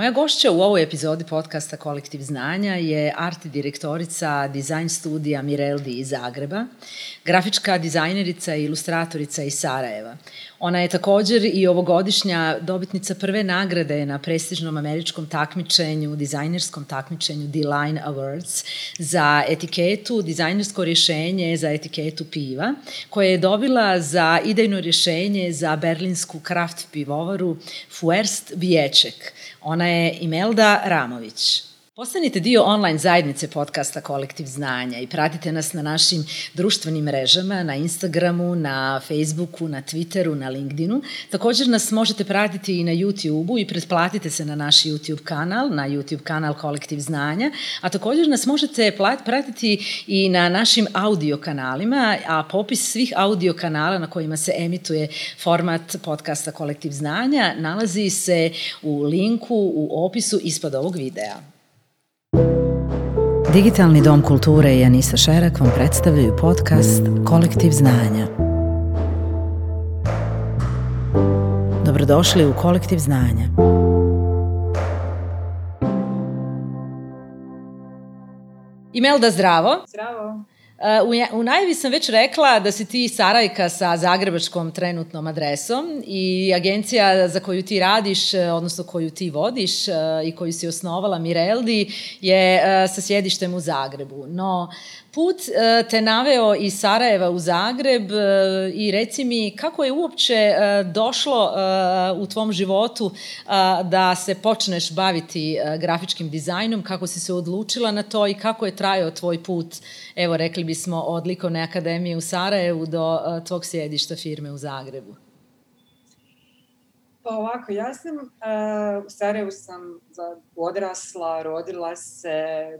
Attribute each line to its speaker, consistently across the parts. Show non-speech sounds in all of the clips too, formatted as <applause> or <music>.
Speaker 1: Moja gošća u ovoj epizodi podcasta Kolektiv znanja je art direktorica dizajn studija Mireldi iz Zagreba, grafička dizajnerica i ilustratorica iz Sarajeva. Ona je također i ovogodišnja dobitnica prve nagrade na prestižnom američkom takmičenju, dizajnerskom takmičenju D-Line Awards za etiketu, dizajnersko rješenje za etiketu piva, koje je dobila za idejno rješenje za berlinsku kraft pivovaru Fuerst Vječek. Ona je Imelda Ramović. Postanite dio online zajednice podcasta Kolektiv znanja i pratite nas na našim društvenim mrežama, na Instagramu, na Facebooku, na Twitteru, na LinkedInu. Također nas možete pratiti i na YouTubeu i pretplatite se na naš YouTube kanal, na YouTube kanal Kolektiv znanja, a također nas možete pratiti i na našim audio kanalima, a popis svih audio kanala na kojima se emituje format podcasta Kolektiv znanja nalazi se u linku u opisu ispod ovog videa. Digitalni dom kulture i Anisa Šerak vam predstavljaju podcast Kolektiv znanja. Dobrodošli u Kolektiv znanja. Imelda, zdravo.
Speaker 2: Zdravo.
Speaker 1: Uh, u, najavi sam već rekla da si ti Sarajka sa zagrebačkom trenutnom adresom i agencija za koju ti radiš, uh, odnosno koju ti vodiš uh, i koju si osnovala Mireldi je sa sjedištem u Zagrebu. No, put e, te naveo iz Sarajeva u Zagreb e, i reci mi kako je uopće e, došlo u tvom životu da se počneš baviti grafičkim dizajnom, kako si se odlučila na to i kako je trajao tvoj put, evo rekli bismo od likovne akademije u Sarajevu do tvog sjedišta firme u Zagrebu.
Speaker 2: Pa ovako, ja sam uh, u Sarajevu sam odrasla, rodila se,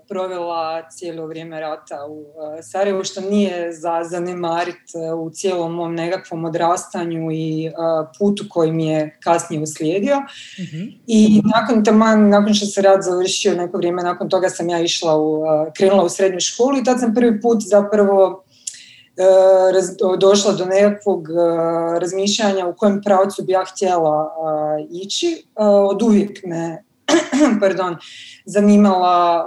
Speaker 2: provela cijelo vrijeme rata u uh, Sarajevu, što nije za zanemarit uh, u cijelom mom nekakvom odrastanju i putu koji mi je kasnije uslijedio. Mm-hmm. I nakon, taman, nakon što se rad završio neko vrijeme, nakon toga sam ja išla u, krenula u srednju školu i tad sam prvi put zapravo došla do nekakvog e, razmišljanja u kojem pravcu bi ja htjela e, ići. Od uvijek me <clears throat> pardon, zanimala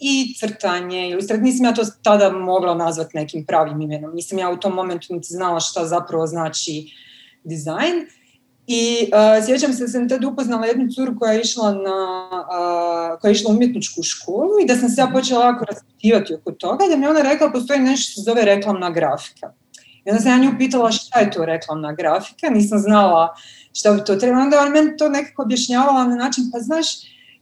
Speaker 2: i crtanje, ilustracije. Nisam ja to tada mogla nazvati nekim pravim imenom. Nisam ja u tom momentu niti znala šta zapravo znači dizajn. I uh, sjećam se da sam tada upoznala jednu curu koja je išla na uh, koja je išla u umjetničku školu i da sam se ja počela jako raspitivati oko toga da mi ona rekla postoji nešto što se zove reklamna grafika. I onda sam ja nju pitala šta je to reklamna grafika, nisam znala šta bi to trebalo. Onda on meni to nekako objašnjavala na način, pa znaš,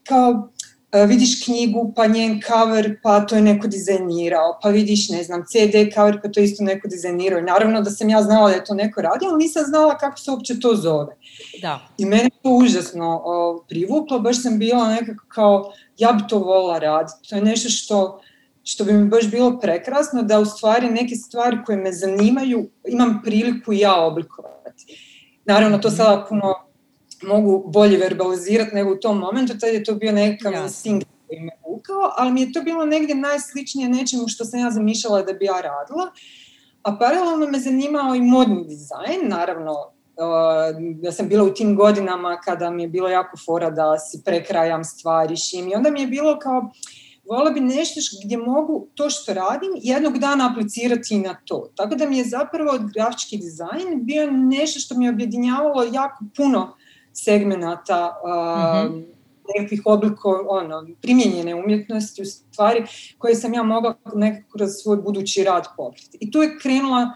Speaker 2: kao vidiš knjigu, pa njen cover, pa to je neko dizajnirao, pa vidiš, ne znam, CD cover, pa to isto neko dizajnirao. I naravno da sam ja znala da je to neko radio, ali nisam znala kako se uopće to zove.
Speaker 1: Da.
Speaker 2: I mene to užasno o, privuklo, baš sam bila nekako kao, ja bi to volila raditi. To je nešto što, što bi mi baš bilo prekrasno, da u stvari neke stvari koje me zanimaju imam priliku ja oblikovati. Naravno, to mhm. sada puno mogu bolje verbalizirati nego u tom momentu, tad je to bio nekakav instinkt koji me vukao, ali mi je to bilo negdje najsličnije nečemu što sam ja zamišljala da bi ja radila. A paralelno me zanimao i modni dizajn, naravno da sam bila u tim godinama kada mi je bilo jako fora da si prekrajam stvari, šim i onda mi je bilo kao, vola bi nešto gdje mogu to što radim jednog dana aplicirati na to. Tako da mi je zapravo grafički dizajn bio nešto što mi je objedinjavalo jako puno segmenata mm-hmm. nekakvih obliko, ono, primjenjene umjetnosti u stvari koje sam ja mogla nekako kroz svoj budući rad pokriti. I tu je krenula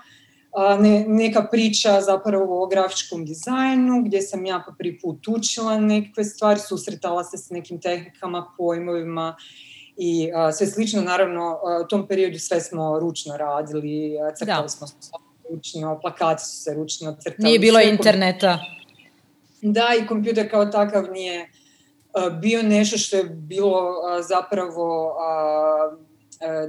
Speaker 2: a, ne, neka priča zapravo o grafičkom dizajnu, gdje sam ja po prvi put učila neke stvari, susretala se s nekim tehnikama, pojmovima i a, sve slično. Naravno, a, u tom periodu sve smo ručno radili, crtali da. smo ručno, plakati su se ručno crtali.
Speaker 1: Nije bilo interneta
Speaker 2: da i kompjuter kao takav nije bio nešto što je bilo zapravo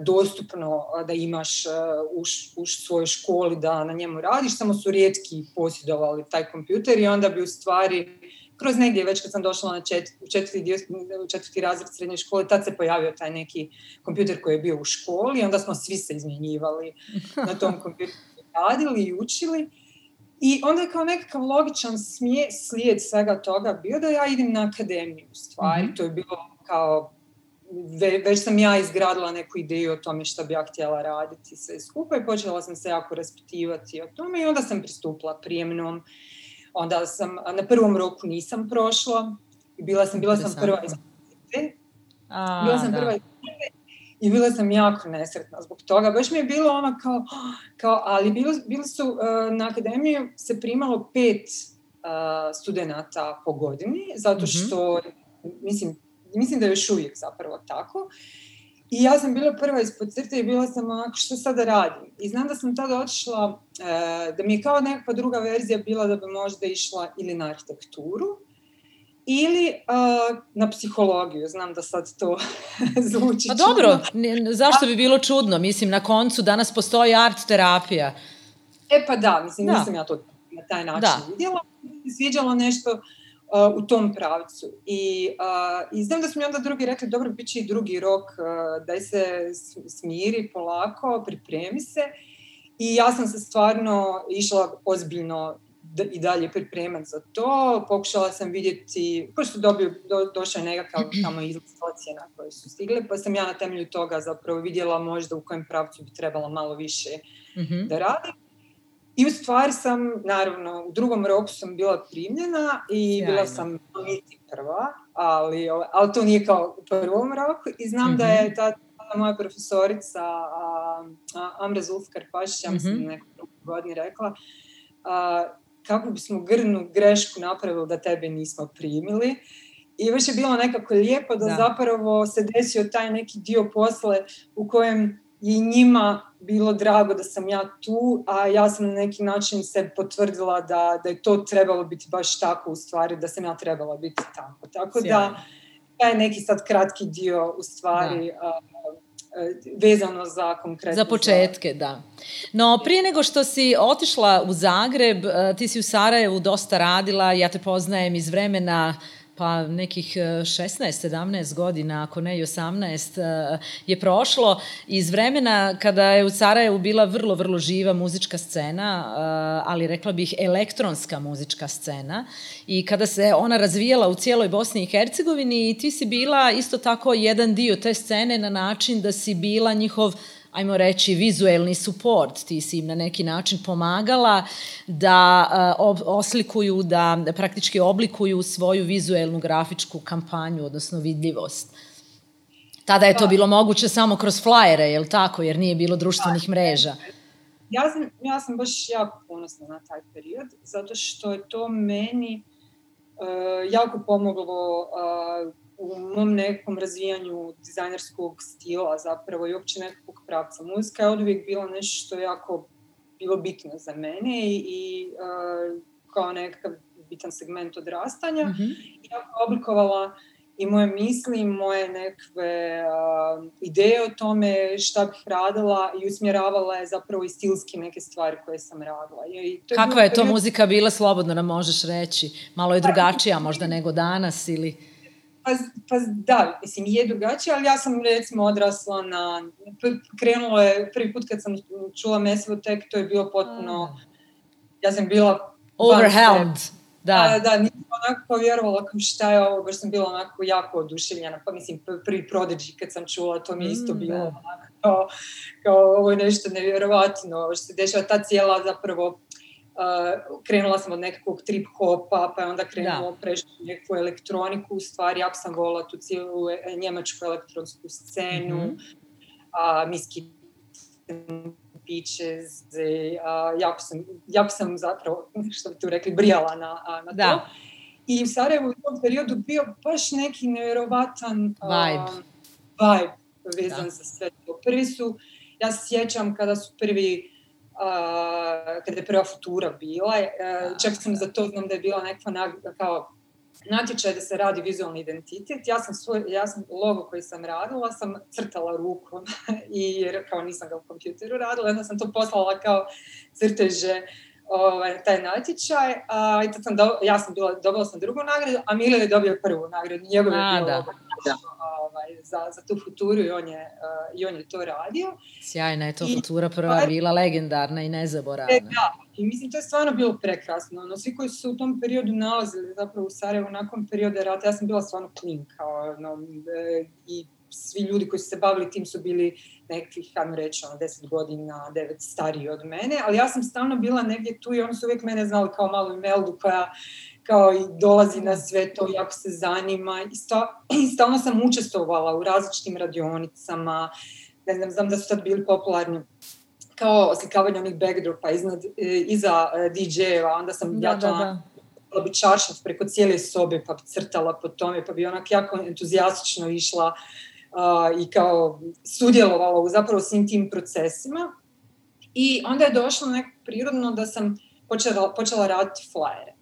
Speaker 2: dostupno da imaš u, u svojoj školi da na njemu radiš, samo su rijetki posjedovali taj kompjuter i onda bi u stvari kroz negdje, već kad sam došla na čet, četvrti, dio, četvrti razred srednje škole, tad se pojavio taj neki kompjuter koji je bio u školi i onda smo svi se izmjenjivali na tom <laughs> kompjuteru radili i učili. I onda je kao nekakav logičan smije, slijed svega toga bio da ja idem na akademiju u stvari. Mm-hmm. To je bilo kao ve, već sam ja izgradila neku ideju o tome što bi ja htjela raditi sve skupa i počela sam se jako raspitivati o tome i onda sam pristupila prijemnom. Onda sam, na prvom roku nisam prošla i bila sam, bila sam prva iz Bila sam da. prva iz i bila sam jako nesretna zbog toga. Baš mi je bilo ono kao, kao ali bili, bili su, uh, na akademiju se primalo pet uh, studenta po godini, zato mhm. što, mm-hmm. mislim, mislim da je još uvijek zapravo tako. I ja sam bila prva ispod crte i bila sam onako što sada da radim. I znam da sam tada otišla, e, da mi je kao nekakva druga verzija bila da bi možda išla ili na arhitekturu ili uh, na psihologiju. Znam da sad to <laughs> zvuči
Speaker 1: Pa dobro, zašto bi bilo čudno? Mislim, na koncu danas postoji art terapija.
Speaker 2: E pa da, mislim, da. nisam ja to na taj način da. vidjela. Sviđalo nešto u tom pravcu. I, uh, I znam da su mi onda drugi rekli, dobro, bit će i drugi rok, uh, daj se smiri polako, pripremi se. I ja sam se stvarno išla ozbiljno i dalje pripremati za to. Pokušala sam vidjeti, pošto dobio, do, došao je nekakav <clears throat> tamo izlaz ocjena koje su stigle, pa sam ja na temelju toga zapravo vidjela možda u kojem pravcu bi trebala malo više mm-hmm. da radim. I u stvari sam, naravno, u drugom roku sam bila primljena i Sjajno. bila sam niti prva, ali, ali to nije kao u prvom roku. I znam mm-hmm. da je mhm. ta, ta moja profesorica a, a, Amra Zulfkar Pašić, ja mislim mm-hmm. nekog godini rekla, a, kako bismo grnu grešku napravili da tebe nismo primili. I baš je bilo nekako lijepo da, da. zapravo se desio taj neki dio posle u kojem je njima bilo drago da sam ja tu, a ja sam na neki način se potvrdila da, da je to trebalo biti baš tako u stvari, da sam ja trebala biti tako. Tako da, Sjajno. da, taj neki sad kratki dio u stvari da. Vezano za konkretno.
Speaker 1: Za početke, da. No, prije nego što si otišla u Zagreb, ti si u Sarajevu dosta radila, ja te poznajem iz vremena pa nekih 16-17 e, godina, ako ne i 18, e, je prošlo iz vremena kada je u Sarajevu bila vrlo, vrlo živa muzička scena, e, ali rekla bih elektronska muzička scena. I kada se ona razvijala u cijeloj Bosni i Hercegovini i ti si bila isto tako jedan dio te scene na način da si bila njihov ajmo reći, vizuelni support, ti si im na neki način pomagala da uh, oslikuju, da praktički oblikuju svoju vizuelnu grafičku kampanju, odnosno vidljivost. Tada je to da. bilo moguće samo kroz flajere, je li tako? Jer nije bilo društvenih da. mreža.
Speaker 2: Ja sam, ja sam baš jako ponosna na taj period, zato što je to meni uh, jako pomoglo uh, u mom nekom razvijanju dizajnerskog stila zapravo i uopće nekakvog pravca. Muzika je od uvijek bila nešto što je jako bilo bitno za mene i, i uh, kao nekakav bitan segment odrastanja. Mm-hmm. Ja oblikovala i moje misli i moje nekve uh, ideje o tome šta bih radila i usmjeravala je zapravo i stilski neke stvari koje sam radila. I
Speaker 1: to je Kakva je to muzika bila, slobodno nam možeš reći? Malo je pa, drugačija možda nego danas ili...
Speaker 2: Pa, pa da, mislim, je drugačije, ali ja sam recimo odrasla na, krenulo je, prvi put kad sam čula Massive Attack, to je bilo potpuno, ja sam bila...
Speaker 1: Overwhelmed. Da.
Speaker 2: da, da, nisam onako povjerovala kao šta je ovo, baš sam bila onako jako oduševljena, pa mislim prvi Prodigy kad sam čula, to mi je isto mm, bilo da. onako kao, kao ovo je nešto nevjerovatno, što se dešava ta cijela zapravo Uh, krenula sam od nekakvog trip hopa, pa je onda krenula da. prešla neku elektroniku, u stvari jako sam volila tu cijelu e, njemačku elektronsku scenu, mm -hmm. a Miski Peaches, a, jako, sam, jako sam zapravo, <laughs> što bi tu rekli, brijala na, na da. to. I u Sarajevu u tom periodu bio baš neki nevjerovatan
Speaker 1: vibe,
Speaker 2: vibe vezan da. za sve to. Prvi su, ja se sjećam kada su prvi uh, kada je prva futura bila, uh, čak sam za to znam da je bila neka kao natječaj da se radi vizualni identitet. Ja sam, svoj, ja sam logo koji sam radila, sam crtala rukom <laughs> i jer kao nisam ga u kompjuteru radila, onda sam to poslala kao crteže ovaj, taj natječaj, a, i tad sam do, ja sam bila, dobila sam drugu nagradu, a Mile je dobio prvu nagradu, njegov je bio da. Ovaj, za, za tu futuru i on je, uh, i on je to radio.
Speaker 1: Sjajna je to I, futura prva par... bila legendarna i nezaboravna.
Speaker 2: E, da, i mislim to je stvarno bilo prekrasno. Ono, svi koji su u tom periodu nalazili zapravo u Sarajevu nakon perioda rata, ja sam bila stvarno klinka ono, e, i svi ljudi koji su se bavili tim su bili nekih, hajmo reći, ono, deset godina, devet stariji od mene, ali ja sam stalno bila negdje tu i oni su uvijek mene znali kao malu Imeldu koja kao i dolazi na sve to, jako se zanima. I, sta, i <clears throat> stalno sam učestvovala u različitim radionicama, ne znam, znam da su tad bili popularni kao oslikavanje onih backdropa iznad, e, iza e, DJ-eva, onda sam da, ja to da, da. bi preko cijele sobe pa bi crtala po tome, pa bi onak jako entuzijastično išla uh, i kao sudjelovala u zapravo svim tim procesima. I onda je došlo nekako prirodno da sam počela, počela raditi flajere.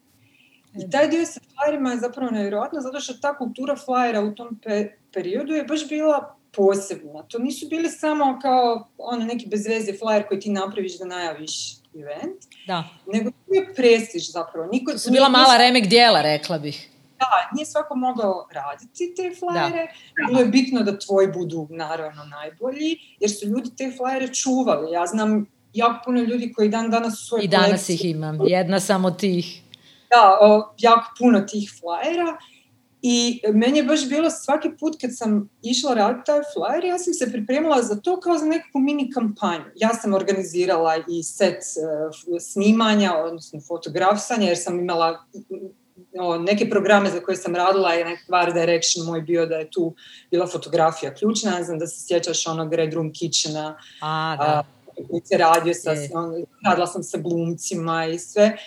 Speaker 2: I taj dio sa flyerima je zapravo nevjerojatno zato što ta kultura flyera u tom pe periodu je baš bila posebna. To nisu bili samo kao ono neki bezveze flyer koji ti napraviš da najaviš event,
Speaker 1: da.
Speaker 2: nego to je prestiž zapravo. Niko,
Speaker 1: to su bila mala remek dijela, rekla bih.
Speaker 2: Da, nije svako mogao raditi te flajere, da. bilo je bitno da tvoji budu naravno najbolji, jer su ljudi te flajere čuvali. Ja znam jako puno ljudi koji dan danas su svoje
Speaker 1: I danas kolekcije. ih imam, jedna samo tih.
Speaker 2: Da, o, jako puno tih flajera i meni je baš bilo svaki put kad sam išla raditi taj flyer, ja sam se pripremila za to kao za nekakvu mini kampanju. Ja sam organizirala i set uh, snimanja, odnosno fotografsanja, jer sam imala o, neke programe za koje sam radila je nek Art Direction moj bio da je tu bila fotografija ključna. Ne znam da se sjećaš onog Red Room Kitchena.
Speaker 1: A, da.
Speaker 2: koji se radio sa, on, radila sam sa glumcima i sve.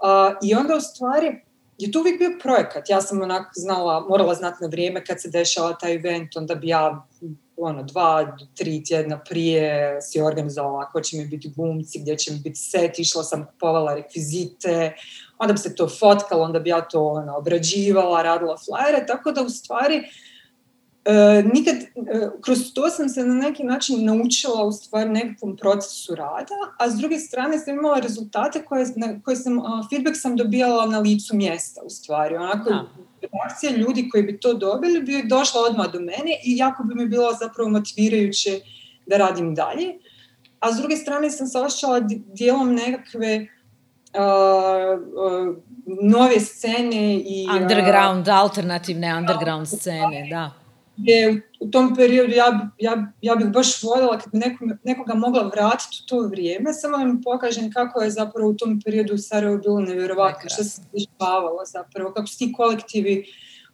Speaker 2: A, I onda u stvari je to uvijek bio projekat. Ja sam onako znala, morala znati na vrijeme kad se dešava taj event, onda bi ja ono, dva, tri tjedna prije si organizovala ko će mi biti glumci, gdje će mi biti set, išla sam kupovala rekvizite, onda bi se to fotkalo, onda bi ja to ono, obrađivala, radila flajere, tako da u stvari E, nikad, e, kroz to sam se na neki način naučila u stvari nekakvom procesu rada, a s druge strane sam imala rezultate koje, na, koje sam, a, feedback sam dobijala na licu mjesta u stvari. Onako, da. reakcija ljudi koji bi to dobili bi došla odmah do mene i jako bi mi bilo zapravo motivirajuće da radim dalje. A s druge strane sam se osjećala dijelom nekakve Uh, uh, nove scene i...
Speaker 1: Underground, uh, alternativne underground scene, da.
Speaker 2: je u tom periodu ja, ja, ja bih baš voljela kad bi neko, nekoga mogla vratiti u to vrijeme, samo da mi pokažem kako je zapravo u tom periodu u Sarajevo bilo nevjerovatno, što se dešavalo zapravo, kako su ti kolektivi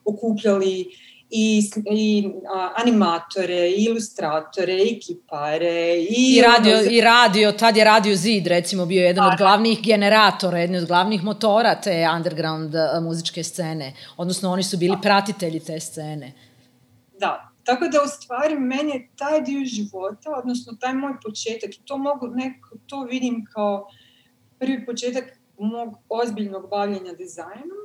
Speaker 2: okupljali i, i a, animatore, i ilustratore, i kipare. I,
Speaker 1: I, radio, ono, I radio, tad je Radio Zid recimo bio jedan da, od glavnih generatora, jedan od glavnih motora te underground muzičke scene. Odnosno oni su bili pratitelji te scene.
Speaker 2: Da, tako da u stvari meni je taj dio života, odnosno taj moj početak, i to mogu nekako, to vidim kao prvi početak mog ozbiljnog bavljenja dizajnom,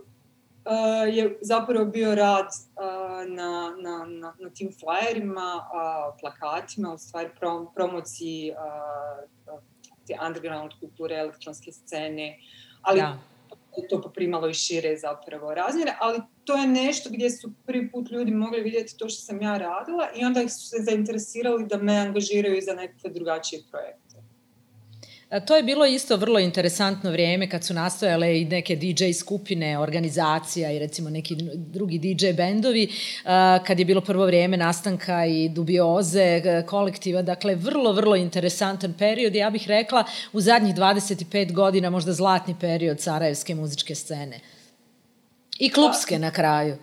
Speaker 2: uh, je zapravo bio rad uh, na, na, na, na tim flyerima, uh, plakatima, u stvari prom, promociji uh, te underground kulture, elektronske scene, ali da to poprimalo i šire zapravo razmjere, ali to je nešto gdje su prvi put ljudi mogli vidjeti to što sam ja radila i onda su se zainteresirali da me angažiraju za nekakve drugačije projekte.
Speaker 1: To je bilo isto vrlo interesantno vrijeme kad su nastojale i neke DJ skupine, organizacija i recimo neki drugi DJ bendovi, kad je bilo prvo vrijeme nastanka i dubioze kolektiva, dakle vrlo, vrlo interesantan period, ja bih rekla u zadnjih 25 godina možda zlatni period sarajevske muzičke scene. I klubske na kraju.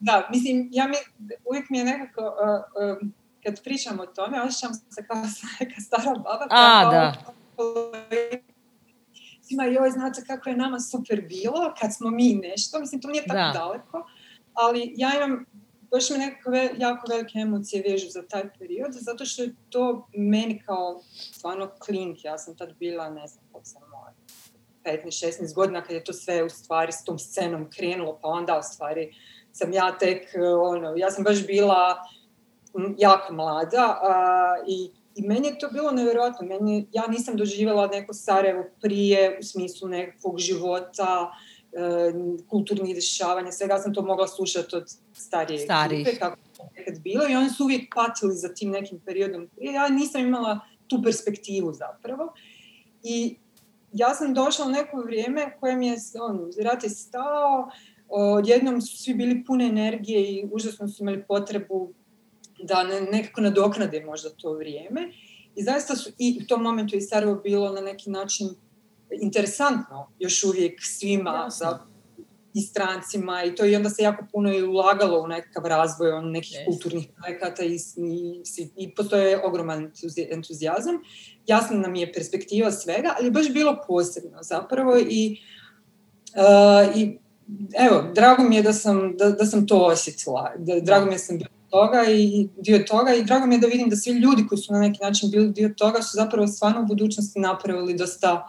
Speaker 2: Da, mislim, ja mi, uvijek mi je nekako, uh, uh, kad pričam o tome, osjećam se kao <laughs> neka stara baba.
Speaker 1: A, kao, da
Speaker 2: svima joj, znate kako je nama super bilo kad smo mi nešto, mislim to nije tako da. daleko, ali ja imam baš me nekakve jako velike emocije vežu za taj period, zato što je to meni kao stvarno klink, ja sam tad bila, ne znam, kako sam 15-16 godina kad je to sve u stvari s tom scenom krenulo, pa onda u stvari sam ja tek, ono, ja sam baš bila jako mlada a, i I meni je to bilo nevjerojatno. Meni, ja nisam doživjela neko Sarajevo prije u smislu nekog života, e, kulturnih dešavanja, svega sam to mogla slušati od starije
Speaker 1: Starih.
Speaker 2: ekipe, kako je nekad bilo i oni su uvijek patili za tim nekim periodom. I ja nisam imala tu perspektivu zapravo. I ja sam došla u neko vrijeme koje mi je, on, rat je stao, odjednom su svi bili pune energije i užasno su imali potrebu da ne, nekako nadoknade možda to vrijeme. I zaista su i u tom momentu i Sarajevo bilo na neki način interesantno još uvijek svima
Speaker 1: Jasno.
Speaker 2: za i strancima i to i onda se jako puno i ulagalo u nekakav razvoj on nekih
Speaker 1: Jest.
Speaker 2: kulturnih projekata i, i, i postoje ogroman entuzi- entuzijazam. Jasno nam je perspektiva svega, ali je baš bilo posebno zapravo i, uh, i evo, drago mi je da sam, da, da sam to osjetila. Da, drago mi je da sam bila toga i dio toga i drago mi je da vidim da svi ljudi koji su na neki način bili dio toga su zapravo stvarno u budućnosti napravili dosta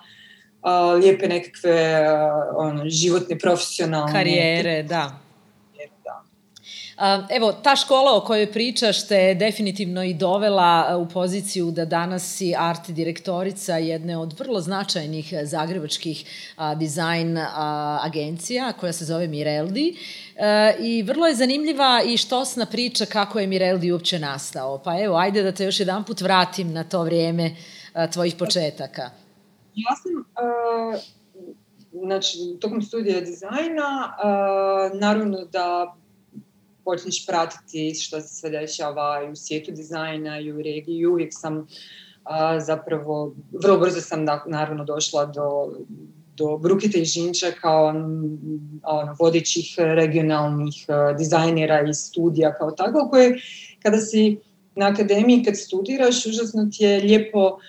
Speaker 2: uh, lijepe nekakve uh, ono, životne, profesionalne
Speaker 1: Karijere, da. Evo, ta škola o kojoj pričaš te je definitivno i dovela u poziciju da danas si art direktorica jedne od vrlo značajnih zagrebačkih dizajn agencija koja se zove Mireldi. E, I vrlo je zanimljiva i štosna priča kako je Mireldi uopće nastao. Pa evo, ajde da te još jedan put vratim na to vrijeme tvojih početaka.
Speaker 2: Ja sam, uh, znači, tokom studija dizajna, uh, naravno da počneš pratiti što se sve dešava i u svijetu dizajna i u regiji. Uvijek sam uh, zapravo, vrlo brzo sam da, naravno došla do, do Brukite i Žinča kao ono, vodećih regionalnih dizajnera i studija kao tako, koje kada si na akademiji, kad studiraš, užasno ti je lijepo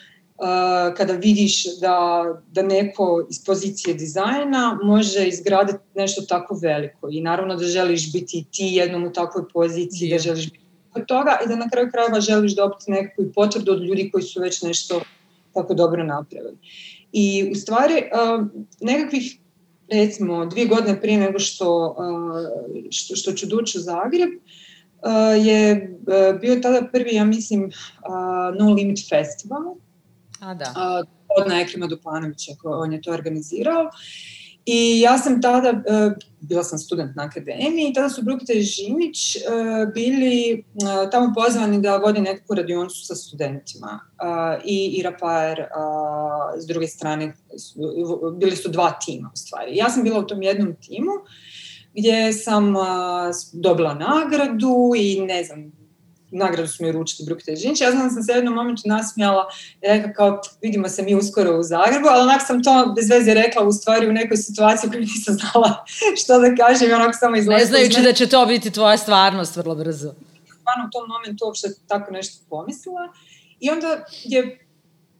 Speaker 2: kada vidiš da, da neko iz pozicije dizajna može izgraditi nešto tako veliko i naravno da želiš biti ti jednom u takvoj poziciji, da želiš biti od toga i da na kraju krajeva želiš dobiti nekakvu i potvrdu od ljudi koji su već nešto tako dobro napravili. I u stvari nekakvih recimo dvije godine prije nego što, što, što ću doći u Zagreb, je bio tada prvi, ja mislim, No Limit Festival,
Speaker 1: A da.
Speaker 2: a, od Ekrima Duplanovića, ko- on je to organizirao. I ja sam tada, e, bila sam student na akademiji, i tada su Brukita i Žinić e, bili e, tamo pozvani da vodi nekakvu radionicu sa studentima. I Ira Pajer, s druge strane, bili su dva tima u stvari. Ja sam bila u tom jednom timu gdje sam dobila nagradu i ne znam, nagradu su mi uručili Brukita i Žinić. Ja znam da sam se u jednom momentu nasmijala i rekla kao vidimo se mi uskoro u Zagrebu, ali onak sam to bez veze rekla u stvari u nekoj situaciji u kojoj nisam znala <laughs> što da kažem i onako samo izlazila.
Speaker 1: Ne znajući da će to biti tvoja stvarnost vrlo brzo.
Speaker 2: stvarno u tom momentu uopšte tako nešto pomislila. I onda je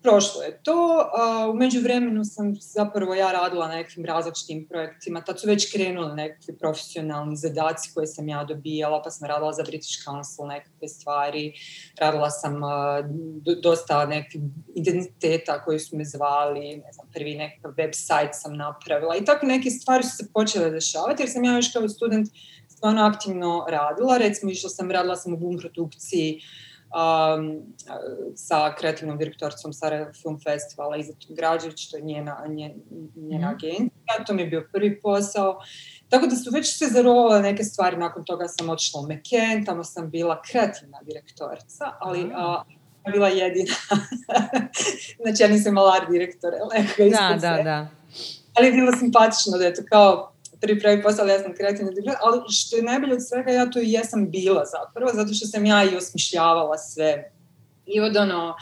Speaker 2: prošlo je to. A, u međuvremenu sam zapravo ja radila na nekakvim različitim projektima. Tad su već krenuli nekakvi profesionalni zadaci koje sam ja dobijala, pa sam radila za British Council nekakve stvari. Radila sam dosta nekakvih identiteta koji su me zvali, ne znam, prvi nekakav website sam napravila i tako neke stvari su se počele dešavati jer sam ja još kao student stvarno aktivno radila. Recimo, išla sam, radila sam u boom produkciji um, sa kreativnom direktoricom Sarajevo Film Festivala Izatom Građević, to je njena, nje, njena
Speaker 1: Mhm.
Speaker 2: agencija, to mi je bio prvi posao. Tako da su već se zarovale neke stvari, nakon toga sam otišla u McKen, tamo sam bila kreativna direktorica, ali
Speaker 1: Aha.
Speaker 2: a, bila jedina. <laughs> znači ja nisam ili nekoga ispod
Speaker 1: Da, da, da.
Speaker 2: ali je bilo simpatično da je to kao prvi pravi posao, ali ja sam kreativna direktor, ali što je najbolje od svega, ja to i jesam bila zapravo, zato što sam ja i osmišljavala sve. I od ono,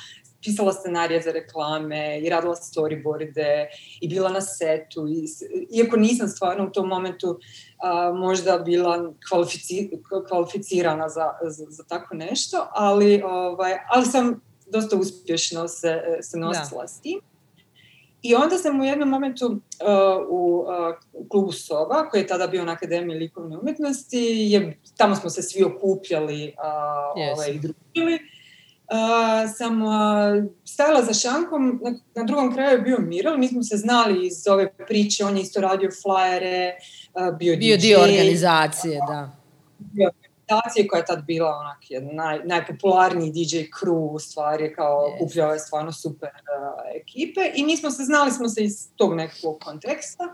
Speaker 2: pisala scenarije za reklame i radila storyboarde i bila na setu. I, iako nisam stvarno u tom momentu a, možda bila kvalifici, kvalificirana za, za, za tako nešto, ali, ovaj, ali sam dosta uspješno se, se nosila s tim. I onda sam u jednom momentu uh, u, uh, klubu Soba, koji je tada bio na Akademiji likovne umjetnosti, je, tamo smo se svi okupljali uh,
Speaker 1: Yes.
Speaker 2: ovaj, i družili. Uh, sam uh, stajala za šankom, na, na drugom kraju je bio Miral, mi smo se znali iz ove priče, on je isto radio flyere, uh, bio,
Speaker 1: Bio
Speaker 2: DJ,
Speaker 1: dio organizacije, da.
Speaker 2: bio reprezentacije koja je tad bila onak jedna naj, najpopularniji DJ crew u stvari, kao yes. kupljao je stvarno super uh, ekipe i mi smo se, znali smo se iz tog nekog konteksta.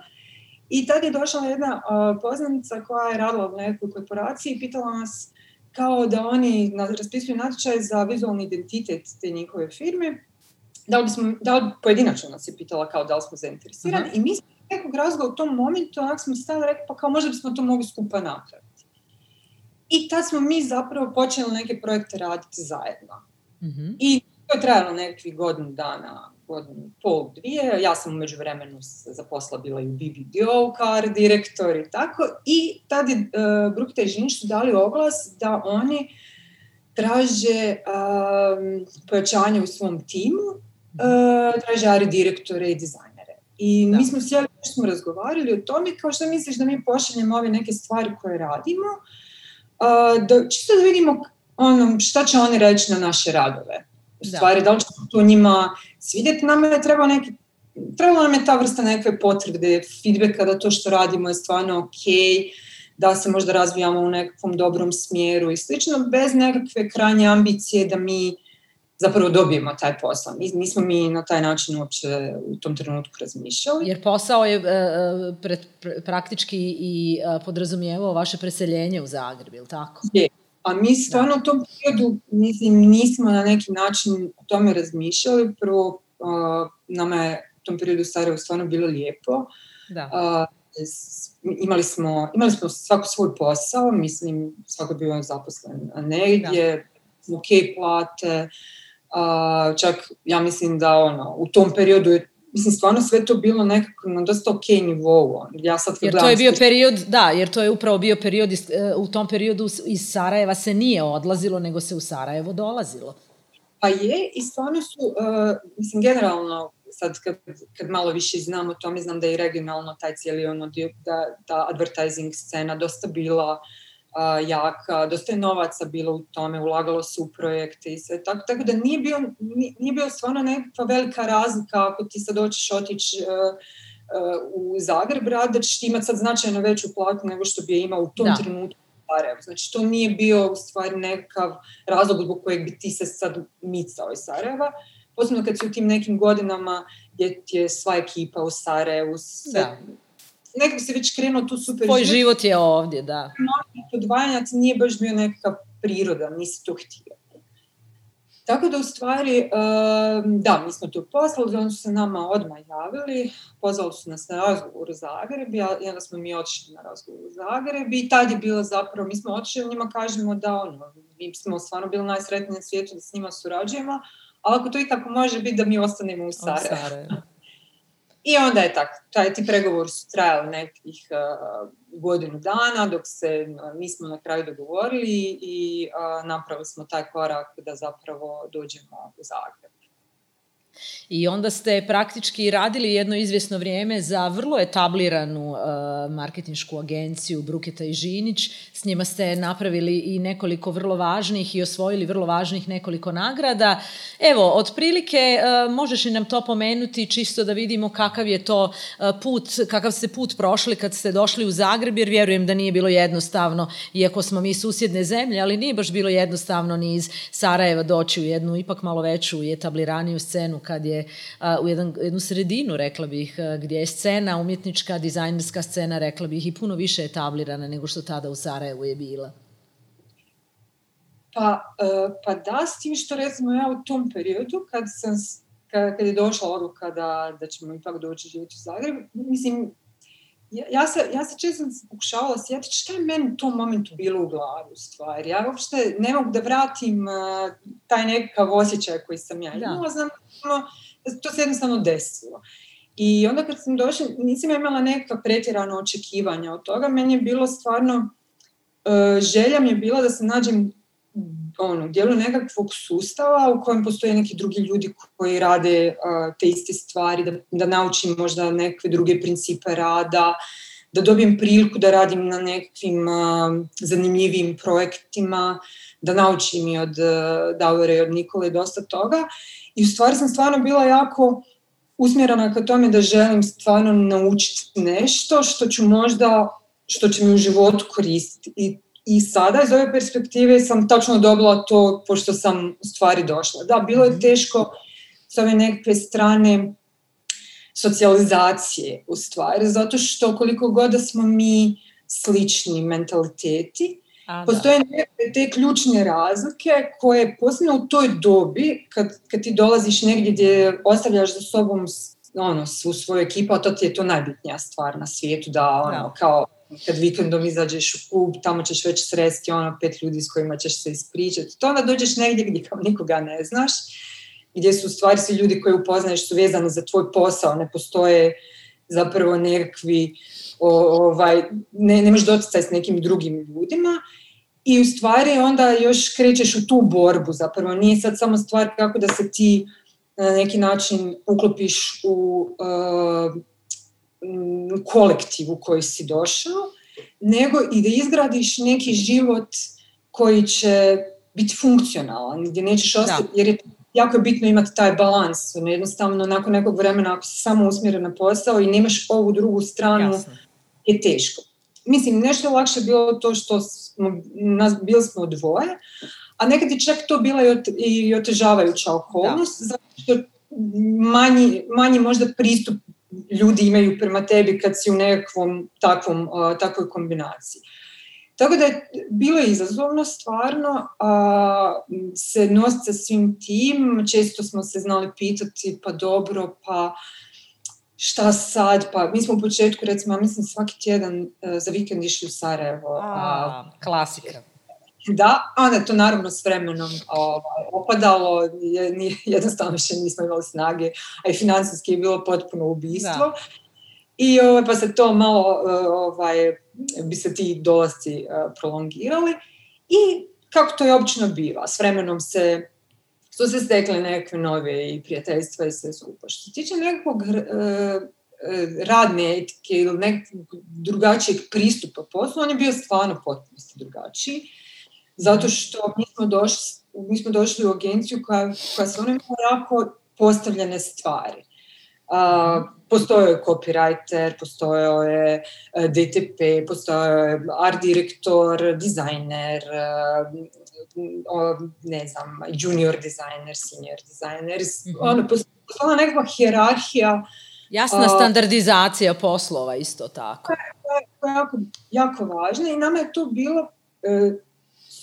Speaker 2: I tad je došla jedna uh, poznanica koja je radila u nekoj korporaciji i pitala nas kao da oni raspisuju natječaj za vizualni identitet te njihove firme. Da li, bismo, da li pojedinačno nas je pitala kao da li smo zainteresirani uh-huh. i mi smo nekog razloga u tom momentu onak smo stavili rekli pa kao možda bismo to mogli skupa napraviti. I tad smo mi zapravo počeli neke projekte raditi zajedno. Uh-huh. I to je trajalo nekakvih godinu dana godinu, pol, dvije. Ja sam umeđu vremenu zaposla bila i u BBDO kao direktor i tako. I tad je uh, Brukta i Žinić su dali oglas da oni traže um, pojačanje u svom timu, uh, traže ari direktore i dizajnere. I da. mi smo sjeli, smo razgovarali o tome, kao što misliš da mi pošaljemo ove neke stvari koje radimo, da, čisto da vidimo ono, šta će oni reći na naše radove u da. stvari, da, da li će to njima svidjeti, nama je trebao neki trebala nam je ta vrsta neke potvrde, feedbacka da to što radimo je stvarno ok, da se možda razvijamo u nekakvom dobrom smjeru i slično, bez nekakve krajnje ambicije da mi zapravo dobijemo taj posao. Nismo mi na taj način uopće u tom trenutku razmišljali.
Speaker 1: Jer posao je e, e pre, praktički i e, podrazumijevao vaše preseljenje u Zagreb, ili tako?
Speaker 2: Je, A mi stvarno u tom periodu mislim, nismo na neki način o tome razmišljali. Prvo, uh, nama je u tom periodu Sarajevo stvarno bilo lijepo. Da. Uh, imali, smo, imali smo svako svoj posao, mislim, svako bio zaposlen negdje, da. ok plate, uh, čak ja mislim da ono, u tom periodu je mislim, stvarno sve to bilo nekako na dosta ok nivou. Ja sad
Speaker 1: jer to je bio period, da, jer to je upravo bio period, iz, e, u tom periodu iz Sarajeva se nije odlazilo, nego se u Sarajevo dolazilo.
Speaker 2: Pa je, i stvarno su, uh, mislim, generalno, sad kad, kad malo više znam o tome, znam da je regionalno taj cijeli ono, da, da advertising scena dosta bila uh, a, jaka, dosta je novaca bilo u tome, ulagalo se u projekte i sve tako, tako da nije bio, nije bio stvarno nekakva velika razlika ako ti sad hoćeš otići uh, uh, u Zagreb rad, da ćeš imati sad značajno veću platu nego što bi je imao u tom da. trenutku Sarajevo. Znači, to nije bio u stvari nekakav razlog zbog kojeg bi ti se sad micao iz Sarajeva. Posebno kad si u tim nekim godinama gdje ti je sva ekipa u Sarajevu, sve, da nekako se već krenuo tu super
Speaker 1: Tvoj život. život je ovdje, da.
Speaker 2: Odvajanja nije baš bio nekakav priroda, nisi to htio. Tako da u stvari, da, mi smo to poslali, oni su se nama odmah javili, pozvali su nas na razgovor u Zagreb, i onda smo mi otišli na razgovor u Zagreb i tad je bilo zapravo, mi smo otišli, njima kažemo da ono, mi smo stvarno bili najsretniji na svijetu da s njima surađujemo, ali ako to i tako može biti da mi ostanemo u Sarajevu. I onda je tako, taj, ti pregovori su trajali nekih uh, godinu dana dok se nismo na kraju dogovorili i uh, napravili smo taj korak da zapravo dođemo u Zagreb.
Speaker 1: I onda ste praktički radili jedno izvjesno vrijeme za vrlo etabliranu uh, marketinšku agenciju Bruketa i Žinić. S njima ste napravili i nekoliko vrlo važnih i osvojili vrlo važnih nekoliko nagrada. Evo, otprilike uh, možeš li nam to pomenuti čisto da vidimo kakav je to uh, put, kakav ste put prošli kad ste došli u Zagreb, jer vjerujem da nije bilo jednostavno, iako smo mi susjedne zemlje, ali nije baš bilo jednostavno ni iz Sarajeva doći u jednu ipak malo veću i etabliraniju scenu kad je u jedan, jednu sredinu, rekla bih, gdje je scena, umjetnička, dizajnerska scena, rekla bih, i puno više etablirana nego što tada u Sarajevu je bila.
Speaker 2: Pa, uh, pa da, s tim što recimo ja u tom periodu, kad, sam, kad, kad je došla odluka da, da ćemo ipak doći živjeti u Zagreb, mislim, ja, ja, se, ja se često pokušavala sjetiti šta je meni u tom momentu bilo u glavi u stvari. Ja uopšte ne mogu da vratim uh, taj nekakav osjećaj koji sam ja da. imala. Da. Znam da to se jednostavno desilo. I onda kad sam došla, nisam imala neka pretjerana očekivanja od toga. Meni je bilo stvarno, uh, želja mi je bila da se nađem ono, dijelu nekakvog sustava u kojem postoje neki drugi ljudi koji rade uh, te iste stvari, da, da naučim možda neke druge principe rada, da dobijem priliku da radim na nekakvim uh, zanimljivim projektima, da naučim i od uh, Davore i od Nikole dosta toga. I u stvari sam stvarno bila jako usmjerena ka tome da želim stvarno naučiti nešto što ću možda, što će mi u životu koristiti. I I sada iz ove perspektive sam tačno dobila to pošto sam u stvari došla. Da, bilo je mhm. teško s ove nekakve strane socijalizacije u stvari, zato što koliko god da smo mi slični mentaliteti, A, postoje da. te ključne razlike koje posebno u toj dobi, kad, kad ti dolaziš negdje gdje ostavljaš za sobom ono, svu svoju ekipu, a to ti je to najbitnija stvar na svijetu, da ono, da. kao kad vikendom izađeš u klub, tamo ćeš već sresti ono pet ljudi s kojima ćeš se ispričati. To onda dođeš negdje gdje kao nikoga ne znaš, gdje su stvari svi ljudi koje upoznaješ su vezani za tvoj posao, ne postoje zapravo nekakvi ovaj, ne, nemaš doticaj s nekim drugim ljudima i u stvari onda još krećeš u tu borbu zapravo. Nije sad samo stvar kako da se ti na neki način uklopiš u uh, kolektiv u koji si došao, nego i da izgradiš neki život koji će biti funkcionalan, gdje nećeš ostati, jer je jako je bitno imati taj balans. Jednostavno, nakon nekog vremena, ako si samo usmjeren na posao i nemaš ovu drugu stranu, Jasne. je teško. Mislim, nešto je lakše bilo to što smo, nas, bili smo dvoje, a nekad je čak to bila i otežavajuća okolnost, da. zato što manji, manji možda pristup ljudi imaju prema tebi kad si u nekakvom takvom, uh, takvoj kombinaciji. Tako da je bilo izazovno stvarno a, se nositi sa svim tim. Često smo se znali pitati pa dobro, pa šta sad, pa mi smo u početku recimo, ja mislim svaki tjedan uh, za vikend išli u Sarajevo.
Speaker 1: A, a, klasika.
Speaker 2: Da, onda je to naravno s vremenom ovaj, opadalo, <laughs> jednostavno više nismo imali snage, a i financijski je bilo potpuno ubistvo. Da. I ovaj, pa se to malo, eh, ovaj, bi se ti dolasci uh, prolongirali. I kako to je obično biva, s vremenom se su se stekle nekakve nove i prijateljstva i sve skupa. Što se tiče nekakvog uh, radne etike ili nekakvog drugačijeg pristupa poslu, on je bio stvarno potpuno drugačiji zato što mi smo došli, mi smo došli u agenciju koja, koja se ono jako postavljene stvari. Uh, postojao je copywriter, postojao je DTP, postojao je art direktor, dizajner, uh, ne znam, junior dizajner, senior dizajner. Mm -hmm. ono, postojala nekakva hjerarhija.
Speaker 1: Jasna standardizacija poslova isto tako.
Speaker 2: Je jako, jako važna i nama je to bilo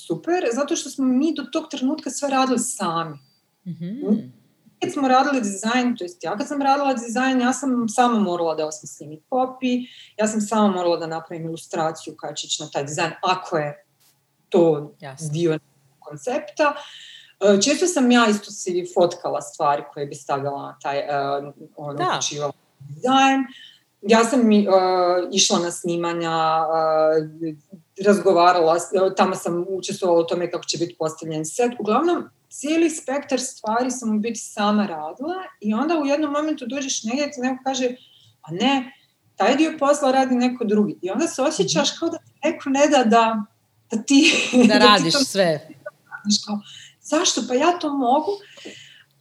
Speaker 2: super, zato što smo mi do tog trenutka sve radili sami. Mm-hmm. Kad smo radili dizajn, to jest ja kad sam radila dizajn, ja sam sama morala da osmislim i copy, ja sam sama morala da napravim ilustraciju ići na taj dizajn, ako je to Jasne. dio koncepta. E, često sam ja isto si fotkala stvari koje bi stavila na taj, uh, ono, da. dizajn. Ja sam uh, išla na snimanja, uh, razgovarala, tamo sam učestvovala u tome kako će biti postavljen set. Uglavnom, cijeli spektar stvari sam u biti sama radila i onda u jednom momentu dođeš negdje ti neko kaže, a ne, taj dio posla radi neko drugi. I onda se osjećaš kao da ti neko ne da da, da ti...
Speaker 1: Da, <laughs> da radiš ti to, sve.
Speaker 2: Kao, zašto? Pa ja to mogu.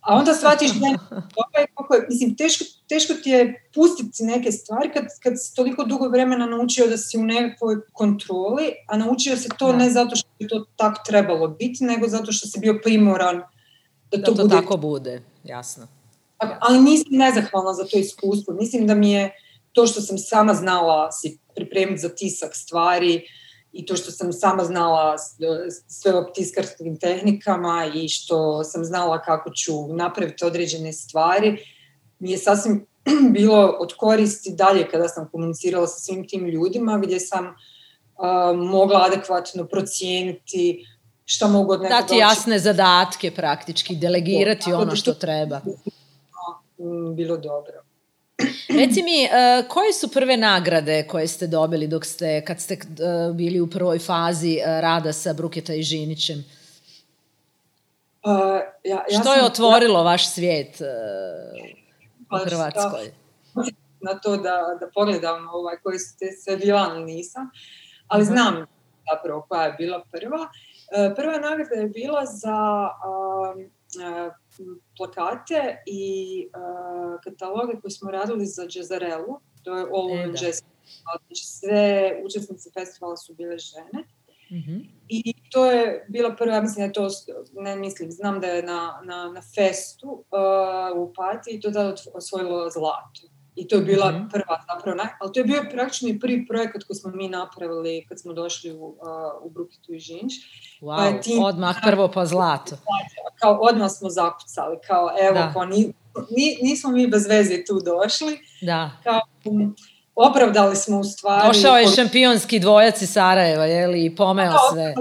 Speaker 2: A onda shvatiš da <laughs> je, kako je, mislim, teško, teško ti je pustiti neke stvari kad, kad si toliko dugo vremena naučio da si u nekakvoj kontroli, a naučio se to da. ne zato što je to tako trebalo biti, nego zato što si bio primoran
Speaker 1: da to, da to bude. tako bude, jasno.
Speaker 2: Ali nisam nezahvalna za to iskustvo. Mislim da mi je to što sam sama znala si pripremiti za tisak stvari, uh, i to što sam sama znala sve o tiskarskim tehnikama i što sam znala kako ću napraviti određene stvari, mi je sasvim <clears throat> bilo od koristi dalje kada sam komunicirala sa svim tim ljudima gdje sam uh, mogla adekvatno procijeniti šta mogu od
Speaker 1: nekog Dati jasne zadatke praktički, delegirati ono što treba.
Speaker 2: Bilo dobro.
Speaker 1: Reci mi, uh, koje su prve nagrade koje ste dobili dok ste, kad ste uh, bili u prvoj fazi uh, rada sa Bruketa i Žinićem?
Speaker 2: Uh, ja, ja
Speaker 1: Što je otvorilo ja, vaš svijet uh, u Hrvatskoj?
Speaker 2: Na to da, da pogledam ovaj, koji ste sve bila, nisam. Ali uh mhm. -huh. znam zapravo koja je bila prva. Prva nagrada je bila za uh, plakate i uh, kataloge koje smo radili za Džezarelu, to je All Women e, da. Jazz. Znači sve učesnice festivala su bile žene. Mm -hmm. I to je bila prva, ja mislim da je to, ne mislim, znam da je na, na, na festu uh, u Pati i to da osvojilo zlato. I to je bila mm -hmm. prva zapravo, naj, ali to je bio praktično i prvi projekat koji smo mi napravili kad smo došli u, uh, u Brukitu i Žinč.
Speaker 1: Wow, pa tim, odmah prvo pa zlato.
Speaker 2: Kao odmah smo zakucali, kao evo, da. kao ni, ni, nismo mi bez veze tu došli.
Speaker 1: Da.
Speaker 2: Kao, um, opravdali smo u stvari...
Speaker 1: Došao je šampionski dvojac iz Sarajeva, je li, i pomeo da, sve.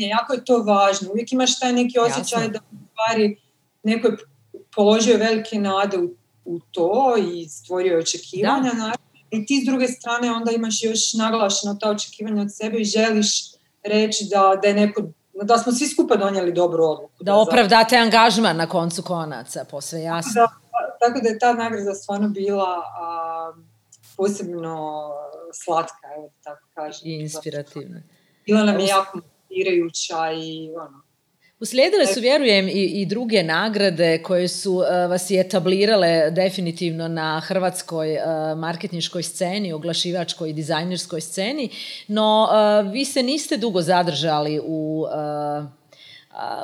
Speaker 2: Jako je to važno. Uvijek imaš taj neki osjećaj Jasno. da u stvari neko je položio velike nade u u to i stvorio očekivanja. Da. I ti s druge strane onda imaš još naglašeno ta očekivanja od sebe i želiš reći da, da je neko da smo svi skupa donijeli dobru odluku.
Speaker 1: Da, da opravdate angažman na koncu konaca, posve jasno. Da,
Speaker 2: tako da je ta nagrada stvarno bila a, posebno slatka, evo da tako kažem.
Speaker 1: I inspirativna.
Speaker 2: Bila nam je jako motivirajuća i ono,
Speaker 1: Uslijedile su, vjerujem, i, i druge nagrade koje su uh, vas i etablirale definitivno na hrvatskoj uh, marketinškoj sceni, oglašivačkoj i dizajnerskoj sceni, no uh, vi se niste dugo zadržali u,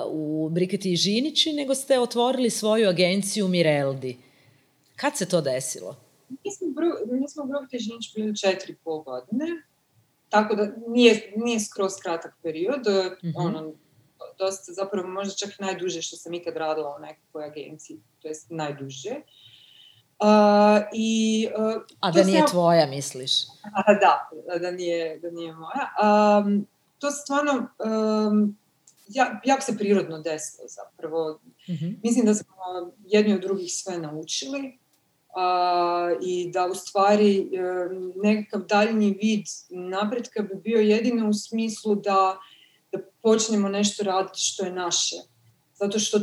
Speaker 1: u Briketi i Žinići, nego ste otvorili svoju agenciju Mireldi. Kad se to desilo?
Speaker 2: Mi smo, mi smo u Briketi i Žinić bili četiri pol godine, tako da nije, nije skroz kratak period. Mm -hmm. ono, dosta, zapravo možda čak najduže što sam ikad radila u nekakvoj agenciji, to jest najduže. Uh, i, uh,
Speaker 1: a da nije sam... tvoja, misliš?
Speaker 2: A, da, da nije, da nije moja. Um, to stvarno, um, ja, jako se prirodno desilo zapravo. Mm -hmm. Mislim da smo jedni od drugih sve naučili uh, i da u stvari um, nekakav daljnji vid napretka bi bio jedino u smislu da da počnemo nešto raditi što je naše. Zato što,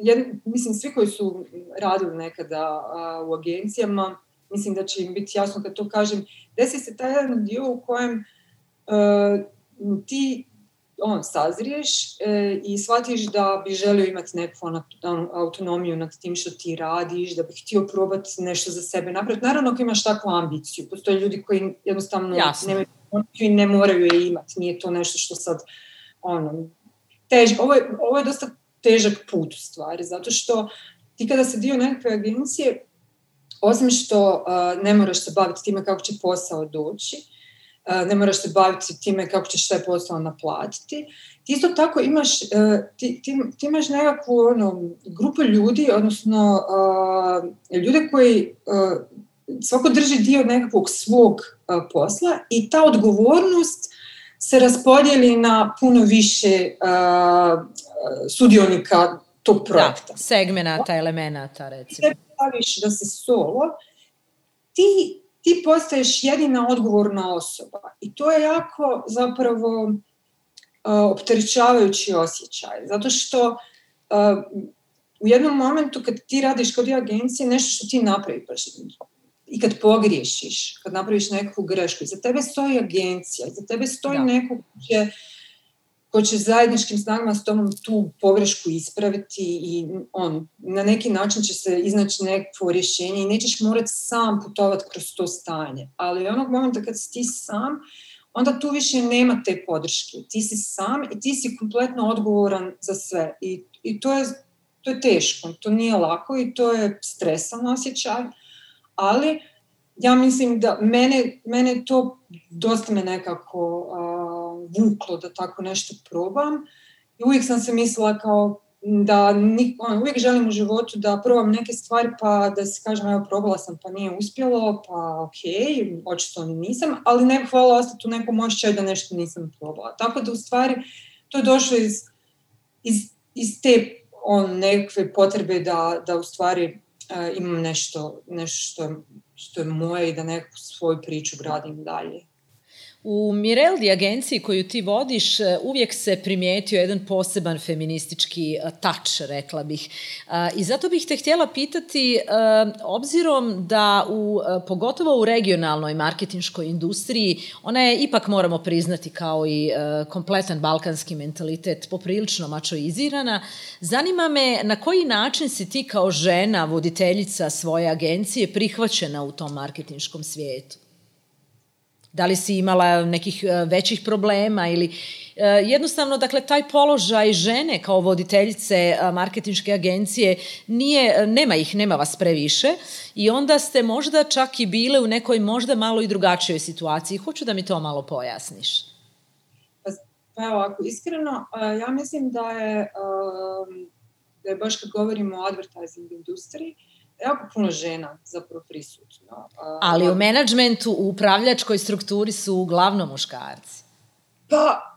Speaker 2: jed, mislim, svi koji su radili nekada a, u agencijama, mislim da će im biti jasno kad to kažem, desi se taj jedan dio u kojem a, ti on, sazriješ e, i shvatiš da bi želio imati neku autonomiju nad tim što ti radiš, da bi htio probati nešto za sebe napraviti. Naravno, ako imaš takvu ambiciju, postoje ljudi koji jednostavno nemaju i ne moraju je imati, nije to nešto što sad ono, tež, ovo, je, ovo je dosta težak put u stvari, zato što ti kada se dio nekakve agencije, osim što uh, ne moraš se baviti time kako će posao doći, ne moraš se baviti time kako ćeš taj posao naplatiti, ti isto tako imaš, ti, ti, ti imaš nekakvu ono, grupu ljudi, odnosno ljude koji svako drži dio nekakvog svog posla i ta odgovornost se raspodijeli na puno više sudionika tog projekta.
Speaker 1: Da, segmenata, elemenata, recimo.
Speaker 2: Ti staviš da si solo, ti, ti postaješ jedina odgovorna osoba. I to je jako zapravo uh, opterećavajući osjećaj. Zato što uh, u jednom momentu kad ti radiš kod agencije, nešto što ti napravi, i kad pogriješiš, kad napraviš neku grešku, za tebe stoji agencija, za tebe stoji da. neko ko će, ko će zajedničkim snagama s tomom tu pogrešku ispraviti i on, na neki način će se iznaći neko rješenje i nećeš morati sam putovati kroz to stanje. Ali onog momenta kad si ti sam, onda tu više nema te podrške. Ti si sam i ti si kompletno odgovoran za sve. I, i to, je, to je teško, to nije lako i to je stresan osjećaj ali ja mislim da mene, mene to dosta me nekako uh, vuklo da tako nešto probam. I uvijek sam se mislila kao da nik, on, uvijek želim u životu da probam neke stvari pa da se kažem evo probala sam pa nije uspjelo pa ok, očito nisam, ali ne hvala ostati u nekom ošćaju da nešto nisam probala. Tako da u stvari to je došlo iz, iz, iz te on, nekakve potrebe da, da u stvari imam nešto, nešto što je moje i da neku svoju priču gradim dalje.
Speaker 1: U Mireldi agenciji koju ti vodiš e, uvijek se primijetio jedan poseban feministički e, touch, rekla bih. E, I zato bih te htjela pitati, obzirom da u, pogotovo u regionalnoj marketinškoj industriji, ona je ipak moramo priznati kao i kompletan balkanski mentalitet poprilično mačoizirana, zanima me na koji način si ti kao žena, voditeljica svoje agencije prihvaćena u tom marketinškom svijetu? Da li si imala nekih e, većih problema ili e, jednostavno, dakle, taj položaj žene kao voditeljice e, marketinške agencije nije, nema ih, nema vas previše i onda ste možda čak i bile u nekoj možda malo i drugačijoj situaciji. Hoću da mi to malo pojasniš.
Speaker 2: Pa, pa evo, ako iskreno, ja mislim da je, da je baš kad govorimo o advertising industriji, jako puno žena zapravo prisutno.
Speaker 1: Ali u menadžmentu, u upravljačkoj strukturi su uglavnom muškarci.
Speaker 2: Pa,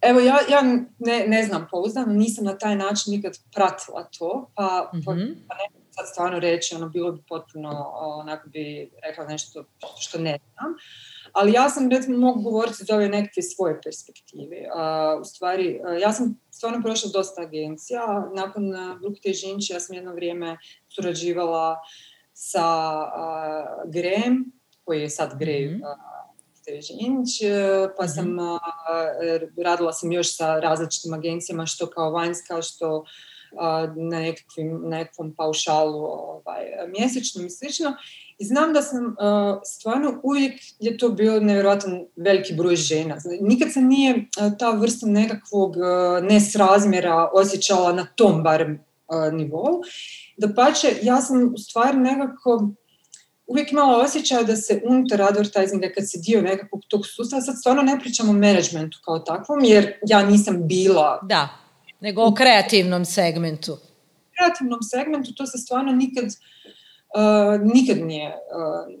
Speaker 2: evo, ja, ja ne, ne znam pouzdano, nisam na taj način nikad pratila to, pa, pa, mhm. pa ne sad stvarno reći, ono, bilo bi potpuno, onako bi rekla nešto što ne znam. Ali ja sam, recimo, mogu govoriti iz ove nekakve svoje perspektive. Uh, u stvari, uh, ja sam stvarno prošla dosta agencija. Nakon uh, Brukte Žinči, ja sam jedno vrijeme surađivala sa uh, Grem, koji je sad Grej mm-hmm. Žinč, pa sam mm-hmm. radila sam još sa različitim agencijama, što kao vanjska, što na, nekakvim, nekakvom paušalu ovaj, mjesečnom i slično. I znam da sam uh, stvarno uvijek je to bio nevjerojatan veliki broj žena. Nikad se nije uh, ta vrsta nekakvog uh, nesrazmjera osjećala na tom barem uh, nivou. Da pače, ja sam u stvari nekako uvijek imala osjećaj da se unutar advertisinga kad se dio nekakvog tog sustava, sad stvarno ne pričam o menadžmentu kao takvom, jer ja nisam bila...
Speaker 1: Da, nego o kreativnom segmentu.
Speaker 2: Kreativnom segmentu, to se stvarno nikad Uh, nikad nije. Uh,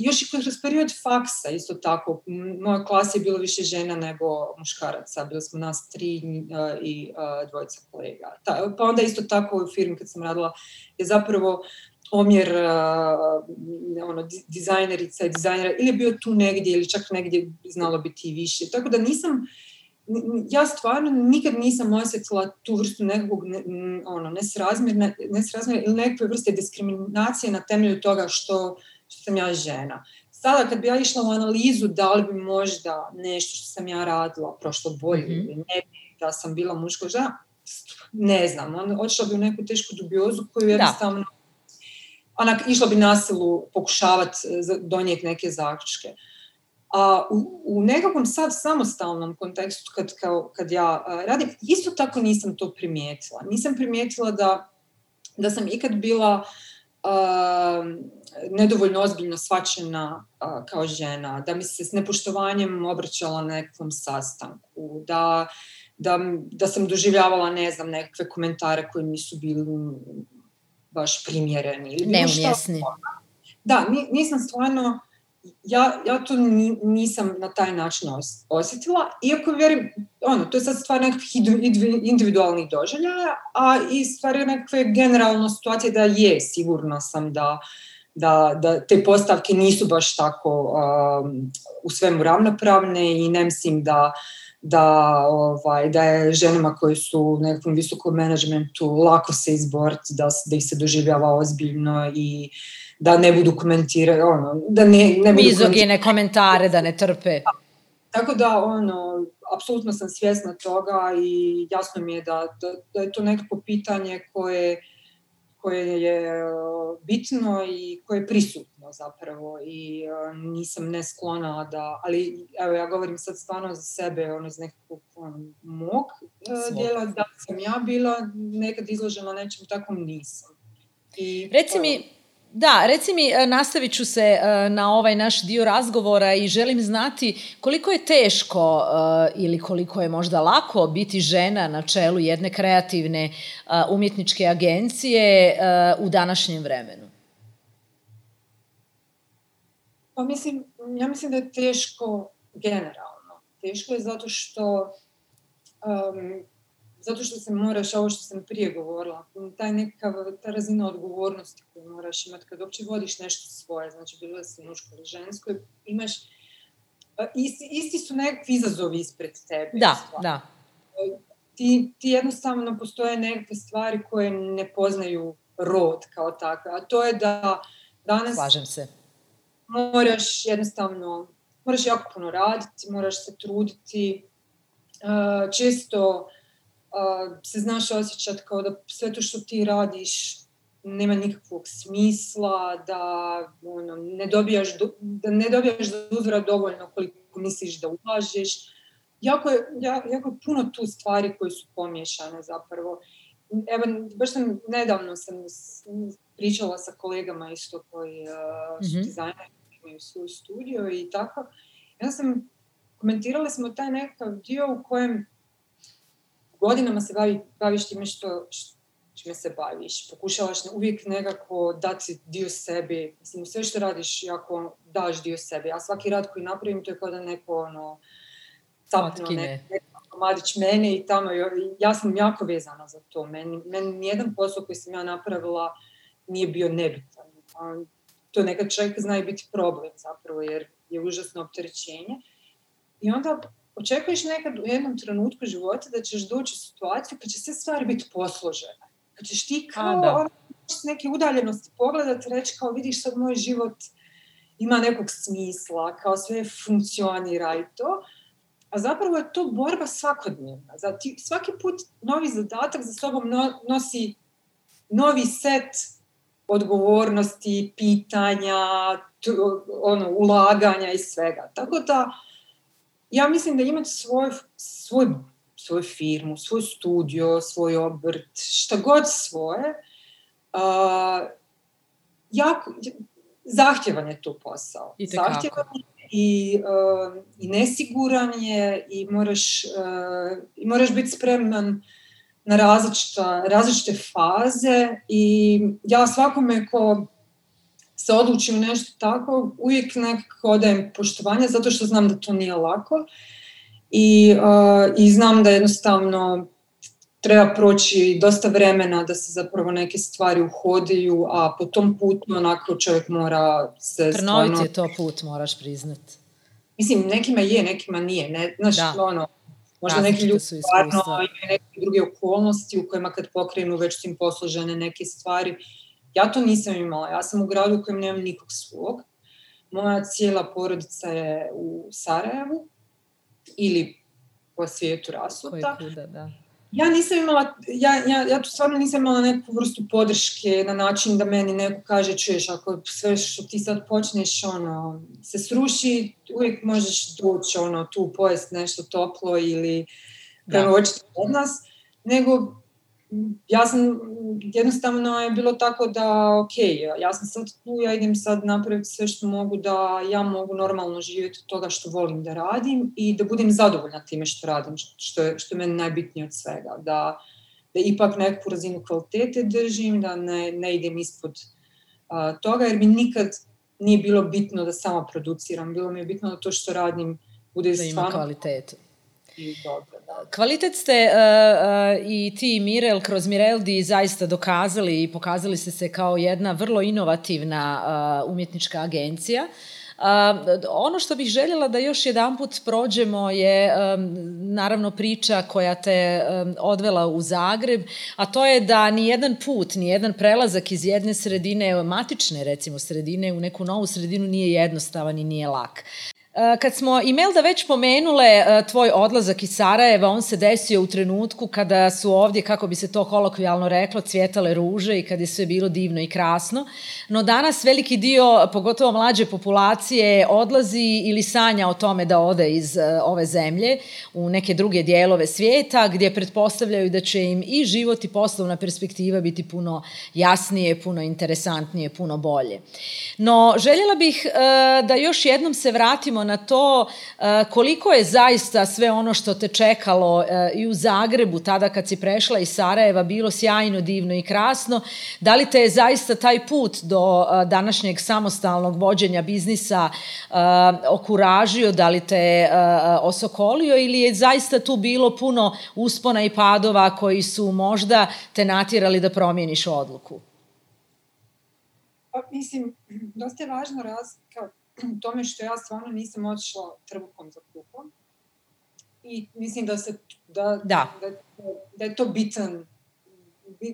Speaker 2: još i kroz period faksa isto tako. Moja klasa je bilo više žena nego muškaraca. Bili smo nas tri uh, i uh, dvojica kolega. Ta, pa onda isto tako u firmi kad sam radila je zapravo omjer uh, ono, dizajnerica i dizajnera ili je bio tu negdje ili čak negdje znalo biti i više. Tako da nisam ja stvarno nikad nisam osjetila tu vrstu nekog ne, ono, nesrazmjerne, nesrazmjerne ili nekakve vrste diskriminacije na temelju toga što, što sam ja žena. Sada kad bi ja išla u analizu da li bi možda nešto što sam ja radila prošlo bolje mm-hmm. ili ne da sam bila muško žena, ne znam, on, odšla bi u neku tešku dubiozu koju jednostavno da. onak, išla bi nasilu pokušavati donijeti neke zaključke. A u, u nekakvom sad samostalnom kontekstu kad, kao, kad ja a, radim, isto tako nisam to primijetila. Nisam primijetila da, da sam ikad bila a, nedovoljno ozbiljno svačena a, kao žena, da mi se s nepoštovanjem obraćala na nekakvom sastanku, da, da, da sam doživljavala, ne znam, nekakve komentare koji nisu bili baš primjereni. Ili
Speaker 1: Neumjesni.
Speaker 2: Da, nisam stvarno ja, ja to nisam na taj način osjetila, iako vjerujem, ono, to je sad stvar nekakvih individualnih doželjaja, a i stvar je nekakve generalno situacije da je, sigurno sam da, da, da te postavke nisu baš tako um, u svemu ravnopravne i ne mislim da, da, ovaj, da je ženama koji su u nekakvom visokom menadžmentu lako se izboriti, da, da ih se doživljava ozbiljno i da ne budu komentirati, ono, da ne, ne
Speaker 1: budu Mizogine komentare, da ne trpe. Da.
Speaker 2: Tako da, ono, apsolutno sam svjesna toga i jasno mi je da, da, da je to nekako pitanje koje, koje je bitno i koje je prisutno zapravo i uh, nisam nesklona da, ali evo ja govorim sad stvarno za sebe, ono iz nekakvog ono, mog uh, dijela, da sam ja bila nekad izložena nečem takvom nisam.
Speaker 1: I, Reci mi, Da, reci mi, e, nastavit ću se e, na ovaj naš dio razgovora i želim znati koliko je teško e, ili koliko je možda lako biti žena na čelu jedne kreativne umjetničke agencije u današnjem vremenu.
Speaker 2: Pa mislim, ja mislim da je teško generalno. Teško je zato što um, zato što se moraš, ovo što sam prije govorila, taj nekav, ta razina odgovornosti koju moraš imati kad uopće vodiš nešto svoje, znači bilo da si muško ili žensko, imaš, isti, isti su nekakvi izazovi ispred tebe.
Speaker 1: Da, stvar. da.
Speaker 2: Ti, ti jednostavno postoje nekakve stvari koje ne poznaju rod kao takav, a to je da danas...
Speaker 1: Slažem se.
Speaker 2: Moraš jednostavno, moraš jako puno raditi, moraš se truditi, često se znaš osjećati kao da sve to što ti radiš nema nikakvog smisla, da ono, ne dobijaš, da ne dobijaš uzvrat dovoljno koliko misliš da ulažeš. Jako je, jako je puno tu stvari koje su pomiješane zapravo. Evo, baš sam nedavno sam pričala sa kolegama isto koji uh, su mm-hmm. dizajneri, imaju svoj studio i tako. Ja sam, komentirali smo taj nekakav dio u kojem godinama se bavi, baviš time što, što čime se baviš. Pokušavaš uvijek nekako dati dio sebi. Mislim, sve što radiš, jako daš dio sebi. A svaki rad koji napravim, to je kao da neko, ono, capno, neko komadić mene i tamo. Ja sam jako vezana za to. Meni, meni nijedan posao koji sam ja napravila nije bio nebitan. To nekad čovjek zna i biti problem zapravo, jer je užasno opterećenje. I onda očekuješ nekad u jednom trenutku života da ćeš doći u situaciju kad će sve stvari biti posložene. Kad ćeš ti kao A, ono, s neke udaljenosti pogledati, reći kao vidiš sad moj život ima nekog smisla, kao sve funkcionira i to. A zapravo je to borba svakodnevna. Zati, svaki put novi zadatak za sobom no, nosi novi set odgovornosti, pitanja, to, ono, ulaganja i svega. Tako da, ja mislim da imati svoj, svoj, svoju firmu, svoj studio, svoj obrt, šta god svoje, uh, jako, zahtjevan je to posao.
Speaker 1: I
Speaker 2: zahtjevan je i, uh, i nesiguran je i moraš, uh, i moraš biti spreman na različita, različite faze i ja svakome ko se odlučim nešto tako, uvijek nekako odajem poštovanje zato što znam da to nije lako i, uh, i znam da jednostavno treba proći dosta vremena da se zapravo neke stvari uhodaju, a po tom putu onako čovjek mora se
Speaker 1: Trnovit stvarno... je to put, moraš priznat.
Speaker 2: Mislim, nekima je, nekima nije. Ne, znaš, da. ono, možda neki ljudi stvarno imaju neke druge okolnosti u kojima kad pokrenu već su im posložene neke stvari, Ja to nisam imala. Ja sam u gradu u kojem nemam nikog svog. Moja cijela porodica je u Sarajevu ili po svijetu rasuta.
Speaker 1: Kuda, da.
Speaker 2: Ja nisam imala, ja, ja, ja tu stvarno nisam imala neku vrstu podrške na način da meni neko kaže, čuješ, ako sve što ti sad počneš, ono, se sruši, uvijek možeš doći, ono, tu pojesti nešto toplo ili da. od nas, nego ja sam, jednostavno je bilo tako da, ok, ja sam sad tu, ja idem sad napraviti sve što mogu da ja mogu normalno živjeti od toga što volim da radim i da budem zadovoljna time što radim, što je, što je meni najbitnije od svega. Da, da ipak neku razinu kvalitete držim, da ne, ne idem ispod uh, toga, jer mi nikad nije bilo bitno da sama produciram, bilo mi je bitno da to što radim bude da
Speaker 1: stvarno... kvalitetu
Speaker 2: i dobro. Da.
Speaker 1: Kvalitet ste uh, uh, i ti i Mirel kroz Mireldi zaista dokazali i pokazali ste se kao jedna vrlo inovativna uh, umjetnička agencija. Uh, ono što bih željela da još jedan put prođemo je um, naravno priča koja te um, odvela u Zagreb, a to je da ni jedan put, ni jedan prelazak iz jedne sredine, matične recimo sredine, u neku novu sredinu nije jednostavan i nije lak. E, kad smo Imelda već pomenule e, tvoj odlazak iz Sarajeva, on se desio u trenutku kada su ovdje, kako bi se to kolokvijalno reklo, cvjetale ruže i kad je sve bilo divno i krasno. No danas veliki dio, pogotovo mlađe populacije, odlazi ili sanja o tome da ode iz e, ove zemlje u neke druge dijelove svijeta, gdje pretpostavljaju da će im i život i poslovna perspektiva biti puno jasnije, puno interesantnije, puno bolje. No, željela bih da još jednom se vratimo na to e, koliko je zaista sve ono što te čekalo e, i u Zagrebu tada kad si prešla iz Sarajeva bilo sjajno, divno i krasno. Da li te je zaista taj put do e, današnjeg samostalnog vođenja biznisa okuražio, da li te osokolio ili je zaista tu bilo puno uspona i padova koji su možda te natjerali da promijeniš odluku?
Speaker 2: Pa, mislim, dosta je važno razlika tome što ja stvarno nisam otišla trbukom za kruhom. I mislim da se da, da. da, da je to bitan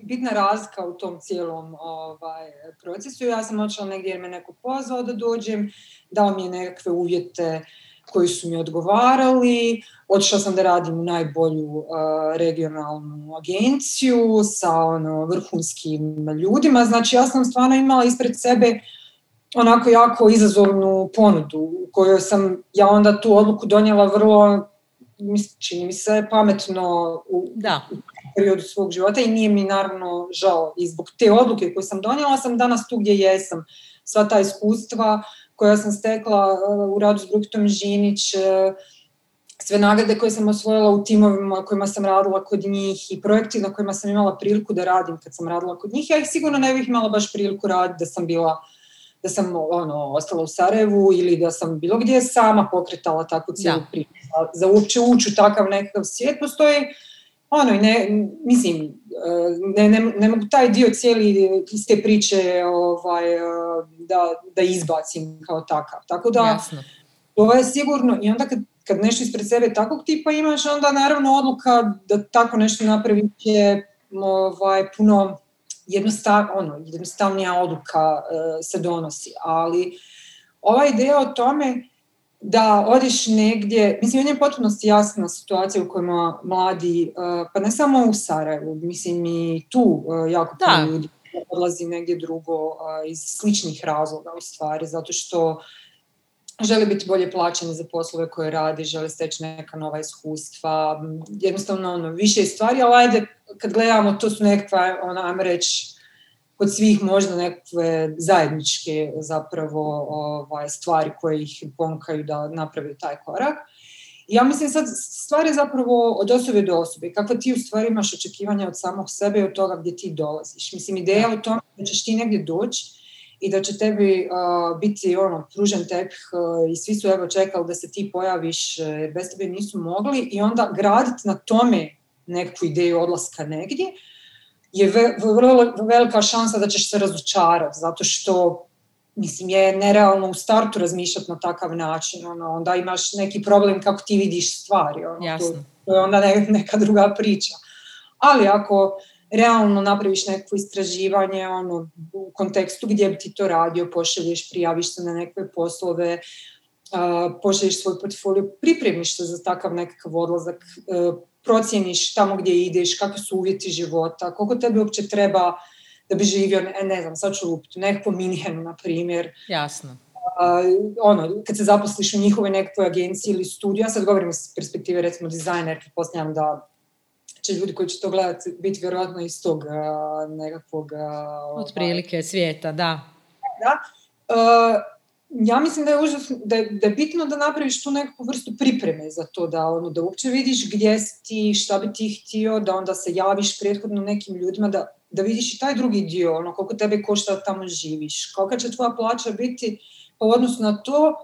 Speaker 2: bitna razlika u tom cijelom ovaj, procesu. Ja sam otišla negdje jer me neko pozvao da dođem, dao mi je nekakve uvjete koji su mi odgovarali, otišla sam da radim u najbolju uh, regionalnu agenciju sa ono, vrhunskim ljudima, znači ja sam stvarno imala ispred sebe onako jako izazovnu ponudu u kojoj sam ja onda tu odluku donijela vrlo čini mi se pametno u,
Speaker 1: da.
Speaker 2: u periodu svog života i nije mi naravno žao i zbog te odluke koje sam donijela sam danas tu gdje jesam. Sva ta iskustva koja sam stekla uh, u radu s Brukitom Žinić, uh, sve nagrade koje sam osvojila u timovima kojima sam radila kod njih i projekti na kojima sam imala priliku da radim kad sam radila kod njih, ja ih sigurno ne bih imala baš priliku raditi da sam bila da sam ono, ostala u Sarajevu ili da sam bilo gdje sama pokretala takvu cijelu da. priču. Za uopće ući u takav nekakav svijet postoji ono, ne, mislim, ne, ne, ne mogu taj dio cijeli iz te priče ovaj, da, da izbacim kao takav. Tako da,
Speaker 1: Jasno.
Speaker 2: to je sigurno, i onda kad, kad nešto ispred sebe takvog tipa imaš, onda naravno odluka da tako nešto napravi je ovaj, puno jednostav, ono, jednostavnija odluka uh, se donosi. Ali ova ideja o tome da odiš negdje, mislim, on je potpuno jasna situacija u kojima mladi, uh, pa ne samo u Sarajevu, mislim i tu uh, jako puno ljudi odlazi negdje drugo uh, iz sličnih razloga u stvari, zato što žele biti bolje plaćeni za poslove koje radi, žele steći neka nova iskustva, jednostavno ono, više stvari, ali ajde, kad gledamo, to su nekakva, ono, ajmo reći, kod svih možda nekakve zajedničke zapravo ovaj, stvari koje ih ponkaju da naprave taj korak. Ja mislim sad stvar je zapravo od osobe do osobe. Kako ti u stvari imaš očekivanja od samog sebe i od toga gdje ti dolaziš. Mislim, ideja o tome da ćeš ti negdje doći i da će tebi uh, biti ono, pružen tepih uh, i svi su evo čekali da se ti pojaviš jer bez tebe nisu mogli i onda graditi na tome nekakvu ideju odlaska negdje, je vrlo velika šansa da ćeš se razočarati, zato što mislim, je nerealno u startu razmišljati na takav način, ono, onda imaš neki problem kako ti vidiš stvari, ono,
Speaker 1: Jasno.
Speaker 2: To, to je onda ne, neka druga priča. Ali ako realno napraviš neko istraživanje ono, u kontekstu gdje bi ti to radio, pošalješ, prijaviš se na neke poslove, uh, pošalješ svoj portfolio, pripremiš se za takav nekakav odlazak, uh, procijeniš tamo gdje ideš, kakvi su uvjeti života, koliko tebi uopće treba da bi živio, ne, ne znam, sad ću lupiti, nekako Minhenu, na primjer.
Speaker 1: Jasno.
Speaker 2: Uh, ono, kad se zaposliš u njihove nekakvoj agenciji ili studiju, ja sad govorim iz perspektive recimo dizajner, pretpostavljam da će ljudi koji će to gledati biti vjerojatno iz tog nekakvog...
Speaker 1: Od prilike svijeta, da.
Speaker 2: Da. Ja mislim da je užasno, da je, da je bitno da napraviš tu neku vrstu pripreme za to, da, ono, da uopće vidiš gdje si ti, šta bi ti htio, da onda se javiš prethodno nekim ljudima, da, da vidiš i taj drugi dio, ono, koliko tebe košta da tamo živiš, kolika će tvoja plaća biti po odnosu na to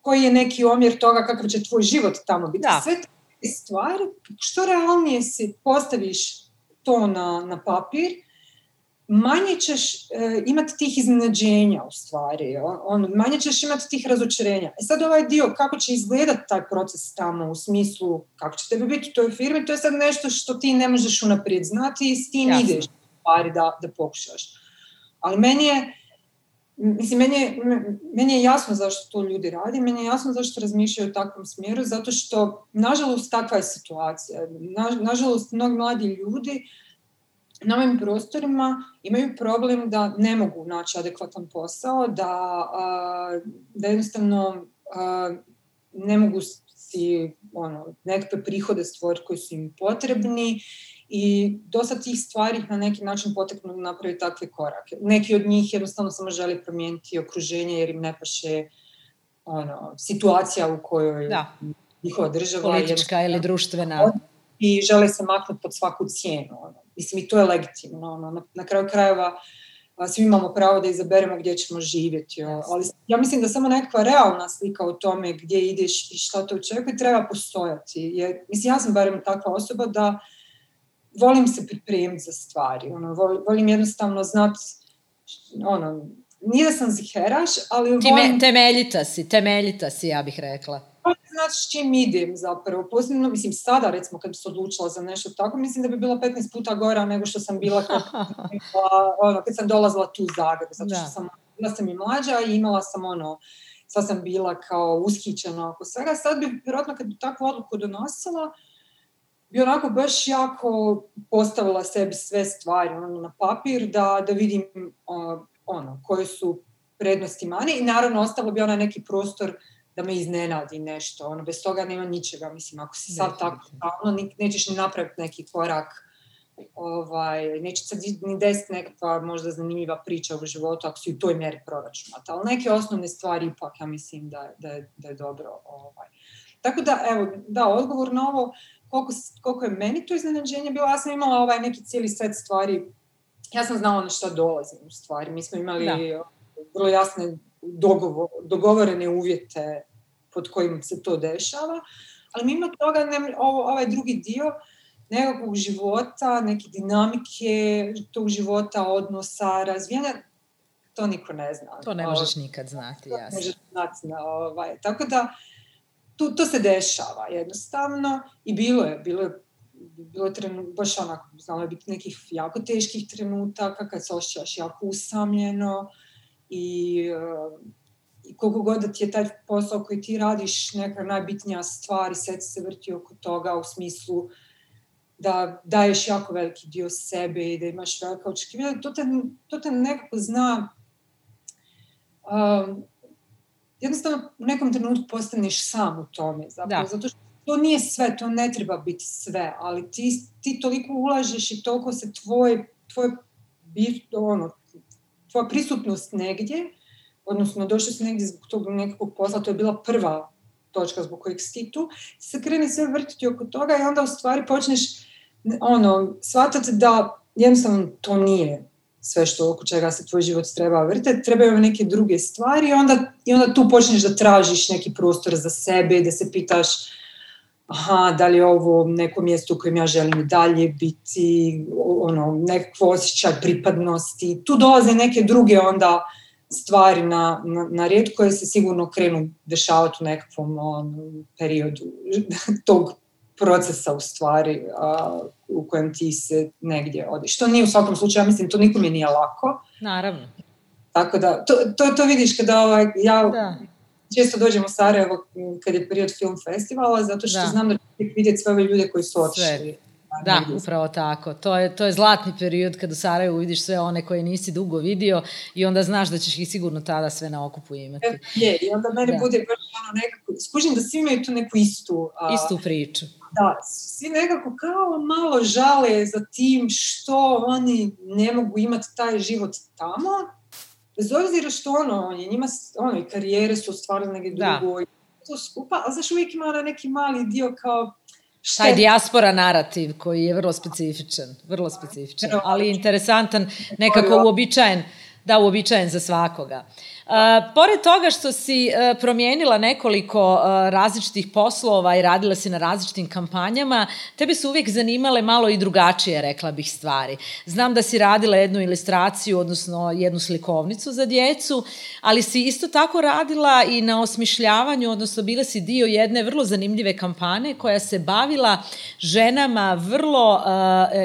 Speaker 2: koji je neki omjer toga kakav će tvoj život tamo biti. Da. Sve te stvari, što realnije si postaviš to na, na papir, manje ćeš e, imati tih iznenađenja u stvari, on, manje ćeš imati tih razočarenja. E sad ovaj dio, kako će izgledati taj proces tamo u smislu kako će tebi biti u toj firmi, to je sad nešto što ti ne možeš unaprijed znati i s tim Jasno. ideš stvari da, da pokušaš. Ali meni je, mislim, meni je, meni je jasno zašto to ljudi radi, meni je jasno zašto razmišljaju u takvom smjeru, zato što, nažalost, takva je situacija. Na, nažalost, mnogi mladi ljudi na ovim prostorima imaju problem da ne mogu naći adekvatan posao, da, da jednostavno ne mogu si ono, nekakve prihode stvoriti koji su im potrebni i dosta tih stvari na neki način poteknu da napravi takve korake. Neki od njih jednostavno samo želi promijeniti okruženje jer im ne paše ono, situacija u kojoj da. njihova država...
Speaker 1: Politička ili društvena.
Speaker 2: I žele se maknuti pod svaku cijenu. Ono. Mislim, i to je legitimno. Ono, na, na kraju krajeva svi imamo pravo da izaberemo gdje ćemo živjeti. Ali ja mislim da samo nekakva realna slika o tome gdje ideš i šta te očekuje treba postojati. Jer, mislim, ja sam barem takva osoba da volim se pripremiti za stvari. Ono, volim jednostavno znati ono, nije da sam ziheraš, ali volim...
Speaker 1: Time, temeljita si, temeljita si, ja bih rekla
Speaker 2: znati s čim idem zapravo. Posebno, mislim, sada recimo kad bi se odlučila za nešto tako, mislim da bi bila 15 puta gora nego što sam bila kad, <laughs> ono, kad sam dolazila tu u Zagreb, zato što da. sam, bila sam i mlađa i imala sam ono, sad sam bila kao ushićena oko svega. Sad bi, vjerojatno, kad bi takvu odluku donosila, bi onako baš jako postavila sebi sve stvari ono, na papir da, da vidim uh, ono, koje su prednosti mani i naravno ostalo bi onaj neki prostor da me iznenadi nešto, ono, bez toga nema ničega, mislim, ako si sad tako, ono, nećeš ni napraviti neki korak, ovaj, neće sad ni desiti nekakva možda zanimljiva priča u životu ako si u toj mjeri proračunata, ali neke osnovne stvari ipak ja mislim da, da, je, da je dobro. Ovaj. Tako da, evo, da, odgovor na ovo, koliko, koliko je meni to iznenađenje bilo, ja sam imala ovaj neki cijeli set stvari, ja sam znala na šta dolazim u stvari, mi smo imali da. vrlo jasne dogovor, dogovorene uvjete pod kojim se to dešava, ali mimo toga ne, ovo, ovaj drugi dio nekakvog života, neke dinamike tog života, odnosa, razvijanja, to niko ne zna.
Speaker 1: To ne možeš nikad znati, jasno.
Speaker 2: Ne možeš znati, ovaj. Tako da, to, to se dešava jednostavno i bilo je, bilo je bilo trenu, baš onako, znalo je biti nekih jako teških trenutaka kad se osjećaš jako usamljeno i, i koliko god da ti je taj posao koji ti radiš neka najbitnija stvar i sve se vrti oko toga u smislu da daješ jako veliki dio sebe i da imaš velika očekivanja, to te, to te nekako zna um, jednostavno u nekom trenutku postaneš sam u tome, zapravo, da. zato što to nije sve, to ne treba biti sve, ali ti, ti toliko ulažeš i toliko se tvoj, tvoj, ono, tvoja prisutnost negdje, odnosno došao si negdje zbog tog nekakvog posla, to je bila prva točka zbog kojeg si tu, se krene sve vrtiti oko toga i onda u stvari počneš ono, shvatati da jednostavno to nije sve što oko čega se tvoj život treba vrteti, trebaju neke druge stvari i onda, i onda tu počneš da tražiš neki prostor za sebe, da se pitaš aha, da li je ovo neko mjesto u kojem ja želim dalje biti, ono, nekakvo osjećaj pripadnosti. Tu dolaze neke druge onda stvari na, na, na red koje se sigurno krenu dešavati u nekakvom on, periodu tog procesa u stvari a, u kojem ti se negdje odiš. To nije u svakom slučaju, ja mislim, to nikome nije lako.
Speaker 1: Naravno.
Speaker 2: Tako da, to, to, to vidiš kada ovaj, ja da. često dođem u Sarajevo kad je period film festivala, zato što da. znam da ću vidjeti sve ove ljude koji su otišli.
Speaker 1: Da, upravo tako. To je, to je zlatni period kada u Sarajevu vidiš sve one koje nisi dugo vidio i onda znaš da ćeš ih sigurno tada sve na okupu imati.
Speaker 2: E, je, i onda meni da. bude baš ono nekako, skužim da svi imaju tu neku istu...
Speaker 1: A, istu priču.
Speaker 2: Da, svi nekako kao malo žale za tim što oni ne mogu imati taj život tamo, bez obzira što ono, on je njima, ono, i karijere su ostvarili negdje da. drugo, i to skupa, ali znaš, uvijek ima neki mali dio kao,
Speaker 1: Šta Taj dijaspora narativ koji je vrlo specifičan, vrlo specifičan, ali interesantan, nekako uobičajen, da uobičajen za svakoga. Uh, pored toga što si uh, promijenila nekoliko uh, različitih poslova i radila si na različitim kampanjama, tebe su uvijek zanimale malo i drugačije, rekla bih, stvari. Znam da si radila jednu ilustraciju, odnosno jednu slikovnicu za djecu, ali si isto tako radila i na osmišljavanju, odnosno bila si dio jedne vrlo zanimljive kampane koja se bavila ženama vrlo uh,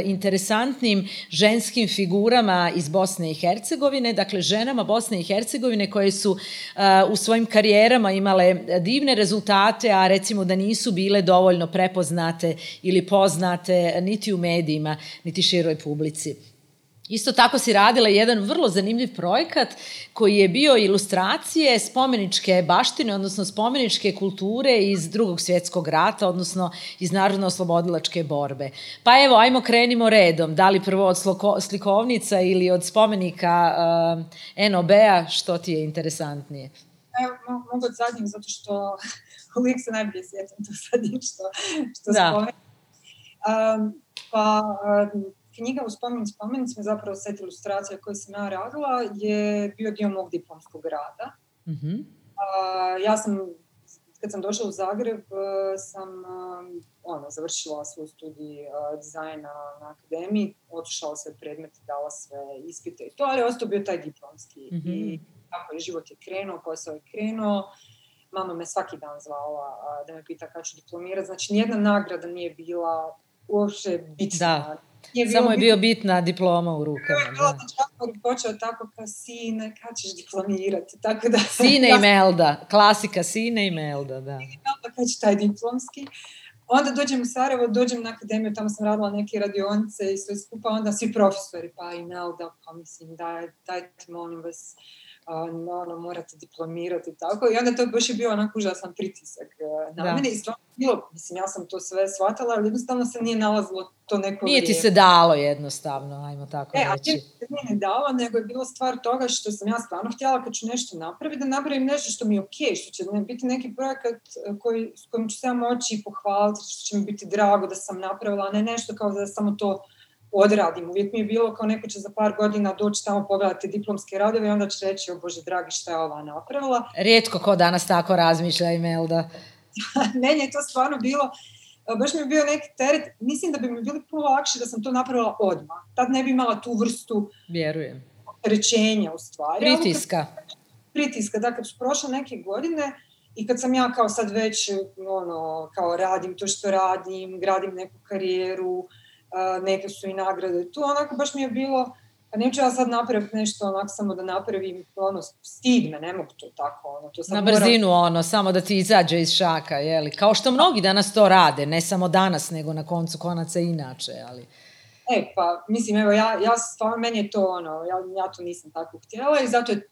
Speaker 1: interesantnim ženskim figurama iz Bosne i Hercegovine, dakle ženama Bosne i Hercegovine koje su uh, u svojim karijerama imale divne rezultate, a recimo da nisu bile dovoljno prepoznate ili poznate niti u medijima, niti široj publici. Isto tako si radila jedan vrlo zanimljiv projekat koji je bio ilustracije spomeničke baštine, odnosno spomeničke kulture iz drugog svjetskog rata, odnosno iz narodno-oslobodilačke borbe. Pa evo, ajmo krenimo redom. Da li prvo od slikovnica ili od spomenika uh, NOB-a, što ti je interesantnije?
Speaker 2: Evo, mogu od zadnjeg, zato što <laughs> uvijek se najbolje sjećam to <laughs> zadnjeg što, što da. spomenim. Um, pa, um, knjiga u spomen spomenicima, zapravo set ilustracija koje sam ja radila, je bio dio mog diplomskog rada. Mm -hmm. A, ja sam, kad sam došla u Zagreb, sam ono, završila svoj studij dizajna na akademiji, otišala sve predmete, dala sve ispite i to, ali ostao bio taj diplomski. Mm -hmm. I tako je, život je krenuo, posao je krenuo. Mama me svaki dan zvala da me pita kada ću diplomirati. Znači, nijedna nagrada nije bila uopće bitna.
Speaker 1: Da je Samo je bio bitna diploma u rukama.
Speaker 2: Je bilo da. počeo tako kao sine, kad ćeš diplomirati, tako da...
Speaker 1: Sine i Melda, klasika Sine i Melda, da.
Speaker 2: Sine i Melda, kad će taj diplomski. Onda dođem u Sarajevo, dođem na akademiju, tamo sam radila neke radionice i sve skupa, onda svi profesori, pa i Melda, pa mislim, daj, dajte molim vas, ono, morate diplomirati i tako. I onda to baš je bio onako užasan pritisak e, na da. mene. I stvarno bilo, mislim, ja sam to sve shvatala, ali jednostavno se nije nalazilo to neko
Speaker 1: Nije ti se dalo jednostavno, ajmo tako e, reći.
Speaker 2: E, a nije ne dalo, nego je bilo stvar toga što sam ja stvarno htjela kad ću nešto napraviti, da napravim nešto što mi je okej, okay, što će biti neki projekat e, koji, s kojim ću se ja moći pohvaliti, što će mi biti drago da sam napravila, a ne nešto kao da samo to odradim. Uvijek mi je bilo kao neko će za par godina doći tamo pogledati diplomske radove i onda će reći, o Bože dragi, šta je ova napravila.
Speaker 1: Rijetko ko danas tako razmišlja, Imelda.
Speaker 2: Meni <laughs> je to stvarno bilo, baš mi je bio neki teret. Mislim da bi mi bilo puno lakše da sam to napravila odmah. Tad ne bi imala tu vrstu
Speaker 1: Vjerujem.
Speaker 2: rečenja u stvari.
Speaker 1: Pritiska.
Speaker 2: Kad, pritiska, da kad su prošle neke godine, i kad sam ja kao sad već ono, kao radim to što radim, gradim neku karijeru, neke su i nagrade tu, onako baš mi je bilo, pa neću ja sad napraviti nešto onako samo da napravim, ono, stid me, ne mogu to tako, ono, to
Speaker 1: sam Na brzinu mora... ono, samo da ti izađe iz šaka, jeli, kao što mnogi danas to rade, ne samo danas, nego na koncu konaca inače, ali...
Speaker 2: E, pa, mislim, evo, ja, ja stvarno, meni je to, ono, ja, ja to nisam tako htjela i zato je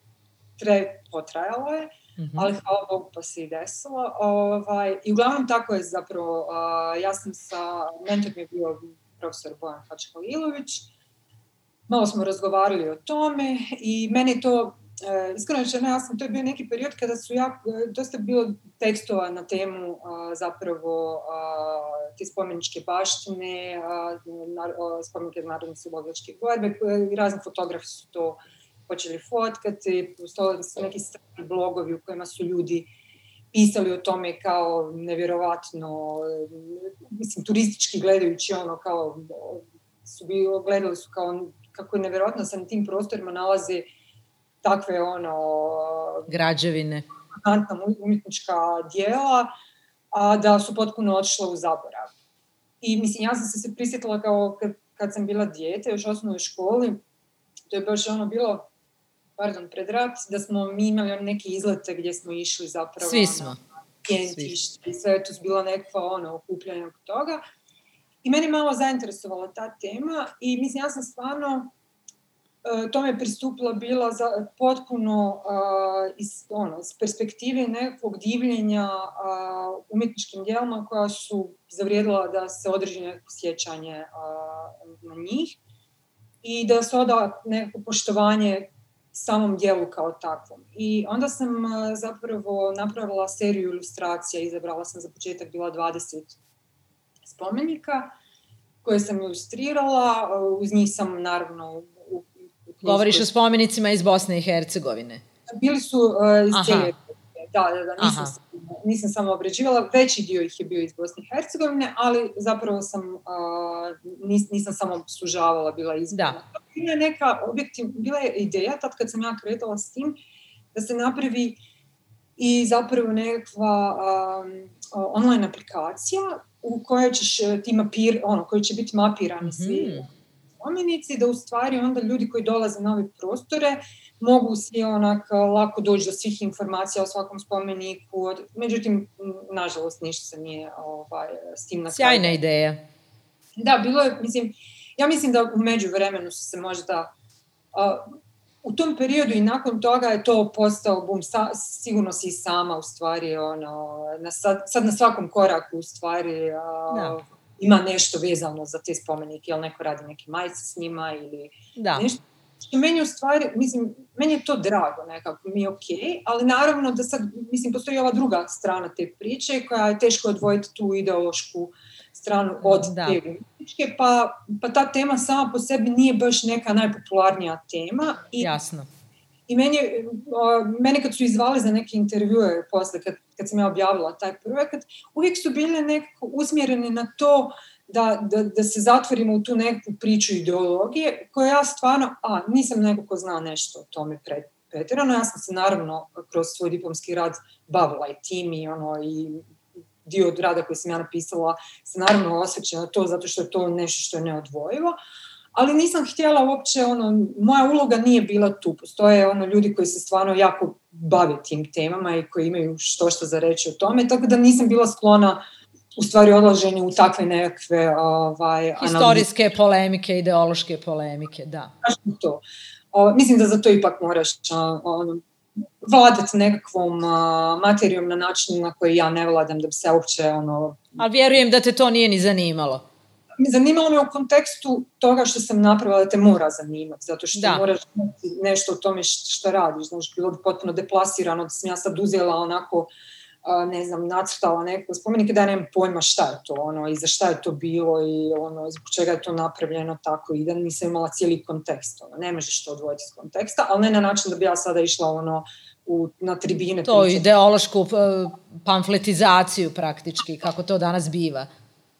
Speaker 2: tre, potrajalo je, mm-hmm. ali hvala Bogu pa se i desilo. Ovaj, I uglavnom tako je zapravo, uh, ja sam sa, mentor mi je bio profesor Bojan Hačkalilović. Malo smo razgovarali o tome i meni to, e, iskreno rečeno, ja sam, to je bio neki period kada su ja, dosta bilo tekstova na temu a, zapravo a, te spomeničke baštine, spomenike narodne slobodačke borbe, razni fotografi su to počeli fotkati, postojali su neki strani blogovi u kojima su ljudi pisali o tome kao nevjerovatno, mislim, turistički gledajući ono kao, su bilo, gledali su kao kako je nevjerovatno se na tim prostorima nalaze takve ono...
Speaker 1: Građevine.
Speaker 2: umjetnička dijela, a da su potpuno otišla u zaborav. I mislim, ja sam se se prisjetila kao kad, kad sam bila dijete, još u osnovnoj školi, to je baš ono bilo pardon, pred rat, da smo mi imali neke izlete gdje smo išli zapravo.
Speaker 1: Svi smo.
Speaker 2: i sve je tu bilo nekakva ono, okupljanje oko toga. I meni malo zainteresovala ta tema i mislim, ja sam stvarno uh, tome pristupila bila za, potpuno uh, iz, ono, iz perspektive nekog divljenja uh, umjetničkim djelama koja su zavrijedila da se održi neko sjećanje na njih i da se oda neko poštovanje samom dijelu kao takvom. I onda sam zapravo napravila seriju ilustracija, izabrala sam za početak bila 20 spomenika koje sam ilustrirala, uz njih sam naravno... U,
Speaker 1: u, Govoriš o spomenicima iz Bosne i Hercegovine?
Speaker 2: Bili su uh, iz cijele da, da, da, nisam, nisam samo obrađivala, veći dio ih je bio iz Bosne i Hercegovine, ali zapravo sam, uh, nis, nisam samo sužavala, bila izbjena. Da. Bila je neka objektiv, bila je ideja, tad kad sam ja kretala s tim, da se napravi i zapravo nekakva um, online aplikacija u kojoj ćeš e, ti mapir, ono, koji će biti mapirani mm-hmm. svi spomenici, da u stvari onda ljudi koji dolaze na ove prostore mogu svi onak lako doći do svih informacija o svakom spomeniku. Međutim, nažalost, ništa se nije ovaj, s tim na
Speaker 1: Sjajna ideja.
Speaker 2: Da, bilo je, mislim, ja mislim da u međuvremenu su se možda uh, u tom periodu i nakon toga je to postao bum, sa, sigurno si sama u stvari, ono, na sad, sad na svakom koraku u stvari uh, da. ima nešto vezano za te spomenike, jel neko radi neke majice s njima ili da. nešto što meni u stvari, mislim, meni je to drago nekako, mi je okej, okay, ali naravno da sad, mislim, postoji ova druga strana te priče koja je teško odvojiti tu ideološku stranu od da. te umjetničke, pa, pa ta tema sama po sebi nije baš neka najpopularnija tema.
Speaker 1: I, Jasno.
Speaker 2: I meni, mene kad su izvali za neke intervjue posle, kad, kad sam ja objavila taj projekat, uvijek su bile nekako usmjerene na to da, da, da se zatvorimo u tu neku priču ideologije, koja ja stvarno, a, nisam neko ko zna nešto o tome pred, pretjerano, ja sam se naravno kroz svoj diplomski rad bavila i tim i ono i dio od rada koji sam ja napisala se naravno osjeća na to zato što je to nešto što je neodvojivo, ali nisam htjela uopće, ono, moja uloga nije bila tu. Postoje ono ljudi koji se stvarno jako bave tim temama i koji imaju što što za reći o tome, tako da nisam bila sklona u stvari odlaženju u takve nekakve ovaj,
Speaker 1: Historijske analize. polemike, ideološke polemike, da.
Speaker 2: to. O, mislim da za to ipak moraš ono, vladati nekakvom a, materijom na način na koji ja ne vladam da bi se uopće ono...
Speaker 1: Ali vjerujem da te to nije ni zanimalo.
Speaker 2: Zanimalo me u kontekstu toga što sam napravila da te mora zanimati, zato što da. moraš nešto o tome što radiš. Znaš, bilo bi potpuno deplasirano da sam ja sad uzela onako ne znam, nacrtala neko spomenike da nemam pojma šta je to, ono, i za šta je to bilo i ono, zbog čega je to napravljeno tako i da nisam imala cijeli kontekst, ono, ne možeš to odvojiti iz konteksta, ali ne na način da bi ja sada išla ono, u, na tribine.
Speaker 1: To pričati. ideološku pamfletizaciju praktički, kako to danas biva.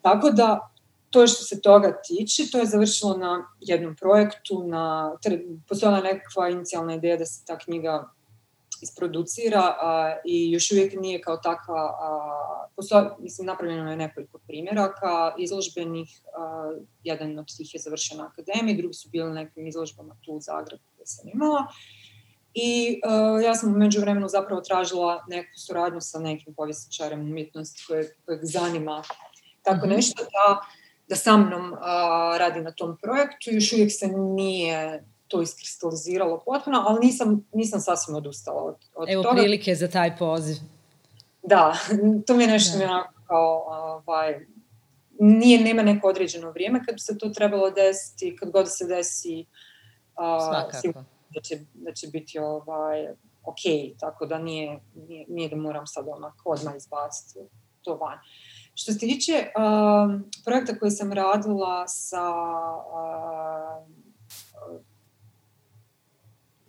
Speaker 2: Tako da, to što se toga tiče, to je završilo na jednom projektu, na, postojala nekakva inicijalna ideja da se ta knjiga isproducira a, i još uvijek nije kao takva, a, posto, mislim, napravljeno je nekoliko primjeraka izložbenih, a, jedan od tih je završen na akademiji, drugi su bili nekim izložbama tu u Zagrebu gdje sam imala. I uh, ja sam umeđu vremenu zapravo tražila neku suradnju sa nekim povjesničarem umjetnosti kojeg, kojeg zanima tako mm-hmm. nešto da, da sa mnom uh, radi na tom projektu. Još uvijek se nije to iskristaliziralo potpuno, ali nisam, nisam sasvim odustala od, od
Speaker 1: Evo
Speaker 2: toga.
Speaker 1: Evo prilike za taj poziv.
Speaker 2: Da, <laughs> to mi je nešto da. mi kao, ovaj, nije, nema neko određeno vrijeme kad bi se to trebalo desiti, kad god se desi, uh, da će, da će biti ovaj, ok, tako da nije, nije, nije da moram sad onak odmah izbaciti to van. Što se tiče uh, projekta koji sam radila sa uh,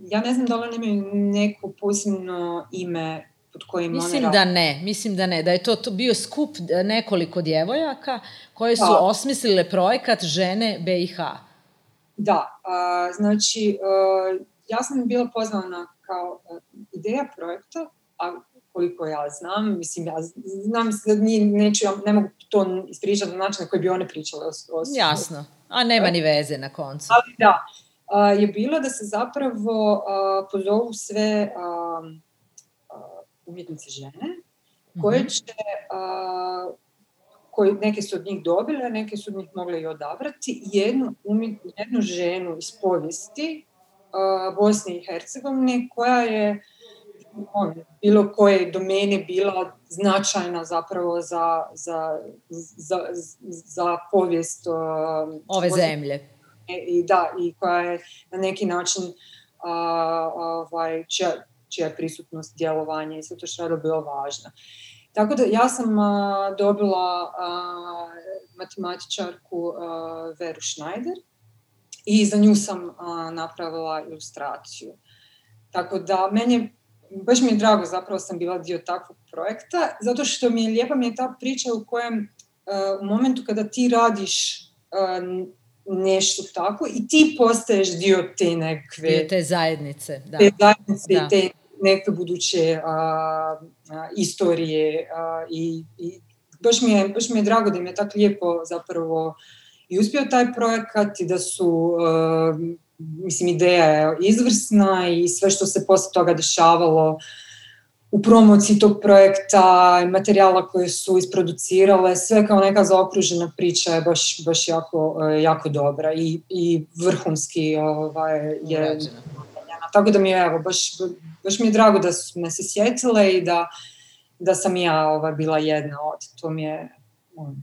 Speaker 2: ja ne znam da li oni imaju neko posebno ime pod kojim
Speaker 1: Mislim one da ne, mislim da ne, da je to, to bio skup nekoliko djevojaka koje su da. osmislile projekat Žene BiH.
Speaker 2: Da, a, znači a, ja sam bila pozvana kao a, ideja projekta, a koliko ja znam, mislim, ja znam da nije, neću, ja ne mogu to ispričati na način na koji bi one pričale o, o
Speaker 1: Jasno, a nema ni veze na koncu.
Speaker 2: Ali da, je bilo da se zapravo pozovu sve umjetnice žene koje mhm. će koji neke su od njih dobile, neke su od njih mogle i odabrati, jednu, umjet, jednu ženu iz povijesti uh, Bosne i Hercegovine koja je on, bilo koje domene bila značajna zapravo za, za, za, za povijest uh,
Speaker 1: ove zemlje
Speaker 2: i da, i koja je na neki način a, ovaj, čija, čija prisutnost, djelovanje i sve to što je bilo važno. Tako da ja sam a, dobila a, matematičarku a, Veru Schneider i za nju sam a, napravila ilustraciju. Tako da meni baš mi je drago zapravo sam bila dio takvog projekta, zato što mi je lijepa mi je ta priča u kojem a, u momentu kada ti radiš a, nešto tako i ti postaješ dio te.
Speaker 1: Dio te zajednice, da.
Speaker 2: Te zajednice da. i te neke buduće a, a, istorije a, i, i baš, mi je, baš mi je drago da mi je tako lijepo zapravo i uspio taj projekat i da su, a, mislim, ideja je izvrsna i sve što se posle toga dešavalo u promociji tog projekta, materijala koje su isproducirale, sve kao neka zaokružena priča je baš, baš jako, e, jako dobra i, i vrhunski ovaj, je Tako da mi je, evo, baš, baš mi je drago da su me se sjetile i da, da sam ja ovaj, bila jedna od, to mi je... Um.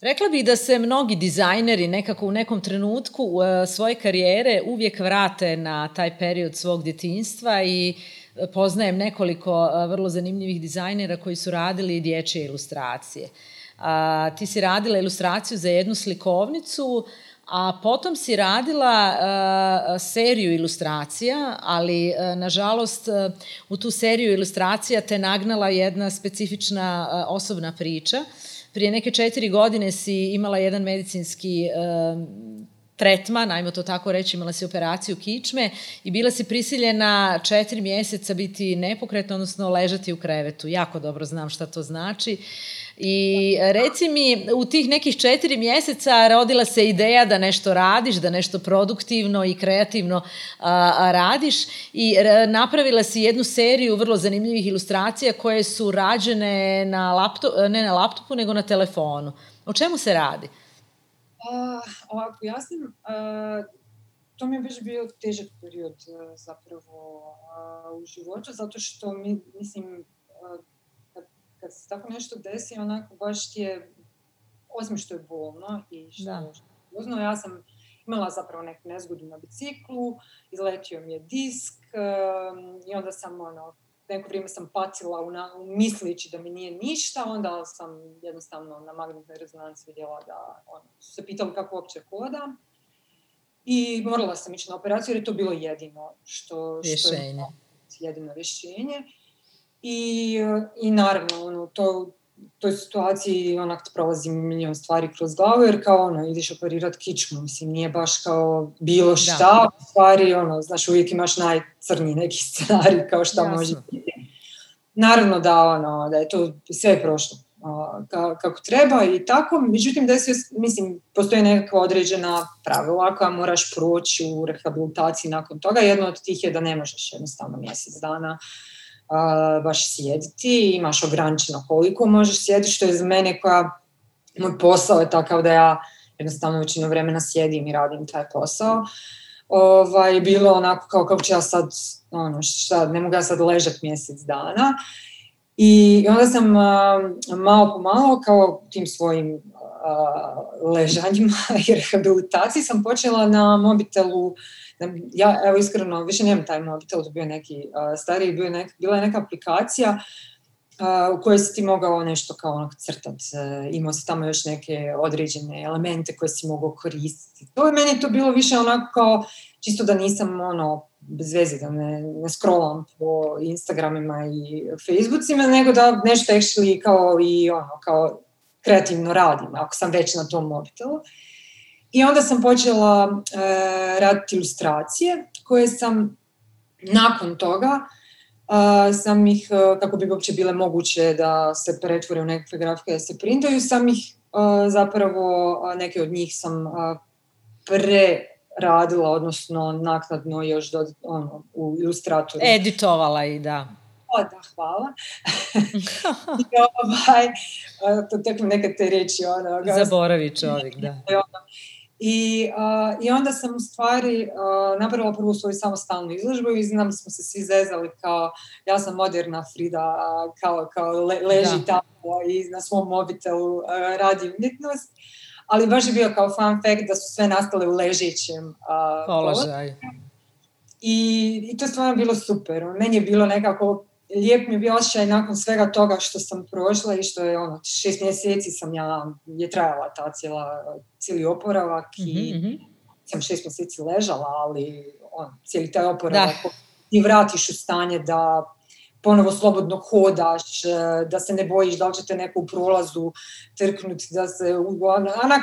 Speaker 1: Rekla bih da se mnogi dizajneri nekako u nekom trenutku uh, svoje karijere uvijek vrate na taj period svog djetinstva i uh, poznajem nekoliko vrlo zanimljivih dizajnera koji su radili dječje ilustracije. A, ti si radila ilustraciju za jednu slikovnicu, a potom si radila uh, seriju ilustracija, ali uh, nažalost uh, u tu seriju ilustracija te nagnala jedna specifična uh, osobna priča. Prije neke četiri godine si imala jedan medicinski uh, tretman, ajmo to tako reći, imala si operaciju kičme i bila si prisiljena četiri mjeseca biti nepokretna, odnosno ležati u krevetu. Jako dobro znam šta to znači. I reci mi, u tih nekih četiri mjeseca rodila se ideja da nešto radiš, da nešto produktivno i kreativno a, a, radiš i napravila si jednu seriju vrlo zanimljivih ilustracija koje su rađene na laptop, ne na laptopu, nego na telefonu. O čemu se radi?
Speaker 2: Uh, ovako, ja sam, uh, to mi je već bio težak period uh, zapravo uh, u životu, zato što mi, mislim, uh, kad, kad se tako nešto desi, onako baš ti je, osim što je bolno i što, da. je ja sam imala zapravo neku nezgodu na biciklu, izletio mi je disk um, i onda sam ono, neko vrijeme sam patila u, na, u mislići da mi nije ništa, onda sam jednostavno na magnetnoj rezonanci vidjela da ono, su se pitali kako uopće hodam. I morala sam ići na operaciju jer je to bilo jedino što,
Speaker 1: što je
Speaker 2: jedino rješenje. I, i naravno, ono, to, toj situaciji onak prolazi milion stvari kroz glavu, jer kao ono, ideš operirat kičmu, mislim, nije baš kao bilo da. šta, da. u stvari, ono, znaš, uvijek imaš najcrniji neki <laughs> scenarij kao šta Jasno. može biti. Naravno da, ono, da je to sve prošlo ka, kako treba i tako, međutim da se, mislim, postoji neka određena pravila koja moraš proći u rehabilitaciji nakon toga. Jedno od tih je da ne možeš jednostavno mjesec dana uh, baš sjediti, imaš ograničeno koliko možeš sjediti, što je za mene koja, moj posao je takav da ja jednostavno većinu vremena sjedim i radim taj posao. Ovaj, bilo onako kao kako ću ja sad, ono, šta, ne mogu ja sad ležati mjesec dana. I onda sam malo po malo, kao tim svojim uh, ležanjima <laughs> i rehabilitaciji, sam počela na mobitelu ja evo iskreno više nemam taj mobitel, to bio neki uh, stariji, bio nek, bila je neka aplikacija uh, u kojoj si ti mogao nešto kao onak crtat, uh, imao si tamo još neke određene elemente koje si mogao koristiti. To je meni to bilo više onako kao čisto da nisam ono bez veze, da ne, ne scrollam po Instagramima i Facebookima, nego da nešto actually kao i ono, kao kreativno radim, ako sam već na tom mobitelu. Uh, I onda sam počela e, raditi ilustracije koje sam nakon toga e, sam ih, e, kako bi uopće bile moguće da se pretvore u nekakve grafike da se printaju, sam ih e, zapravo, neke od njih sam e, preradila, odnosno naknadno još do, ono, u ilustratoru.
Speaker 1: Editovala i da.
Speaker 2: O, da, hvala. I ovaj, to tek neka te reći. Ono,
Speaker 1: Zaboravi čovjek, da. <laughs>
Speaker 2: I, uh, I onda sam u stvari uh, napravila prvu svoju samostalnu izložbu i znam smo se svi zezali kao ja sam moderna Frida, kao, kao le, leži da. tamo i na svom mobitelu uh, radi umjetnost. Ali baš je bio kao fun fact da su sve nastale u ležićem uh,
Speaker 1: položaju.
Speaker 2: I, I to je stvarno bilo super. Meni je bilo nekako lijep mi je bio osjećaj nakon svega toga što sam prošla i što je ono, šest mjeseci sam ja, je trajala ta cijela, cijeli oporavak i mhm. sam šest mjeseci ležala, ali on, cijeli taj oporavak da. ti vratiš u stanje da ponovo slobodno hodaš, da se ne bojiš da li će te neko u prolazu trknuti, da se onak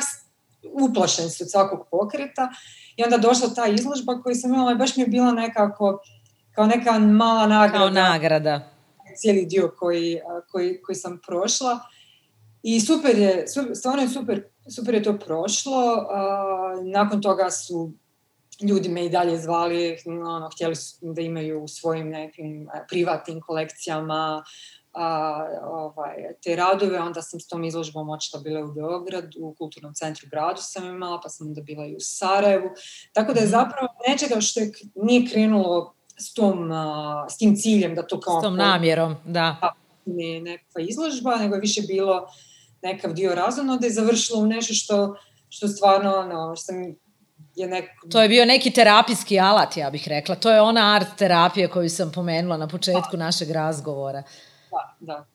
Speaker 2: uplašen si od svakog pokreta. I onda došla ta izložba koju sam imala i baš mi je bila nekako kao neka mala nagrada.
Speaker 1: Kao nagrada.
Speaker 2: Cijeli dio koji, koji, koji sam prošla. I super je, stvarno je super, super je to prošlo. Nakon toga su ljudi me i dalje zvali, ono, htjeli su da imaju u svojim nekim privatnim kolekcijama a, ovaj, te radove, onda sam s tom izložbom očito bila u Beogradu, u kulturnom centru gradu sam imala, pa sam onda bila i u Sarajevu. Tako da je mhm. zapravo nečega što je, nije krenulo s, tom, s tim ciljem da to kao...
Speaker 1: S tom namjerom, da.
Speaker 2: da ne nekakva izložba, nego je više bilo nekav dio razumno da je završilo u nešto što, što stvarno, ono, što sam je nek...
Speaker 1: To je bio neki terapijski alat, ja bih rekla. To je ona art terapija koju sam pomenula na početku da. našeg razgovora.
Speaker 2: Da, da.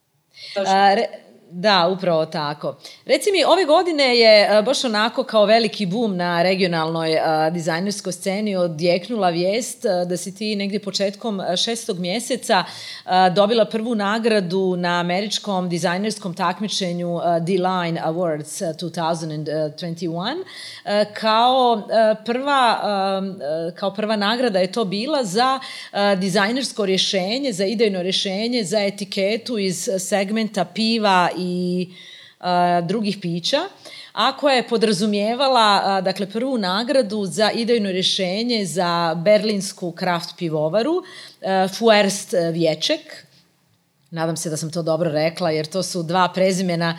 Speaker 1: A, re, Da, upravo tako. Reci mi, ove godine je e, baš onako kao veliki bum na regionalnoj e, dizajnerskoj sceni odjeknula vijest e, da si ti negdje početkom šestog mjeseca dobila prvu nagradu na američkom dizajnerskom takmičenju D-Line Awards 2021 a, kao prva kao prva nagrada je to bila za dizajnersko rješenje, za idejno rješenje, za etiketu iz segmenta piva i drugih pića, a koja je podrazumijevala dakle, prvu nagradu za idejno rješenje za berlinsku kraft pivovaru Fuerst Vječek. Nadam se da sam to dobro rekla, jer to su dva prezimena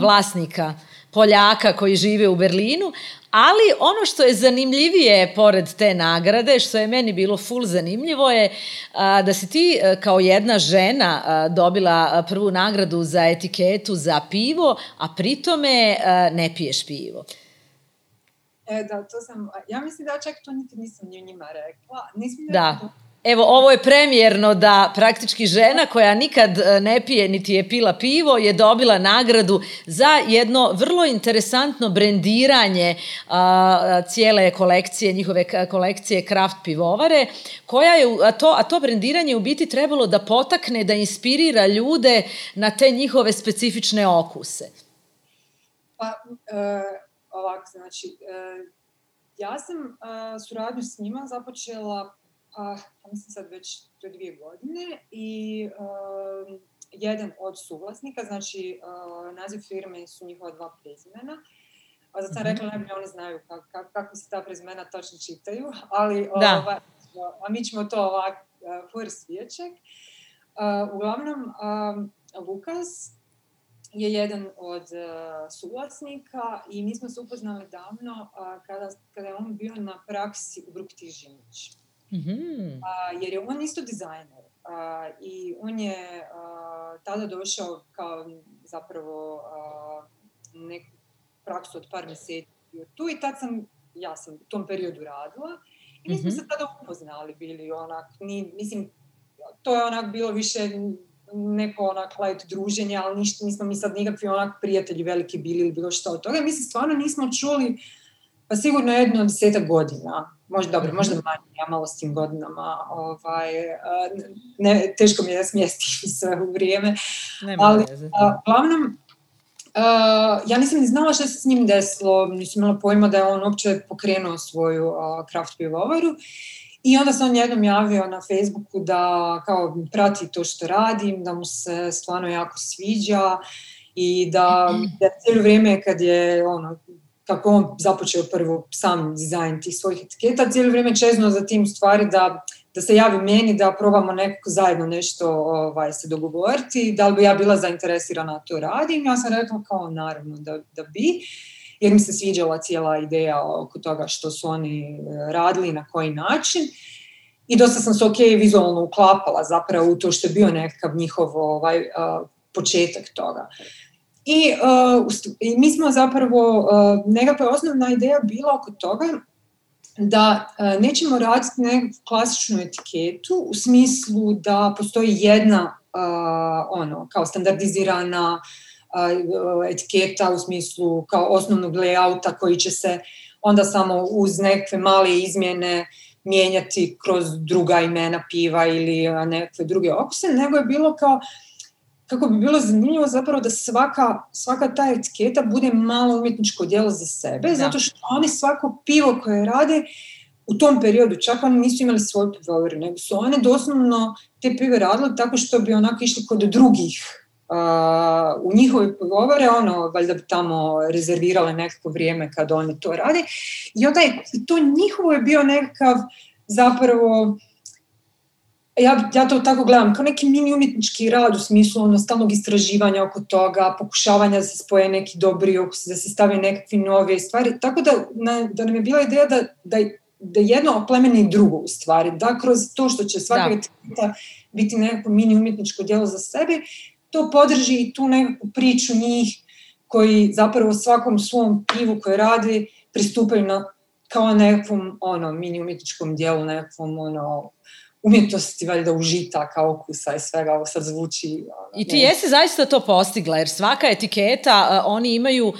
Speaker 1: vlasnika Poljaka koji žive u Berlinu, ali ono što je zanimljivije pored te nagrade, što je meni bilo full zanimljivo je a, da si ti a, kao jedna žena a, dobila prvu nagradu za etiketu za pivo, a pritome a, ne piješ pivo.
Speaker 2: E, da, to sam, ja mislim da čak to nikad nisam njima rekla. Nisam
Speaker 1: da. Rekla Evo, ovo je premijerno da praktički žena koja nikad e, ne pije niti je pila pivo je dobila nagradu za jedno vrlo interesantno brendiranje a, cijele kolekcije, njihove kolekcije kraft pivovare, koja je, a to, a to brendiranje u biti trebalo da potakne, da inspirira ljude na te njihove specifične okuse.
Speaker 2: Pa, e, ovako, znači, e, ja sam e, suradnju s njima započela pa, pa mislim sad već to dvije godine i uh, jedan od suvlasnika, znači uh, naziv firme su njihova dva prezimena, a zato sam mhm. rekla najbolje oni znaju kako, kako, kako se ta prezimena točno čitaju, ali da. Ova, a mi ćemo to ovak uh, for sviječek. Uh, uglavnom, um, Lukas je jedan od uh, suvlasnika i mi smo se upoznali davno uh, kada, kada je on bio na praksi u Brukti Žinić. Mm-hmm. A, jer je on isto dizajner a, i on je a, tada došao kao zapravo a, neku praksu od par mjeseci tu i tad sam, ja sam u tom periodu radila i mi smo mm-hmm. se tada upoznali bili onak, ni, mislim, to je onak bilo više neko onak light druženje, ali ništa, nismo mi sad nikakvi onak prijatelji veliki bili ili bilo što od toga. Mi se stvarno nismo čuli pa sigurno jedno desetak godina možda dobro, možda manje, ja malo s tim godinama, ovaj, ne, teško mi je da smjestiti <laughs> sve u vrijeme, Nema ali a, glavnom, Uh, ja nisam ni znala što se s njim desilo, nisam imala pojma da je on uopće pokrenuo svoju uh, craft pivovaru i onda se on jednom javio na Facebooku da kao prati to što radim, da mu se stvarno jako sviđa i da, mhm. da cijelo vrijeme kad je ono, kako on započeo prvo sam dizajn tih svojih etiketa, cijelo vrijeme čezno za tim stvari da, da se javi meni, da probamo nekako zajedno nešto ovaj, se dogovoriti, da li bi ja bila zainteresirana to radim. Ja sam rekla kao naravno da, da bi, jer mi se sviđala cijela ideja oko toga što su oni e, radili na koji način. I dosta sam se ok vizualno uklapala zapravo u to što je bio nekakav njihov ovaj, početak toga. I, uh, I mi smo zapravo, uh, nekakva osnovna ideja bila oko toga da uh, nećemo raditi nekakvu klasičnu etiketu u smislu da postoji jedna uh, ono, kao standardizirana uh, etiketa u smislu kao osnovnog layouta koji će se onda samo uz neke male izmjene mijenjati kroz druga imena piva ili neke druge okuse, nego je bilo kao kako bi bilo zanimljivo zapravo da svaka, svaka ta etiketa bude malo umjetničko djelo za sebe, da. zato što oni svako pivo koje rade u tom periodu, čak oni nisu imali svoj pivovar, nego su one doslovno te pive radile tako što bi onako išli kod drugih Uh, u njihove pivovare, ono, valjda bi tamo rezervirale nekako vrijeme kad oni to rade. I onda je, to njihovo je bio nekakav zapravo ja, ja to tako gledam, kao neki mini umjetnički rad u smislu ono, stalnog istraživanja oko toga, pokušavanja da se spoje neki dobri okus, da se stave nekakve nove stvari, tako da, na, da nam je bila ideja da, da, da jedno oplemeni drugo u stvari, da kroz to što će svaka da. biti nekako mini umjetničko djelo za sebe, to podrži i tu nekakvu priču njih koji zapravo svakom svom pivu koje radi pristupaju na kao nekakvom ono, mini umjetničkom dijelu, nekakvom ono, umjetnosti, valjda užitaka, okusa i svega, ovo sad zvuči...
Speaker 1: I ti jesi zaista to postigla, jer svaka etiketa, oni imaju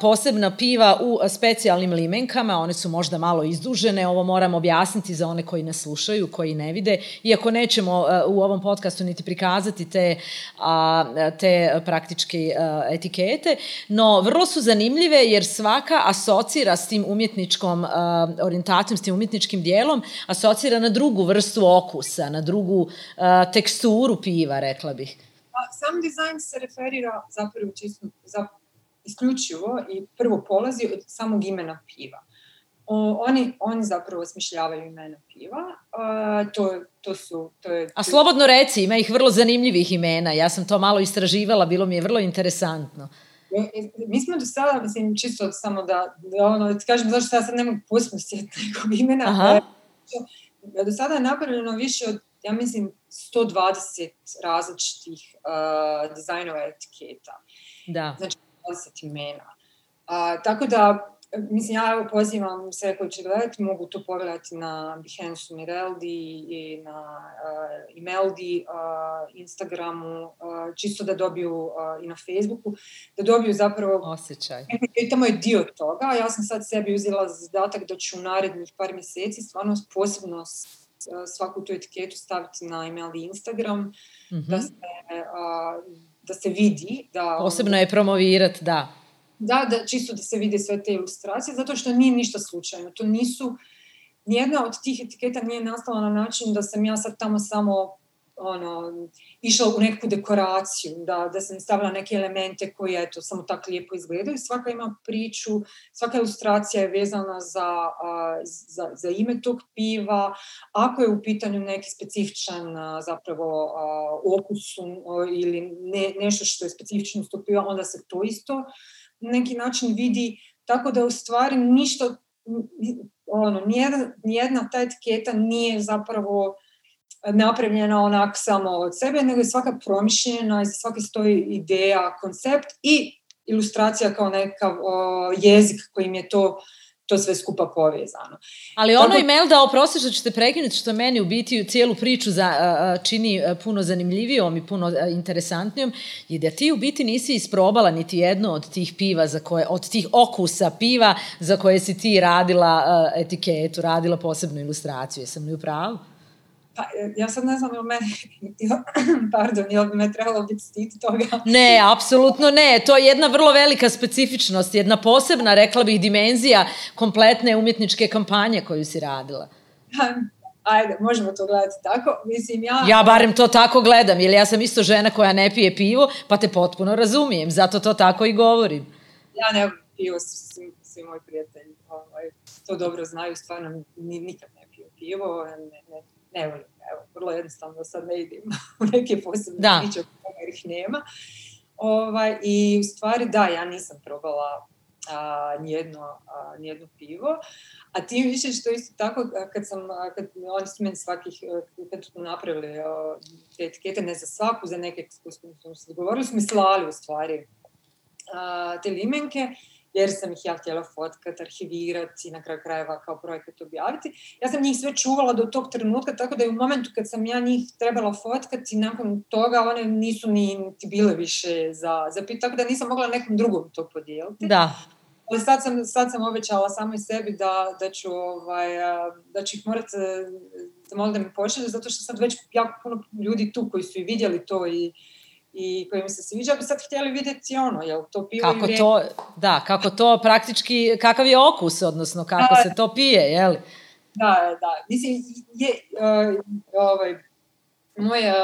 Speaker 1: posebna piva u specijalnim limenkama, one su možda malo izdužene, ovo moram objasniti za one koji ne slušaju, koji ne vide, iako nećemo u ovom podcastu niti prikazati te, te praktičke etikete, no vrlo su zanimljive jer svaka asocira s tim umjetničkom orijentacijom, s tim umjetničkim dijelom, asocira na drugu vrstu okusa, na drugu uh, teksturu piva, rekla bih.
Speaker 2: A, sam dizajn se referira zapravo čisto za isključivo i prvo polazi od samog imena piva. O, oni, oni zapravo smišljavaju imena piva. A, to, to su... To je,
Speaker 1: A slobodno reci, ima ih vrlo zanimljivih imena. Ja sam to malo istraživala, bilo mi je vrlo interesantno.
Speaker 2: E, e, mi smo do sada, mislim, čisto samo da, da ono, ti kažem zašto ja sad ne mogu posebno sjetiti nekog imena. Aha. Do sada je napravljeno više od, ja mislim, 120 različitih uh, dizajnova etiketa.
Speaker 1: Da.
Speaker 2: Znači, 20 imena. Uh, tako da, mislim, ja pozivam sve koji će gledati, mogu to pogledati na Behance Mireldi i na uh, Imeldi uh, Instagramu, uh, čisto da dobiju uh, i na Facebooku, da dobiju zapravo...
Speaker 1: Osjećaj.
Speaker 2: I tamo je dio toga. Ja sam sad sebi uzela zadatak da ću u narednih par mjeseci stvarno posebno svaku tu etiketu staviti na email i Instagram, mm -hmm. da, se, uh, da se vidi. Da,
Speaker 1: Posebno je promovirati, da.
Speaker 2: Da, da, čisto da se vide sve te ilustracije, zato što nije ništa slučajno. To nisu, nijedna od tih etiketa nije nastala na način da sam ja sad tamo samo ono, išla u neku dekoraciju, da, da sam stavila neke elemente koji, eto, samo tako lijepo izgledaju. Svaka ima priču, svaka ilustracija je vezana za, a, za, za ime tog piva. Ako je u pitanju neki specifičan a, zapravo a, okus ili ne, nešto što je specifično tog piva, onda se to isto neki način vidi, tako da u stvari ništa, ono, nijedna, nijedna ta etiketa nije zapravo napravljena onak samo od sebe, nego je svaka promišljena, iza svake stoji ideja, koncept i ilustracija kao nekav o, jezik kojim je to to sve skupa povezano.
Speaker 1: Ali ono Tako... Imelda, oprosti što ćete prekinuti, što meni u biti cijelu priču za, čini puno zanimljivijom i puno interesantnijom, je da ti u biti nisi isprobala niti jedno od tih piva, za koje, od tih okusa piva za koje si ti radila etiketu, radila posebnu ilustraciju. Jesam li u pravu?
Speaker 2: Pa, ja sad ne znam, ili <clears throat> pardon, jel bi me trebalo biti stid toga?
Speaker 1: Ne, apsolutno ne. To je jedna vrlo velika specifičnost, jedna posebna, rekla bih, dimenzija kompletne umjetničke kampanje koju si radila.
Speaker 2: Ajde, možemo to gledati tako. Mislim, ja...
Speaker 1: Ja barem to tako gledam, jer ja sam isto žena koja ne pije pivo, pa te potpuno razumijem, zato to tako i govorim.
Speaker 2: Ja ne pivo, svi, svi moji prijatelji ovaj, to dobro znaju, stvarno nikad ne piju pivo, ne, ne, ne volim, evo, vrlo jednostavno sad ne idem u neke posebne da. priče jer ih nema. Ovaj, I u stvari da, ja nisam probala a, nijedno, a, nijedno pivo, a tim više što isto tako kad sam, kad oni su meni svakih, kad su napravili a, te etikete, ne za svaku, za neke, smo se dogovorili, su mi slali u stvari a, te limenke, jer sam ih ja htjela fotkat, arhivirati i na kraju krajeva kao projekat objaviti. Ja sam njih sve čuvala do tog trenutka, tako da je u momentu kad sam ja njih trebala fotkati, nakon toga one nisu ni, niti bile više za, za pit, tako da nisam mogla nekom drugom to podijeliti.
Speaker 1: Da.
Speaker 2: Ali sad sam, sad sam obećala samoj sebi da, da ću, ovaj, da ću ih morati zamoliti da mi pošalju, zato što sad već jako puno ljudi tu koji su i vidjeli to i i koji mi se sviđa, bi sad htjeli vidjeti ono, jel to pivo
Speaker 1: kako i to, Da, kako to praktički, kakav je okus, odnosno kako da, se to pije, jel?
Speaker 2: Da, da. Mislim, je, uh, ovaj, moj, uh,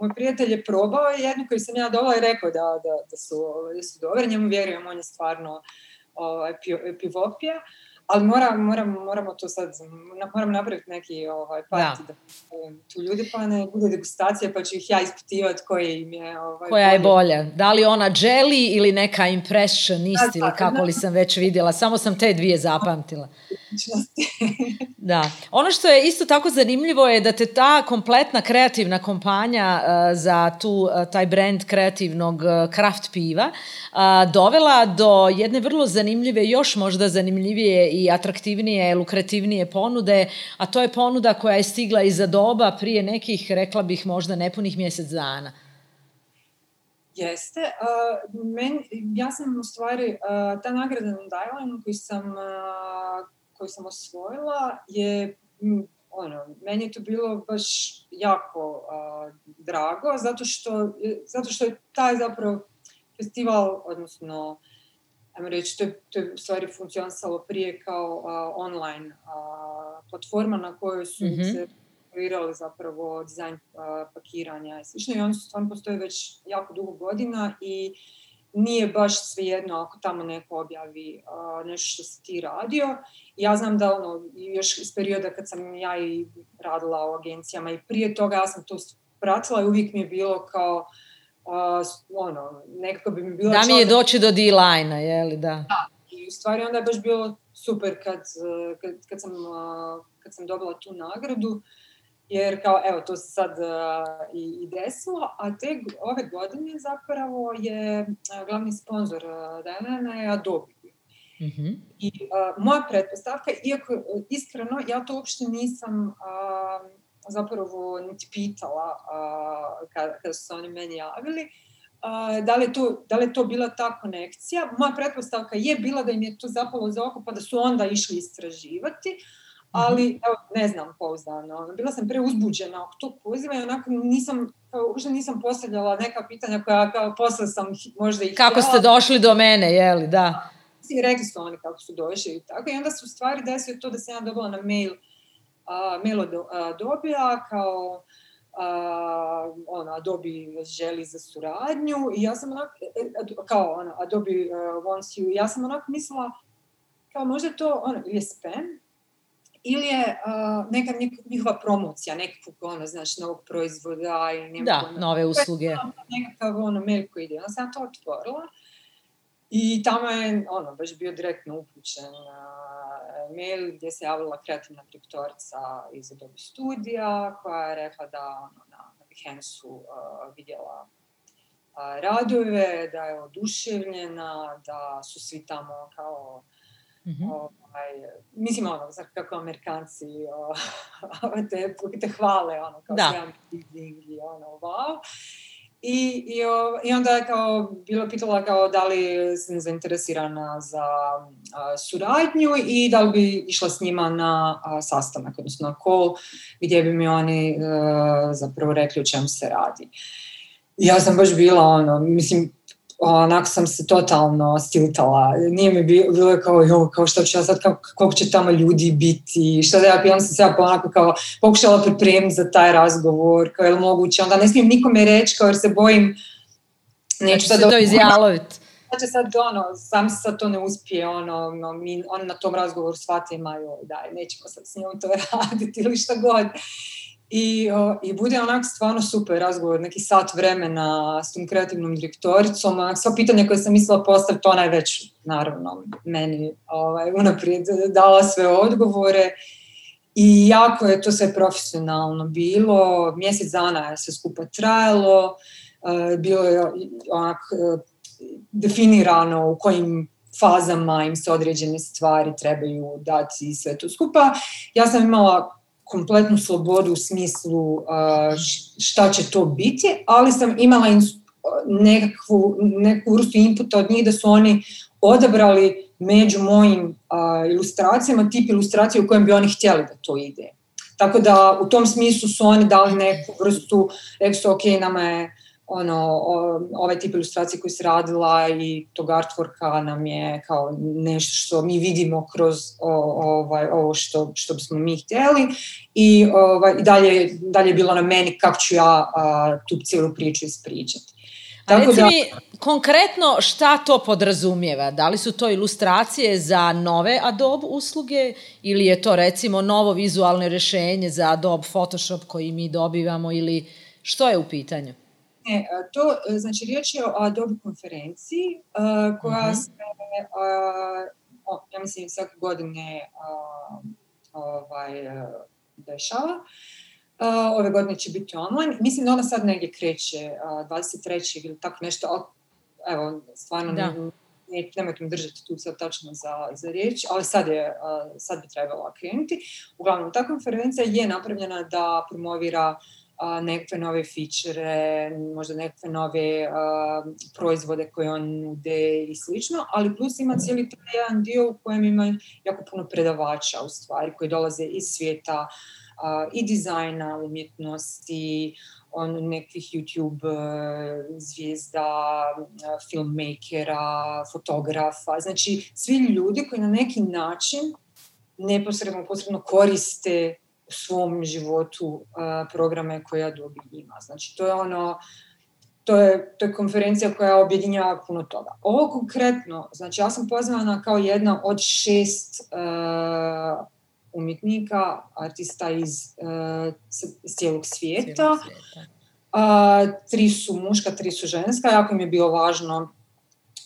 Speaker 2: moj prijatelj je probao jednu koju sam ja dovala i rekao da, da, da, su, da su dobre, njemu vjerujem, on je stvarno ovaj, pivopija. Uh, ali moram, moram, moramo to sad, moram napraviti neki ovaj, parti da. da tu ljudi pa ne bude degustacija pa ću ih ja ispitivati koje im je ovaj,
Speaker 1: Koja je bolja? Da li ona jelly ili neka impressionist da, ili kako li sam već vidjela? Samo sam te dvije zapamtila. <laughs> da. Ono što je isto tako zanimljivo je da te ta kompletna kreativna kompanja uh, za tu, uh, taj brand kreativnog uh, kraft piva uh, dovela do jedne vrlo zanimljive, još možda zanimljivije i atraktivnije, lukrativnije ponude, a to je ponuda koja je stigla iza doba prije nekih, rekla bih, možda nepunih mjesec dana.
Speaker 2: Jeste. Uh, men, ja sam u stvari, uh, ta nagrada na Diamond koju sam, uh, koju sam osvojila je ono, meni je to bilo baš jako uh, drago, zato što, zato što je taj zapravo festival, odnosno ajmo reći, to je, to je u stvari funkcionisalo prije kao a, online a, platforma na kojoj su mm-hmm. se kreirali zapravo dizajn a, pakiranja i slično i oni su stvarno postoje već jako dugo godina i nije baš svejedno ako tamo neko objavi uh, nešto što si ti radio. Ja znam da ono, još iz perioda kad sam ja i radila u agencijama i prije toga ja sam to pratila i uvijek mi je bilo kao uh, ono, nekako bi mi bilo...
Speaker 1: Da mi je doći do D-line-a, je li, da?
Speaker 2: Da, i u stvari onda je baš bilo super kad, kad, kad, sam, kad sam dobila tu nagradu, jer kao, evo, to se sad uh, i, i desilo, a te ove godine zapravo je uh, glavni sponsor uh, Dajana je Adobe. Mm-hmm. I uh, moja pretpostavka, iako iskreno ja to uopšte nisam uh, zapravo niti pitala uh, kada, kada su se oni meni javili, uh, da, li je to, da li je to bila ta konekcija. Moja pretpostavka je bila da im je to zapalo za oko pa da su onda išli istraživati, ali mhm. evo, ne znam pouzdano. Bila sam preuzbuđena oko tog poziva i onako nisam, kao, uopšte nisam postavljala neka pitanja koja kao posle sam možda i
Speaker 1: Kako htjela. ste došli do mene, jeli, da.
Speaker 2: I rekli su oni kako su došli i tako. I onda su stvari desio to da sam ja dobila na mail, uh, mail od uh, dobija kao uh, ono, Adobe želi za suradnju i ja sam onako, e, e, kao ono, Adobe uh, wants you, ja sam onako mislila kao možda to ono, ili je spam, ili je uh, neka njihova promocija nekakvog, ono, znaš, novog proizvoda ili nekako,
Speaker 1: da, ono, nove usluge.
Speaker 2: Nekakav ono, mail koji ide. Onda sam to otvorila i tamo je, ono, baš bio direktno upućen uh, mail gdje se javila kreativna direktorica iz Adobe studija koja je rekla da ono, na, na Behance-u uh, vidjela uh, radove, da je oduševljena, da su svi tamo kao Mm-hmm. Ovaj, mislim, ono, znaš kako Amerikanci o, <laughs> te, te hvale, ono, kao da. amazing i ono, wow. I, i, o, I onda je kao, bilo pitala kao da li sam zainteresirana za a, suradnju i da li bi išla s njima na a, sastanak, odnosno na call, gdje bi mi oni a, zapravo rekli o čemu se radi. ja sam baš bila, ono, mislim, onako sam se totalno stiltala. Nije mi bilo kao, jo, kao što ću ja sad, kako, koliko će tamo ljudi biti, šta da ja, i onda sam se ja onako kao pokušala pripremiti za taj razgovor, kao je li moguće, onda ne smijem nikome reći, kao jer se bojim,
Speaker 1: neću sad... to izjaloviti.
Speaker 2: Znači sad ono, sam se sad to ne uspije, ono, no, mi, on na tom razgovoru shvati imaju, daj, nećemo sad s njom to <laughs> raditi ili šta god. I, o, I bude onak stvarno super razgovor, neki sat vremena s tom kreativnom direktoricom, onak sva pitanja koje sam mislila postaviti, ona je već, naravno, meni ovaj, unaprijed dala sve odgovore. I jako je to sve profesionalno bilo, mjesec dana je sve skupa trajalo, uh, bilo je onak uh, definirano u kojim fazama im se određene stvari trebaju dati i sve to skupa. Ja sam imala kompletnu slobodu u smislu šta će to biti, ali sam imala nekakvu, neku vrstu inputa od njih da su oni odabrali među mojim ilustracijama tip ilustracije u kojem bi oni htjeli da to ide. Tako da u tom smislu su oni dali neku vrstu, rekli su ok, nama je ono, ovaj tip ilustracije koji se radila i tog artworka nam je kao nešto što mi vidimo kroz ovaj, ovo što, što bismo mi htjeli i, ovaj, i dalje, dalje je bilo na meni kako ću ja a, tu cijelu priču ispričati.
Speaker 1: Tako da... mi konkretno šta to podrazumijeva? Da li su to ilustracije za nove Adobe usluge ili je to recimo novo vizualno rešenje za Adobe Photoshop koji mi dobivamo ili što je u pitanju?
Speaker 2: Ne, to, znači riječ je o Adobe konferenciji uh, koja uh-huh. se, uh, ja mislim, svake godine ovaj, dešava. Ove godine će biti online. Mislim da ona sad negdje kreće uh, 23. ili tako nešto, ali evo, stvarno da. ne, nemojte mi držati tu sad tačno za, za riječ, ali sad, je, sad bi trebalo krenuti. Uglavnom, ta konferencija je napravljena da promovira a, nekakve nove fičere, možda nekakve nove a, proizvode koje on nude i slično, ali plus ima cijeli taj jedan dio u kojem ima jako puno predavača u stvari koji dolaze iz svijeta a, i dizajna, umjetnosti, on nekih YouTube zvijezda, filmmakera, fotografa, znači svi ljudi koji na neki način neposredno, posredno koriste svom životu uh, programe koje ja dobim ima. Znači, to je ono, to je, to je konferencija koja objedinjava puno toga. Ovo konkretno, znači ja sam pozvana kao jedna od šest uh, umjetnika, artista iz, uh, cijelog svijeta. Cijelog svijeta. Uh, tri su muška, tri su ženska. Jako mi je bilo važno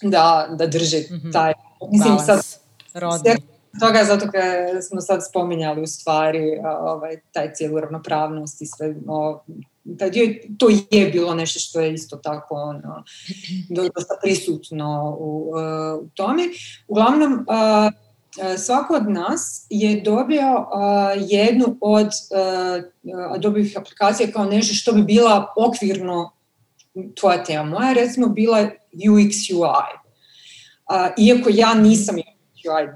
Speaker 2: da, da drže mm-hmm. taj...
Speaker 1: Mislim, Balans. sad, rodni
Speaker 2: toga zato kad smo sad spominjali u stvari ovaj, taj cijelu ravnopravnost i sve, o, taj dio, to je bilo nešto što je isto tako ono, dosta prisutno u, u tome. Uglavnom, uh, svako od nas je dobio jednu od uh, Adobe aplikacija kao nešto što bi bila okvirno tvoja tema. Moja recimo bila UX UI. Uh, iako ja nisam UI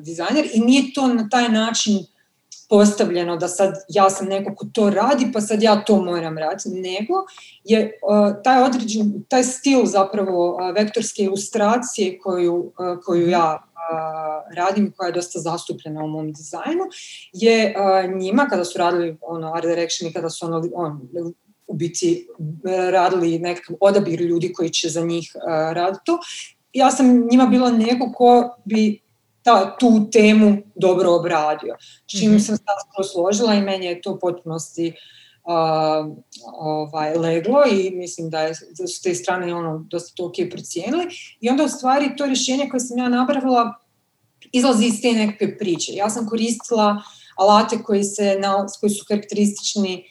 Speaker 2: dizajner i nije to na taj način postavljeno da sad ja sam neko ko to radi pa sad ja to moram raditi, nego je uh, taj određen, taj stil zapravo uh, vektorske ilustracije koju, uh, koju ja uh, radim, koja je dosta zastupljena u mom dizajnu, je njima kada su radili ono, art direction i kada su ono, on, u biti radili nekakav odabir ljudi koji će za njih raditi to, ja sam njima bila neko ko bi ta, tu temu dobro obradio. Čim mm-hmm. sam se složila i meni je to potpunosti uh, ovaj, leglo i mislim da, je, da su te strane ono, dosta to ok procijenili. I onda u stvari to rješenje koje sam ja napravila izlazi iz te nekakve priče. Ja sam koristila alate koji, se, koji su karakteristični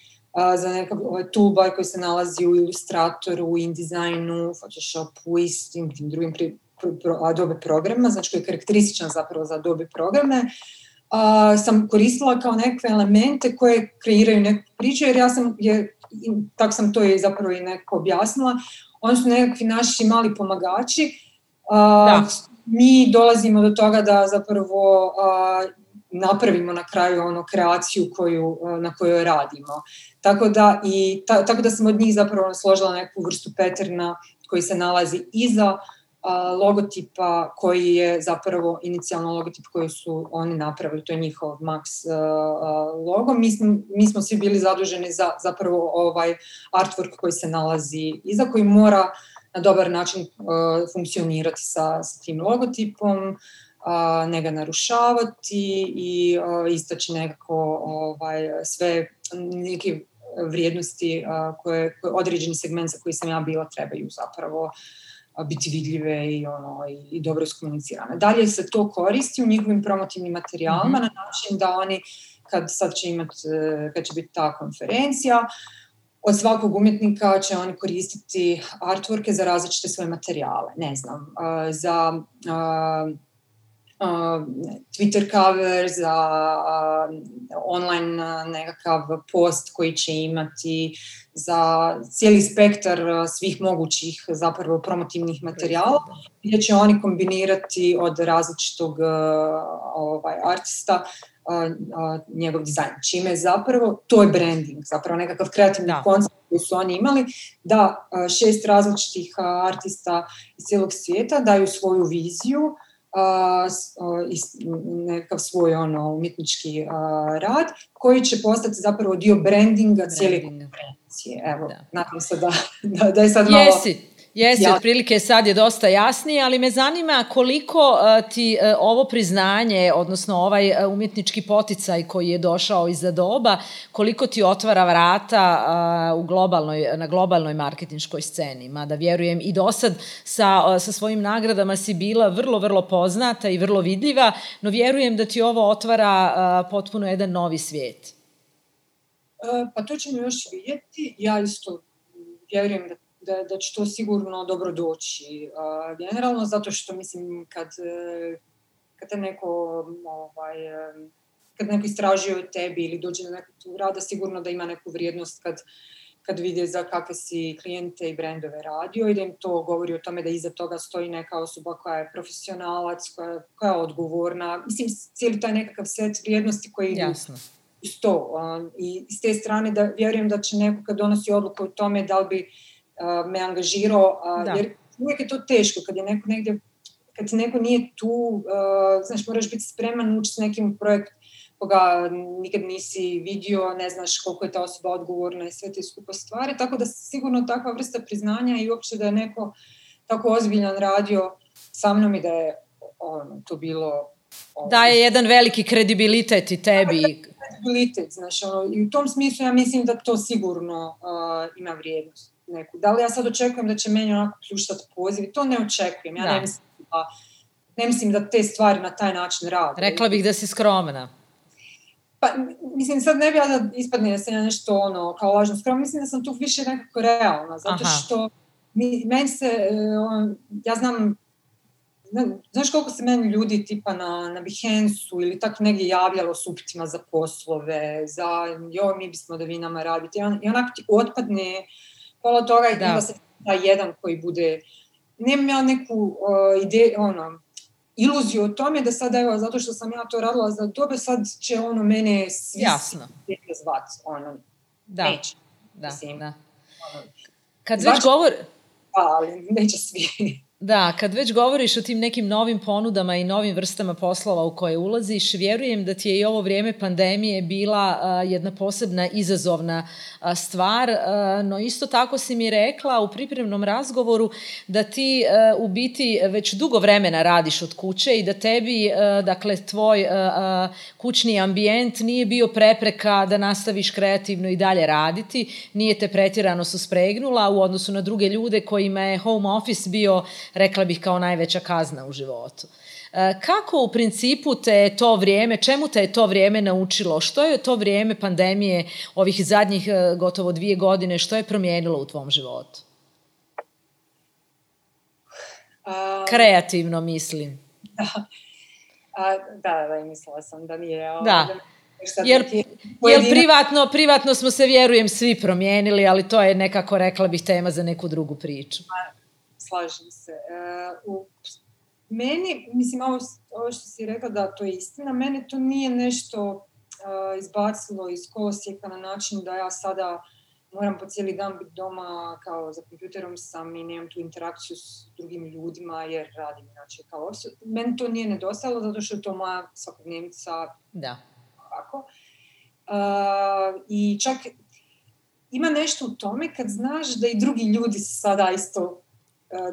Speaker 2: za nekav ovaj, toolbar koji se nalazi u Illustratoru, u InDesignu, Photoshopu i s tim, drugim pri, pro, Adobe programa, znači koji je karakterističan zapravo za Adobe programe, uh, sam koristila kao nekakve elemente koje kreiraju neku priču, jer ja sam, je, tako sam to i zapravo i nekako objasnila, oni su nekakvi naši mali pomagači, uh, da. mi dolazimo do toga da zapravo uh, napravimo na kraju ono kreaciju koju, na kojoj radimo. Tako da, i, ta, tako da sam od njih zapravo složila neku vrstu paterna koji se nalazi iza logotipa koji je zapravo inicijalno logotip koji su oni napravili, to je njihov Max logo. Mi mi smo svi bili zaduženi za zapravo ovaj artwork koji se nalazi iza, koji mora na dobar način funkcionirati sa, sa tim logotipom, ne ga narušavati i istaći nekako ovaj, sve neke vrijednosti koje, koje određeni segment za koji sam ja bila trebaju zapravo biti vidljive i, ono, i, dobro iskomunicirane. Dalje se to koristi u njihovim promotivnim materijalima mm-hmm. na način da oni, kad sad će imati, e, kad će biti ta konferencija, od svakog umjetnika će oni koristiti artworke za različite svoje materijale. Ne znam, za Twitter cover, za online nekakav post koji će imati, za cijeli spektar svih mogućih zapravo promotivnih materijala, gdje će oni kombinirati od različitog ovaj, artista njegov dizajn. Čime zapravo, to je branding, zapravo nekakav kreativni da. koncept koji su oni imali, da šest različitih artista iz cijelog svijeta daju svoju viziju, nekakav svoj ono, umjetnički rad koji će postati zapravo dio brandinga cijele konferencije. Evo, da. nadam se da, da, da je sad malo...
Speaker 1: Jesi, Jesi, ja. otprilike sad je dosta jasnije, ali me zanima koliko uh, ti uh, ovo priznanje, odnosno ovaj uh, umjetnički poticaj koji je došao iza doba, koliko ti otvara vrata u globalnoj, na globalnoj marketinškoj sceni. Mada vjerujem i do sad sa, sa svojim nagradama si bila vrlo, vrlo poznata i vrlo vidljiva, no vjerujem da ti ovo otvara potpuno jedan novi svijet.
Speaker 2: Pa to ćemo još vidjeti. Ja isto vjerujem da da, da će to sigurno dobro doći. Uh, generalno zato što mislim kad, e, kad te neko ovaj, e, kad neko istražuje o tebi ili dođe na neku rada, sigurno da ima neku vrijednost kad, kad vide za kakve si klijente i brendove radio i da im to govori o tome da iza toga stoji neka osoba koja je profesionalac, koja, koja je odgovorna. Mislim, cijeli taj nekakav set vrijednosti koji idu
Speaker 1: Jasno.
Speaker 2: uz to. I s te strane da vjerujem da će neko kad donosi odluku o tome da li bi me angažirao, da. jer uvijek je to teško kad je neko negdje, kad neko nije tu, znaš, moraš biti spreman učiti nekim projekt, koga nikad nisi vidio, ne znaš koliko je ta osoba odgovorna i sve te skupo stvari, tako da sigurno takva vrsta priznanja i uopće da je neko tako ozbiljan radio sa mnom i da je ono, to bilo...
Speaker 1: Ono, Daje jedan veliki kredibilitet i tebi.
Speaker 2: Kredibilitet, znaš, ono, i u tom smislu ja mislim da to sigurno uh, ima vrijednost neku. Da li ja sad očekujem da će meni onako pljuštati poziv? To ne očekujem. Ja da. ne mislim da ne mislim da te stvari na taj način rade.
Speaker 1: Rekla bih da si skromna.
Speaker 2: Pa, mislim, sad ne bi ja da ispadne da sam ja nešto ono, kao lažno skromna, mislim da sam tu više nekako realna, zato Aha. što mi, meni se, e, ja znam, znaš koliko se meni ljudi tipa na, na Behance-u ili tako negdje javljalo s upitima za poslove, za jo, mi bismo da vi nama radite, i, on, i onako ti otpadne pola toga da. onda se da jedan koji bude, nemam ja neku uh, ideju, ono, iluziju o tome da sad evo, zato što sam ja to radila za dobe, sad će ono mene svi
Speaker 1: Jasno.
Speaker 2: zvat, ono,
Speaker 1: da.
Speaker 2: neće.
Speaker 1: Da, Mislim, da. Ono, Kad već govor...
Speaker 2: Pa, ali neće svi.
Speaker 1: Da, kad već govoriš o tim nekim novim ponudama i novim vrstama poslova u koje ulaziš, vjerujem da ti je i ovo vrijeme pandemije bila a, jedna posebna izazovna a, stvar, a, no isto tako si mi rekla u pripremnom razgovoru da ti a, u biti već dugo vremena radiš od kuće i da tebi, a, dakle, tvoj a, a, kućni ambijent nije bio prepreka da nastaviš kreativno i dalje raditi, nije te pretjerano suspregnula u odnosu na druge ljude kojima je home office bio rekla bih kao najveća kazna u životu. E, kako u principu te to vrijeme, čemu te je to vrijeme naučilo? Što je to vrijeme pandemije ovih zadnjih e, gotovo dvije godine, što je promijenilo u tvom životu? Kreativno mislim. <laughs>
Speaker 2: Da. Da, da, mislila sam da nije...
Speaker 1: Ovo, da. Jer, jer privatno, privatno smo se, vjerujem, svi promijenili, ali to je nekako, rekla bih, tema za neku drugu priču
Speaker 2: slažem se. Uh, u, meni, mislim, ovo, ovo što si rekla da to je istina, mene to nije nešto uh, izbacilo iz kolosijeka na način da ja sada moram po cijeli dan biti doma kao za kompjuterom sam i nemam tu interakciju s drugim ljudima jer radim inače kao Meni to nije nedostajalo zato što je to moja svakodnevnica.
Speaker 1: Da.
Speaker 2: Ovako. Uh, I čak ima nešto u tome kad znaš da i drugi ljudi su sada isto E,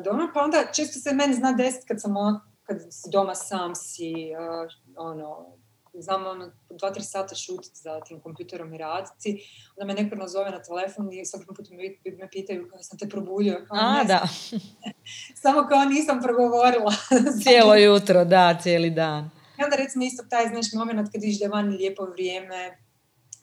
Speaker 2: doma, pa onda često se meni zna desiti kad sam ono, kad si doma sam si, uh, ono, znam ono, dva, tri sata šutiti za tim kompjuterom i raditi, onda me neko nazove na telefon i svakim putem me, me pitaju kao sam te probudio.
Speaker 1: Kao, A, da. <laughs>
Speaker 2: Samo kao nisam progovorila. <laughs>
Speaker 1: Cijelo jutro, da, cijeli dan.
Speaker 2: I onda recimo isto taj, znaš, moment kad vidiš je vani lijepo vrijeme,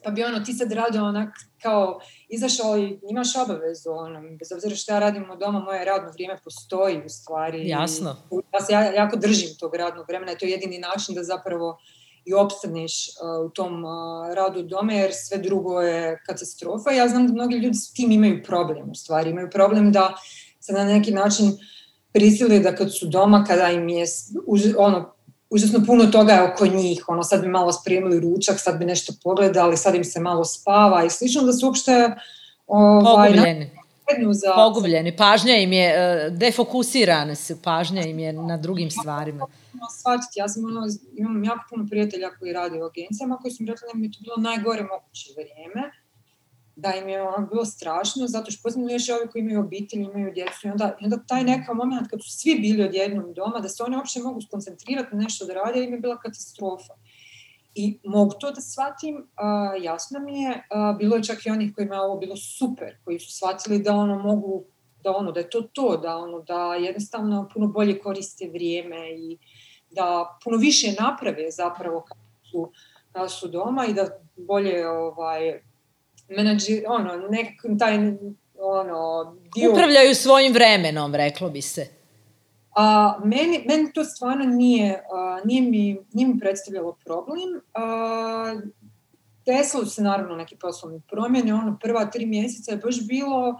Speaker 2: pa bi ono, ti sad radio onak kao izašao i imaš obavezu, ono, bez obzira što ja radim od doma, moje radno vrijeme postoji u stvari.
Speaker 1: Jasno.
Speaker 2: Ja se ja, jako držim tog radnog vremena i to je jedini način da zapravo i opstaneš uh, u tom uh, radu doma, jer sve drugo je katastrofa. Ja znam da mnogi ljudi s tim imaju problem, u stvari. Imaju problem da se na neki način prisili da kad su doma, kada im je ono, užasno puno toga je oko njih, ono sad bi malo spremili ručak, sad bi nešto pogledali, sad im se malo spava i slično, da su uopšte
Speaker 1: ovaj, pogubljeni. Za... Pogubljeni, pažnja im je, e, defokusirane su, pažnja im je na drugim stvarima.
Speaker 2: Svačiti, ja sam ono, imam jako puno prijatelja koji radi u agencijama, koji su mi rekli da mi je to bilo najgore moguće vrijeme, da im je ono bilo strašno, zato što posebno još ovi koji imaju obitelj, imaju djecu i onda, i onda taj neka moment kad su svi bili odjednom doma, da se oni uopće mogu skoncentrirati na nešto da rade, im je bila katastrofa. I mogu to da shvatim, a, jasno mi je, a, bilo je čak i onih kojima je ovo bilo super, koji su shvatili da ono mogu, da ono, da je to to, da ono, da jednostavno puno bolje koriste vrijeme i da puno više naprave zapravo kad su, kad su doma i da bolje ovaj, menadži, ono, nekako taj, ono,
Speaker 1: dio... Upravljaju svojim vremenom, reklo bi se.
Speaker 2: A, meni, meni to stvarno nije, a, nije, mi, nije mi predstavljalo problem. A, desilo se naravno neke poslovne promjene, ono prva tri mjeseca je baš bilo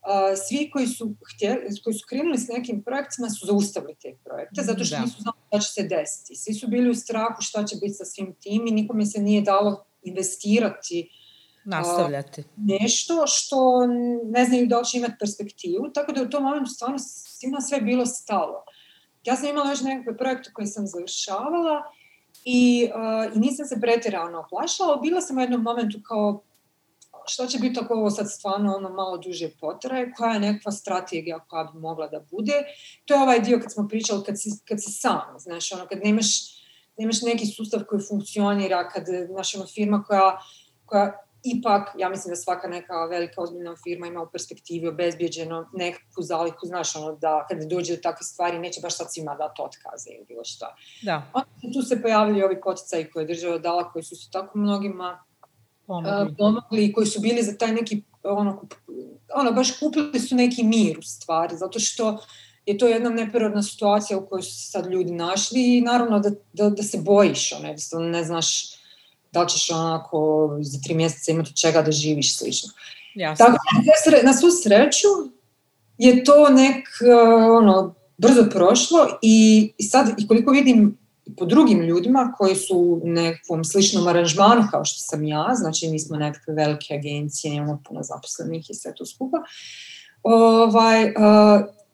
Speaker 2: a, svi koji su, htjeli, koji su krenuli s nekim projektima su zaustavili te projekte, zato što da. nisu znali šta će se desiti. Svi su bili u strahu šta će biti sa svim tim i nikome se nije dalo investirati
Speaker 1: nastavljati.
Speaker 2: Nešto što ne znaju da li će imati perspektivu, tako da u tom momentu stvarno svima sve bilo stalo. Ja sam imala još nekakve projekte koje sam završavala I, uh, i nisam se pretjerano plašala, bila sam u jednom momentu kao što će biti ako ovo sad stvarno ono malo duže potraje, koja je nekakva strategija koja bi mogla da bude. To je ovaj dio kad smo pričali, kad si, kad si sam, znaš, ono, kad nemaš, nemaš neki sustav koji funkcionira, kad, znaš, ono, firma koja, koja ipak, ja mislim da svaka neka velika ozbiljna firma ima u perspektivi obezbjeđeno nekakvu zaliku, znaš, ono, da kad dođe do takve stvari neće baš sad svima dati otkaze ili bilo šta.
Speaker 1: Da.
Speaker 2: Onda tu se pojavljaju ovi poticaji koje je država dala, koji su se tako mnogima pomogli. pomogli, koji su bili za taj neki, ono, ono, baš kupili su neki mir u stvari, zato što je to jedna neprirodna situacija u kojoj su sad ljudi našli i naravno da, da, da se bojiš, ono, jednostavno ne znaš da li ćeš onako za tri mjeseca imati čega da živiš slično.
Speaker 1: Jasno.
Speaker 2: Tako da, na svu sreću je to nek, ono, brzo prošlo i, i sad, i koliko vidim po drugim ljudima koji su u nekakvom sličnom aranžmanu kao što sam ja, znači mi smo nekakve velike agencije, imamo puno zaposlenih i sve to skupa, ovaj, uh,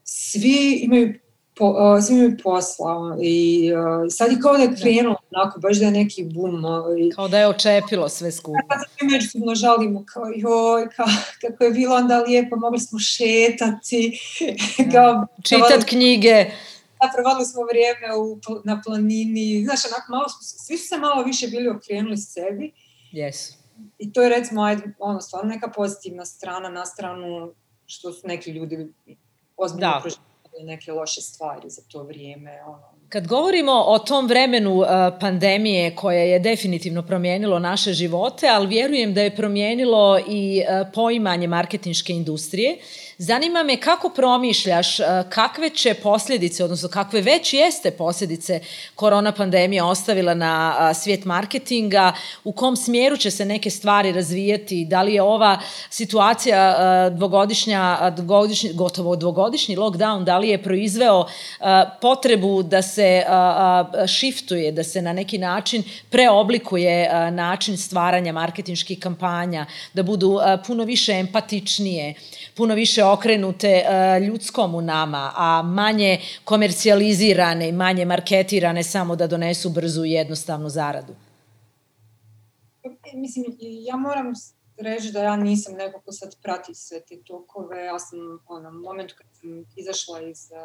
Speaker 2: svi imaju po, uh, svi imaju posla i uh, sad je kao da je krenulo onako, baš da je neki boom.
Speaker 1: Uh, kao da je očepilo sve skupa.
Speaker 2: Kad se međusobno žalimo kao joj, ka, kako je bilo onda lijepo, mogli smo šetati. <laughs>
Speaker 1: kao, Čitat knjige
Speaker 2: da, provali smo vrijeme u, na planini, znaš, onako malo, svi su se malo više bili okrenuli sebi.
Speaker 1: Yes.
Speaker 2: I to je recimo, ajde, ono, stvarno neka pozitivna strana na stranu što su neki ljudi ozbiljno proživali neke loše stvari za to vrijeme. Ono.
Speaker 1: Kad govorimo o tom vremenu uh, pandemije koje je definitivno promijenilo naše živote, ali vjerujem da je promijenilo i uh, poimanje marketinške industrije, Zanima me kako promišljaš, e, kakve će posljedice, odnosno kakve već jeste posljedice korona pandemija ostavila na svijet marketinga, u kom smjeru će se neke stvari razvijati, da li je ova situacija dvogodišnja, dvogodišnji, gotovo dvogodišnji lockdown, da li je proizveo potrebu da se shiftuje, da se na neki način preoblikuje način stvaranja marketinških kampanja, da budu puno više empatičnije, puno više okrenute uh, ljudskom u nama, a manje komercijalizirane i manje marketirane samo da donesu brzu i jednostavnu zaradu?
Speaker 2: Mislim, ja moram reći da ja nisam neko ko sad prati sve te tokove. Ja sam, ono, moment kad sam izašla iz uh,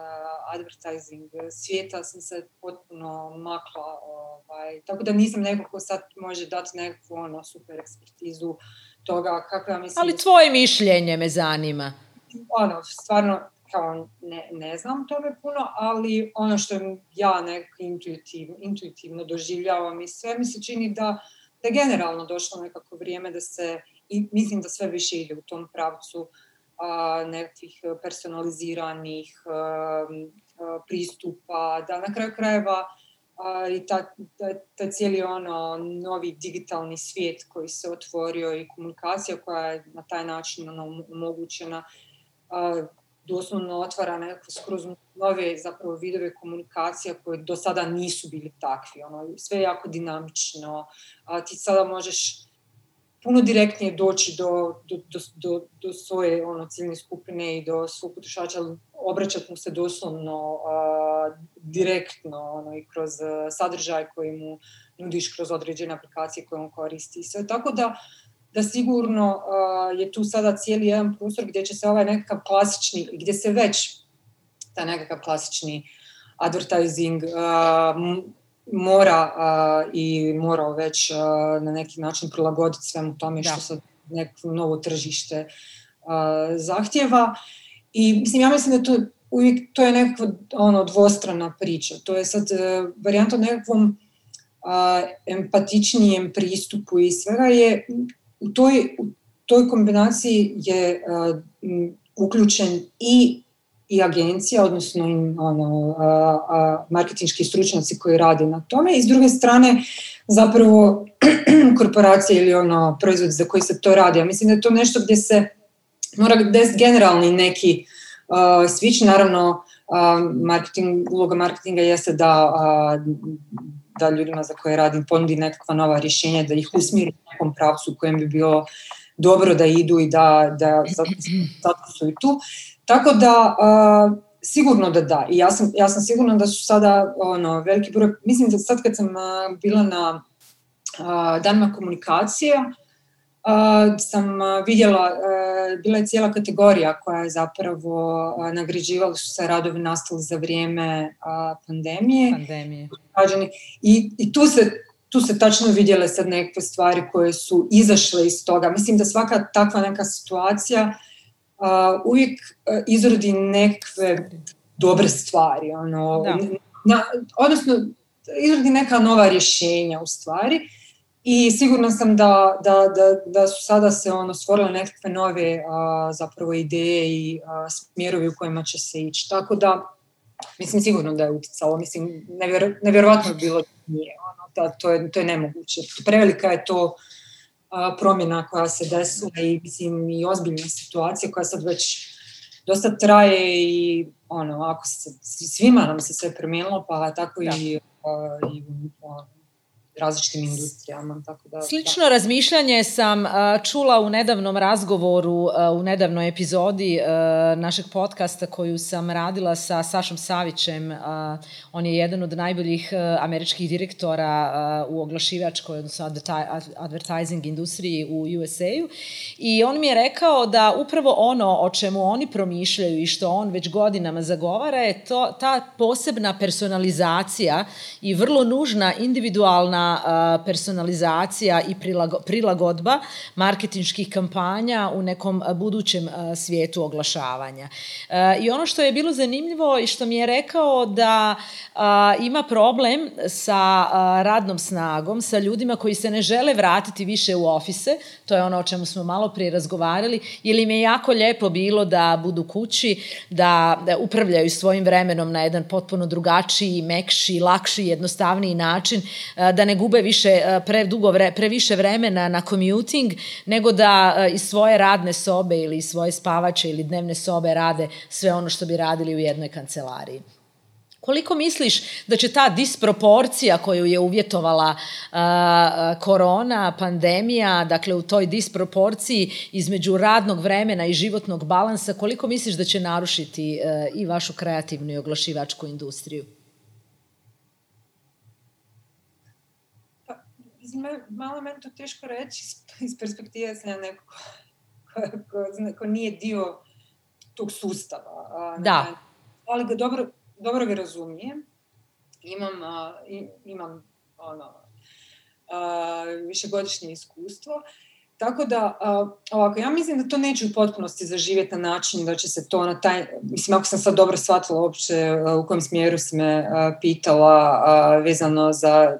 Speaker 2: advertising svijeta, sam se potpuno makla. Ovaj, tako da nisam neko ko sad može dati nekakvu ono, super ekspertizu toga kako ja mislim...
Speaker 1: Ali tvoje mišljenje me zanima.
Speaker 2: Ono, stvarno, kao ne, ne znam tome puno, ali ono što ja nekako intuitivno, intuitivno doživljavam i sve mi se čini da, da generalno došlo nekako vrijeme da se, i mislim da sve više ide u tom pravcu a, nekakvih personaliziranih a, a, pristupa, da na kraju krajeva a, i ta, ta, ta cijeli ono novi digitalni svijet koji se otvorio i komunikacija koja je na taj način ono, omogućena a, doslovno otvara nekako skroz nove zapravo vidove komunikacija koje do sada nisu bili takvi. Ono, sve je jako dinamično. A, ti sada možeš puno direktnije doći do, do, do, do, do svoje ono, ciljne skupine i do svog potrošača, obraćati mu se doslovno a, direktno ono, i kroz sadržaj koji mu nudiš kroz određene aplikacije koje on koristi sve. Tako da, da sigurno uh, je tu sada cijeli jedan prostor gdje će se ovaj nekakav klasični, gdje se već ta nekakav klasični advertising uh, mora uh, i morao već na neki način prilagoditi svemu tome da. što sad neko novo tržište zahtjeva. I mislim, ja mislim da to uvijek to je nekakva ono, dvostrana priča. To je sad varijanta nekakvom uh, empatičnijem pristupu i svega je u toj, u toj kombinaciji je uh, uključen i i agencija, odnosno ono, a, marketinški stručnjaci koji rade na tome i s druge strane zapravo <clears throat> korporacija ili ono proizvod za koji se to radi. Ja mislim da je to nešto gdje se mora des generalni neki uh, switch, naravno uh, marketing, uloga marketinga jeste da, uh, da ljudima za koje radim ponudi nekakva nova rješenja, da ih usmiri u nekom pravcu u kojem bi bilo dobro da idu i da, da zato su i tu. Tako da sigurno da da. I ja sam, ja sam sigurna da su sada ono, veliki broj, mislim da sad kad sam bila na uh, danima komunikacije, sam vidjela, uh, bila je cijela kategorija koja je zapravo nagrađivali su se radovi nastali za vrijeme pandemije.
Speaker 1: Pandemije.
Speaker 2: I, I tu se tu se tačno vidjele sad neke stvari koje su izašle iz toga. Mislim da svaka takva neka situacija uh, uvijek uh, izrodi nekakve dobre stvari. Ono, da. na, odnosno, izrodi neka nova rješenja u stvari. I sigurna sam da, da, da, da su sada se ono stvorile nekakve nove a, zapravo ideje i a, smjerovi u kojima će se ići. Tako da, mislim sigurno da je utjecalo. Mislim, nevjer, nevjerovatno je bilo da nije. Ono, da, to, je, to je nemoguće. Prevelika je to a, promjena koja se desila i mislim i ozbiljna situacija koja sad već dosta traje i ono, ako se, svima nam se sve promijenilo, pa tako da. i, uh, i uh, različitim industrijama. Tako da,
Speaker 1: Slično da. razmišljanje sam čula u nedavnom razgovoru, u nedavnoj epizodi našeg podcasta koju sam radila sa Sašom Savićem. On je jedan od najboljih američkih direktora u oglašivačkoj, odnosno advertising industriji u USA-u. I on mi je rekao da upravo ono o čemu oni promišljaju i što on već godinama zagovara je to, ta posebna personalizacija i vrlo nužna individualna personalizacija i prilagodba marketinških kampanja u nekom budućem svijetu oglašavanja. I ono što je bilo zanimljivo i što mi je rekao da ima problem sa radnom snagom, sa ljudima koji se ne žele vratiti više u ofise, to je ono o čemu smo malo prije razgovarali, jer im je jako lijepo bilo da budu kući, da, da upravljaju svojim vremenom na jedan potpuno drugačiji, mekši, lakši, jednostavniji način, da ne ne gube više e, predugo vre, previše vremena na commuting, nego da e, iz svoje radne sobe ili iz svoje spavače ili dnevne sobe rade sve ono što bi radili u jednoj kancelariji. Koliko misliš da će ta disproporcija koju je uvjetovala uh, korona, pandemija, dakle u toj disproporciji između radnog vremena i životnog balansa, koliko misliš da će narušiti uh, i vašu kreativnu i oglašivačku industriju?
Speaker 2: mislim, malo meni to teško reći iz perspektive sam ja neko ko, ko, ko nije dio tog sustava.
Speaker 1: Da.
Speaker 2: Ali ga dobro, dobro ga razumijem. Imam, a, imam ono, a, višegodišnje iskustvo. Tako da, a, ovako, ja mislim da to neće u potpunosti zaživjeti na način da će se to na taj, mislim, ako sam sad dobro shvatila uopće u kojem smjeru si me pitala a, vezano za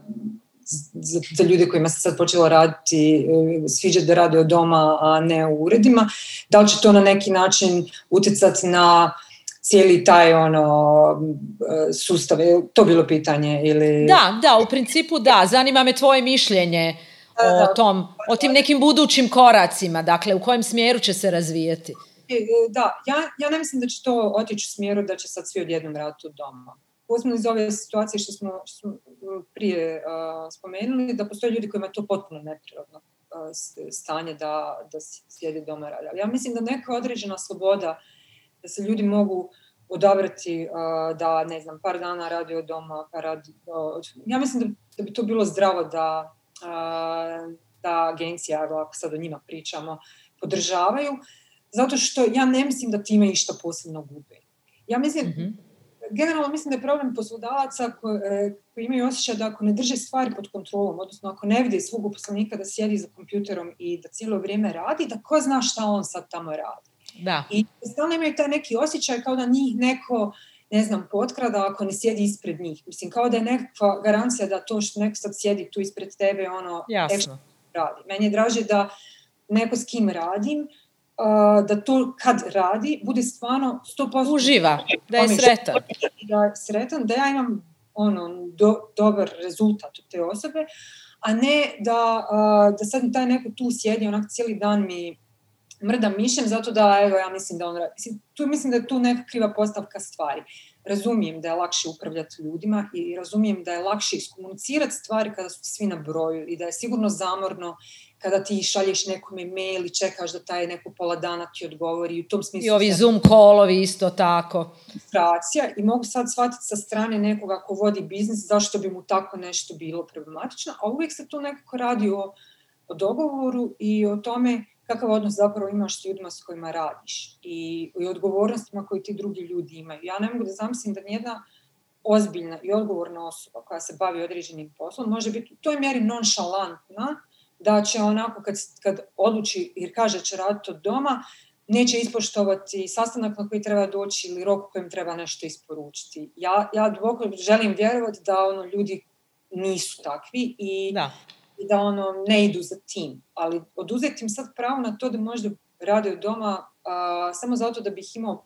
Speaker 2: za, za ljude kojima se sad počelo raditi, e, sviđa da rade od doma, a ne u uredima, da li će to na neki način utjecati na cijeli taj ono e, sustav, je to bilo pitanje ili...
Speaker 1: Da, da, u principu da, zanima me tvoje mišljenje da, da. o tom, o tim nekim budućim koracima, dakle u kojem smjeru će se razvijeti.
Speaker 2: E, da, ja, ja ne mislim da će to otići u smjeru da će sad svi odjednom raditi od doma. Posebno iz ove situacije što smo, što smo prije spomenuli, da postoje ljudi kojima je to potpuno neprirodno stanje da, da sjedi doma radi. Ja mislim da neka određena sloboda, da se ljudi mogu odabrati da, ne znam, par dana radi od doma, pa radi, ja mislim da, da bi to bilo zdravo da, da agencija, ako sad o njima pričamo, podržavaju, zato što ja ne mislim da time išta posebno gube. Ja mislim, mm-hmm generalno mislim da je problem poslodavaca koji, e, koji imaju osjećaj da ako ne drže stvari pod kontrolom, odnosno ako ne vide svog uposlenika da sjedi za kompjuterom i da cijelo vrijeme radi, da ko zna šta on sad tamo radi.
Speaker 1: Da.
Speaker 2: I stalno imaju taj neki osjećaj kao da njih neko ne znam, potkrada ako ne sjedi ispred njih. Mislim, kao da je nekakva garancija da to što neko sad sjedi tu ispred tebe, ono,
Speaker 1: Jasno.
Speaker 2: radi. Meni je draže da neko s kim radim, da to kad radi bude stvarno 100%
Speaker 1: uživa, da je sretan.
Speaker 2: Da je sretan, da ja imam ono, do, dobar rezultat od te osobe, a ne da, da sad taj neko tu sjedi onak cijeli dan mi mrda mišem zato da evo ja mislim da on radi. Mislim, tu mislim da je tu neka kriva postavka stvari. razumijem da je lakše upravljati ljudima i razumijem da je lakše iskomunicirati stvari kada su svi na broju i da je sigurno zamorno kada ti šalješ nekome mail i čekaš da taj neko pola dana ti odgovori. U tom smislu
Speaker 1: I ovi Zoom callovi isto tako.
Speaker 2: Frustracija i mogu sad shvatiti sa strane nekoga ko vodi biznis zašto bi mu tako nešto bilo problematično, a uvijek se tu nekako radi o, o dogovoru i o tome kakav odnos zapravo imaš s ljudima s kojima radiš i, i odgovornostima koje ti drugi ljudi imaju. Ja ne mogu da zamislim da nijedna ozbiljna i odgovorna osoba koja se bavi određenim poslom može biti u toj mjeri nonšalantna da će onako kad, kad odluči jer kaže će raditi od doma, neće ispoštovati sastanak na koji treba doći ili rok kojem treba nešto isporučiti. Ja, ja duboko želim vjerovati da ono ljudi nisu takvi i da i da ono ne idu za tim. Ali oduzeti im sad pravo na to da možda rade od doma a, samo zato da bih imao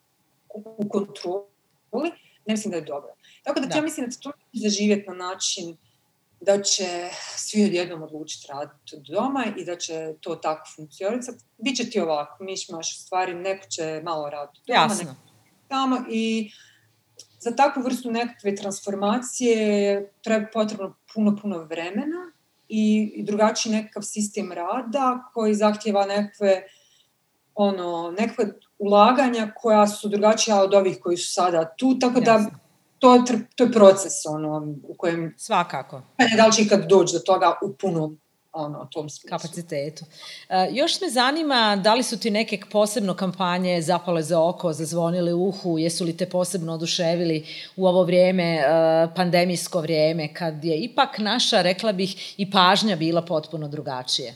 Speaker 2: u kontroli, ne mislim da je dobro. Tako da, da. ja mislim da će to zaživjeti na način da će svi odjednom odlučiti raditi od doma i da će to tako funkcionirati. Biće ti ovako, mišmaš stvari, neko će malo raditi doma,
Speaker 1: Jasno. neko
Speaker 2: tamo i za takvu vrstu nekakve transformacije treba potrebno puno, puno vremena i, i drugačiji nekakav sistem rada koji zahtjeva nekakve ono, nekakve ulaganja koja su drugačija od ovih koji su sada tu, tako da to, to je proces ono, u kojem...
Speaker 1: Svakako.
Speaker 2: Ne da li će ikad doći do toga u punom ono, tom smislu.
Speaker 1: kapacitetu. E, još me zanima da li su ti neke posebno kampanje zapale za oko, zazvonile uhu, jesu li te posebno oduševili u ovo vrijeme, e, pandemijsko vrijeme, kad je ipak naša, rekla bih, i pažnja bila potpuno drugačije.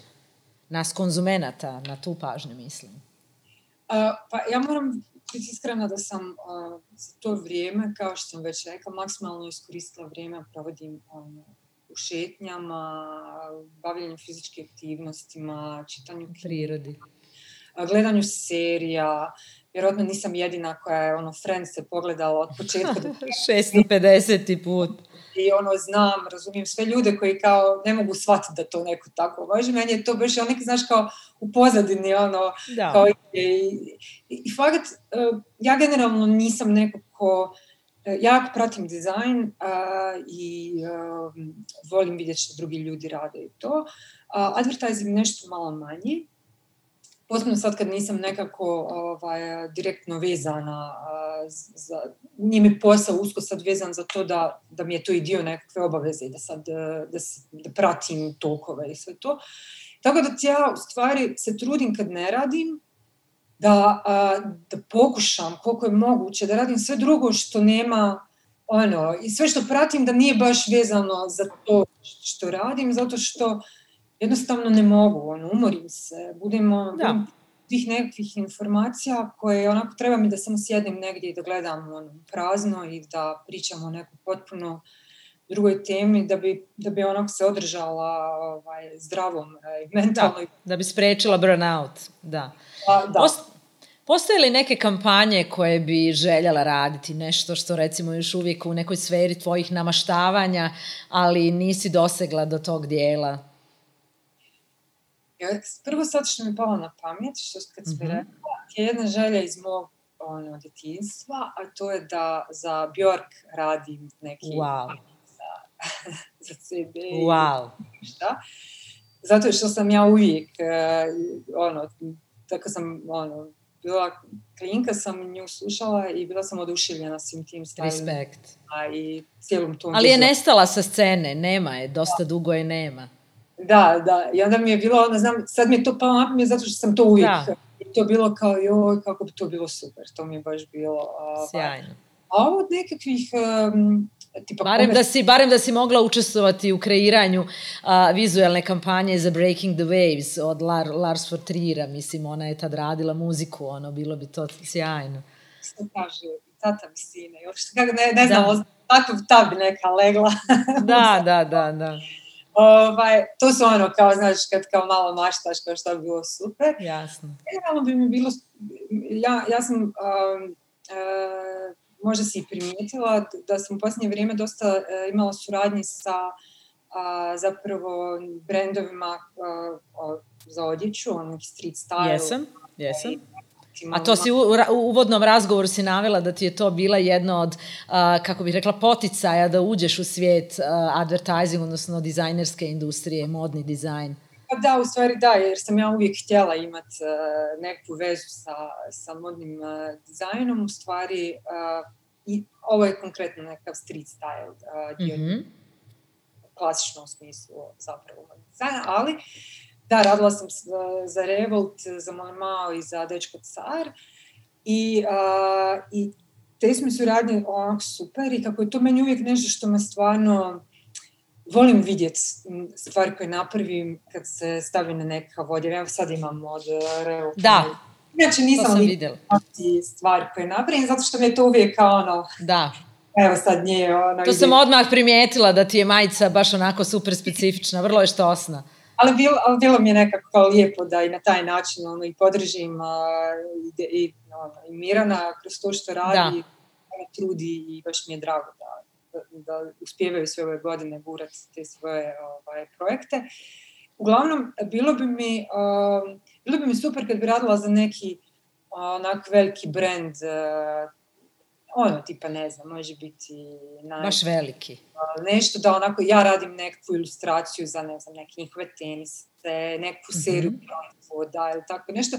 Speaker 1: Nas konzumenata, na tu pažnju mislim.
Speaker 2: Uh, pa ja moram biti iskrena da sam uh, za to vrijeme, kao što sam već rekla, maksimalno iskoristila vrijeme, provodim um, u šetnjama, bavljanju fizičkim aktivnostima, čitanju
Speaker 1: prirodi,
Speaker 2: gledanju serija. Vjerojatno nisam jedina koja je ono Friends se pogledala od početka do <laughs>
Speaker 1: 650. put.
Speaker 2: I ono znam, razumijem sve ljude koji kao ne mogu shvatiti da to neko tako može. Meni je to baš neki, znaš, kao u pozadini, ono, da. kao i, i, i fakat, ja generalno nisam neko ko E, ja pratim dizajn uh, i uh, volim vidjeti što drugi ljudi rade i to. Uh, advertising nešto malo manje. Posebno sad kad nisam nekako ovaj, direktno vezana uh, za, nije mi posao usko sad vezan za to da, da mi je to i dio nekakve obaveze da sad da, da pratim tokove i sve to. Tako da ja u stvari se trudim kad ne radim, da, da pokušam koliko je moguće da radim sve drugo što nema ono, i sve što pratim da nije baš vezano za to što radim, zato što jednostavno ne mogu, ono, umorim se, budemo, da. tih nekakvih informacija koje onako treba mi da samo sjednem negdje i da gledam ono, prazno i da pričam o nekoj potpuno drugoj temi da bi, da bi onako se održala ovaj, zdravom i mentalno.
Speaker 1: Da, da bi sprečila burnout, da.
Speaker 2: A, da. Post,
Speaker 1: Postoje li neke kampanje koje bi željela raditi, nešto što recimo još uvijek u nekoj sferi tvojih namaštavanja, ali nisi dosegla do tog dijela?
Speaker 2: Ja, prvo sad što mi palo na pamet, što kad mm-hmm. rekla, je jedna želja iz mog ono, djetinstva, a to je da za Bjork radim neki
Speaker 1: wow.
Speaker 2: za, <laughs> za CD.
Speaker 1: Wow.
Speaker 2: Šta. Zato što sam ja uvijek, uh, ono, tako sam, ono, bila klinka, sam nju slušala i bila sam oduševljena svim tim
Speaker 1: stvarima. Respekt.
Speaker 2: A i cijelom tom
Speaker 1: Ali je nestala sa scene, nema je, dosta da. dugo je nema.
Speaker 2: Da, da, i onda mi je bilo, ne znam, sad mi je to palo na zato što sam to uvijek, da. i to bilo kao, joj, kako bi to bilo super, to mi je baš bilo...
Speaker 1: Uh, Sjajno.
Speaker 2: A ovo od nekakvih um,
Speaker 1: tipa barem kome... da si barem da si mogla učestvovati u kreiranju a, vizuelne kampanje za Breaking the Waves od Lar, Lars von Trier'a, mislim ona je tad radila muziku, ono bilo bi to sjajno.
Speaker 2: Što kaže, tata mi sine, još kako ne, ne znam, da. tako ta bi neka legla.
Speaker 1: da, <laughs> da, da, da.
Speaker 2: Ovaj, to su ono, kao, znaš, kad kao malo maštaš, kao što bi bilo super.
Speaker 1: Jasno.
Speaker 2: Generalno bi mi bilo, ja, ja sam um, uh, možda si i primijetila da sam u posljednje vrijeme dosta e, imala suradnje sa a, zapravo brendovima a, za odjeću, onog street style.
Speaker 1: Jesam, jesam. A to si u, u uvodnom razgovoru si navela da ti je to bila jedna od, uh, kako bih rekla, poticaja da uđeš u svijet uh, advertising, odnosno dizajnerske industrije, modni dizajn.
Speaker 2: Pa da, u stvari da, jer sam ja uvijek htjela imati uh, neku vezu sa, sa modnim uh, dizajnom, u stvari uh, i ovo je konkretno nekav street style uh, dio, mm -hmm. klasičnom smislu zapravo dizajna, ali da, radila sam za, Revolt, za Moj Mao i za Dečko Car i, uh, i te smo suradnje onako super i kako je to meni uvijek nešto što me stvarno volim vidjeti stvari koje napravim kad se stavi na neka vodja. Evo sad imam od Revolt.
Speaker 1: Da,
Speaker 2: Inače nisam vidjela stvari koje napravim, zato što mi je to uvijek kao ono...
Speaker 1: Da.
Speaker 2: Evo sad nije ono...
Speaker 1: To ide. sam odmah primijetila da ti je majica baš onako super specifična, vrlo je štosna.
Speaker 2: Ali bilo, ali bilo mi je nekako kao lijepo da i na taj način ono, i podržim a, i, i, ono, i Mirana kroz to što radi, da. ono, trudi i baš mi je drago da, da, da uspijevaju sve ove godine gurati te svoje ovaj, projekte. Uglavnom, bilo bi mi... Um, bilo bi mi super kad bi radila za neki onak veliki brand, uh, ono tipa ne znam, može biti
Speaker 1: naj... baš veliki.
Speaker 2: Nešto da onako ja radim neku ilustraciju za ne znam, neke njihove tenise, neku seriju mm -hmm. proizvoda ili tako nešto.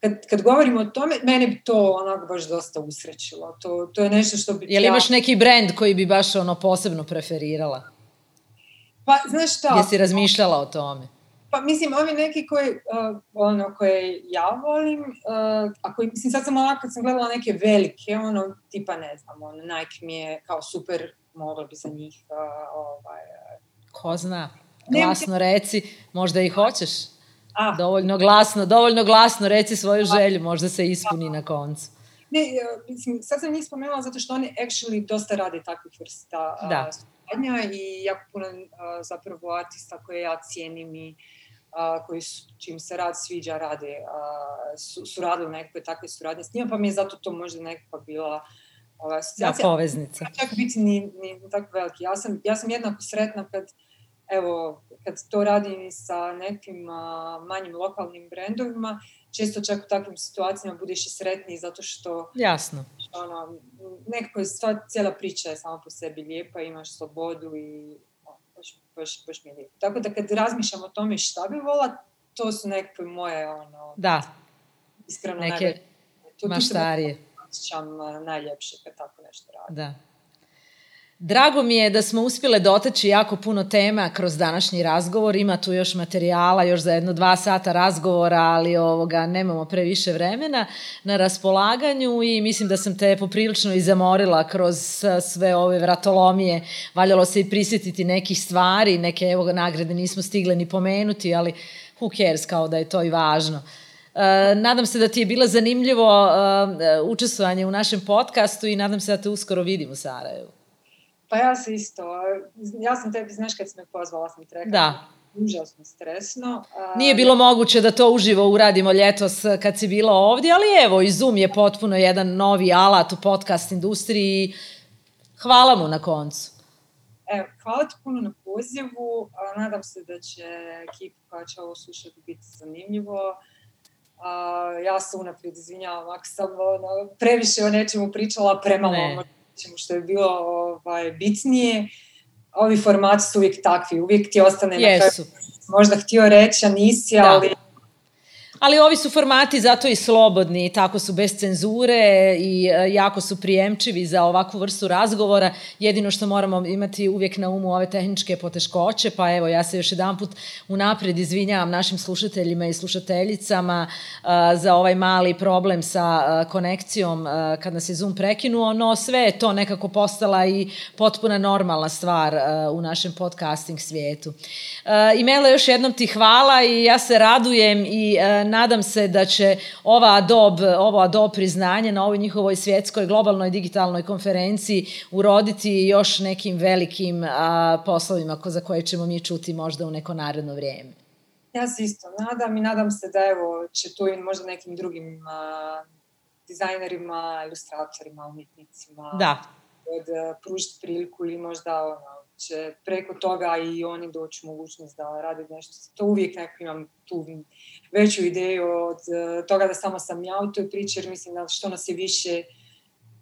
Speaker 2: Kad, kad govorimo o tome, mene bi to onako baš dosta usrećilo. To, to je nešto što bi...
Speaker 1: Je li ja... imaš neki brand koji bi baš ono posebno preferirala?
Speaker 2: Pa, znaš šta?
Speaker 1: Jesi razmišljala o tome?
Speaker 2: Pa mislim, ovi neki koji, uh, ono, koje ja volim, uh, a koji, mislim, sad sam ovako, kad sam gledala neke velike, ono, tipa, ne znam, ono, Nike mi je kao super, mogla bi za njih, uh, ovaj...
Speaker 1: Ko zna? Glasno reci, možda i hoćeš. A. Dovoljno glasno, dovoljno glasno reci svoju želju, možda se ispuni na koncu.
Speaker 2: Ne, mislim, sad sam njih spomenula zato što oni actually dosta rade takvih vrsta da. suradnja i jako puno zapravo artista koje ja cijenim i a, koji su, čim se rad sviđa rade, a, su, su radili nekakve takve suradnje s njima, pa mi je zato to možda nekakva bila ova asocijacija.
Speaker 1: Da, poveznica.
Speaker 2: Čak biti ni, ni tako veliki. Ja sam, ja sam jednako sretna kad, evo, kad to radim sa nekim a, manjim lokalnim brendovima, često čak u takvim situacijama budeš i sretniji zato što...
Speaker 1: Jasno.
Speaker 2: Ono, nekako je sva cijela priča je samo po sebi lijepa, imaš slobodu i baš, baš, baš mi je lijepo. Tako da kad razmišljam o tome šta bi vola, to su nekakve moje, ono...
Speaker 1: Da.
Speaker 2: Iskreno
Speaker 1: Neke najbolje. maštarije.
Speaker 2: Osjećam najljepše kad tako nešto radim.
Speaker 1: Da. Drago mi je da smo uspjele dotaći jako puno tema kroz današnji razgovor. Ima tu još materijala, još za jedno dva sata razgovora, ali ovoga nemamo previše vremena na raspolaganju i mislim da sam te poprilično i zamorila kroz sve ove vratolomije. Valjalo se i prisjetiti nekih stvari, neke evo nagrade nismo stigle ni pomenuti, ali who cares, kao da je to i važno. Uh, nadam se da ti je bilo zanimljivo uh, učestvovanje u našem podcastu i nadam se da te uskoro vidim u Sarajevu.
Speaker 2: Pa ja se isto, ja sam tebi, znaš kad si me pozvala, sam ti rekla,
Speaker 1: da.
Speaker 2: užasno stresno.
Speaker 1: A... Nije bilo moguće da to uživo uradimo ljetos kad si bila ovdje, ali evo, i Zoom je potpuno jedan novi alat u podcast industriji. Hvala mu na koncu.
Speaker 2: Evo, hvala ti puno na pozivu. A, nadam se da će ekipa koja će ovo slušati biti zanimljivo. A, ja se unaprijed izvinjavam ako sam ono, previše o nečemu pričala, premalo ne čemu što je bilo ovaj, bitnije, ovi formati su uvijek takvi, uvijek ti ostane
Speaker 1: Jesu. na kraju
Speaker 2: možda htio reći, a nisi, da. ali
Speaker 1: Ali ovi su formati zato i slobodni, tako su bez cenzure i e, jako su prijemčivi za ovakvu vrstu razgovora. Jedino što moramo imati uvijek na umu ove tehničke poteškoće, pa evo ja se još jedan put unapred izvinjavam našim slušateljima i slušateljicama uh, za ovaj mali problem sa uh, konekcijom kad nas je Zoom prekinuo, no sve je to nekako postala i potpuna normalna stvar u našem podcasting svijetu. Imela, još jednom ti hvala i ja se radujem i nadam se da će ova Adobe, ovo Adobe priznanje na ovoj njihovoj svjetskoj globalnoj digitalnoj konferenciji uroditi još nekim velikim a, poslovima ko, za koje ćemo mi čuti možda u neko naredno vrijeme.
Speaker 2: Ja se isto nadam i nadam se da evo će tu i možda nekim drugim a, dizajnerima, ilustratorima, umjetnicima
Speaker 1: da.
Speaker 2: od pružiti priliku ili možda ono, će preko toga i oni doći mogućnost da rade nešto. To uvijek nekako imam tu veću ideju od e, toga da samo sam ja u toj priči, jer mislim da što nas je više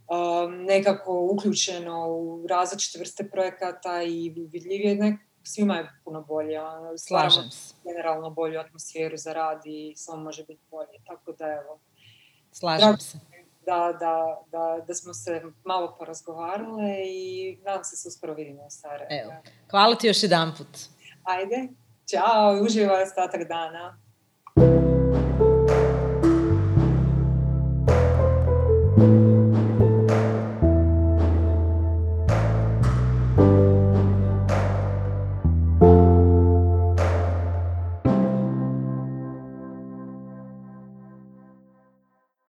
Speaker 2: um, nekako uključeno u različite vrste projekata i vidljivije, nek, svima je puno bolje.
Speaker 1: Slažem se.
Speaker 2: Generalno bolju atmosferu za rad i samo može biti bolje. Tako da evo.
Speaker 1: Slažem se
Speaker 2: da, da, da, da smo se malo porazgovarale i nadam se se uskoro vidimo Sarajevo.
Speaker 1: Evo, hvala ti još jedan put.
Speaker 2: Ajde, čao, uživaj ostatak dana. you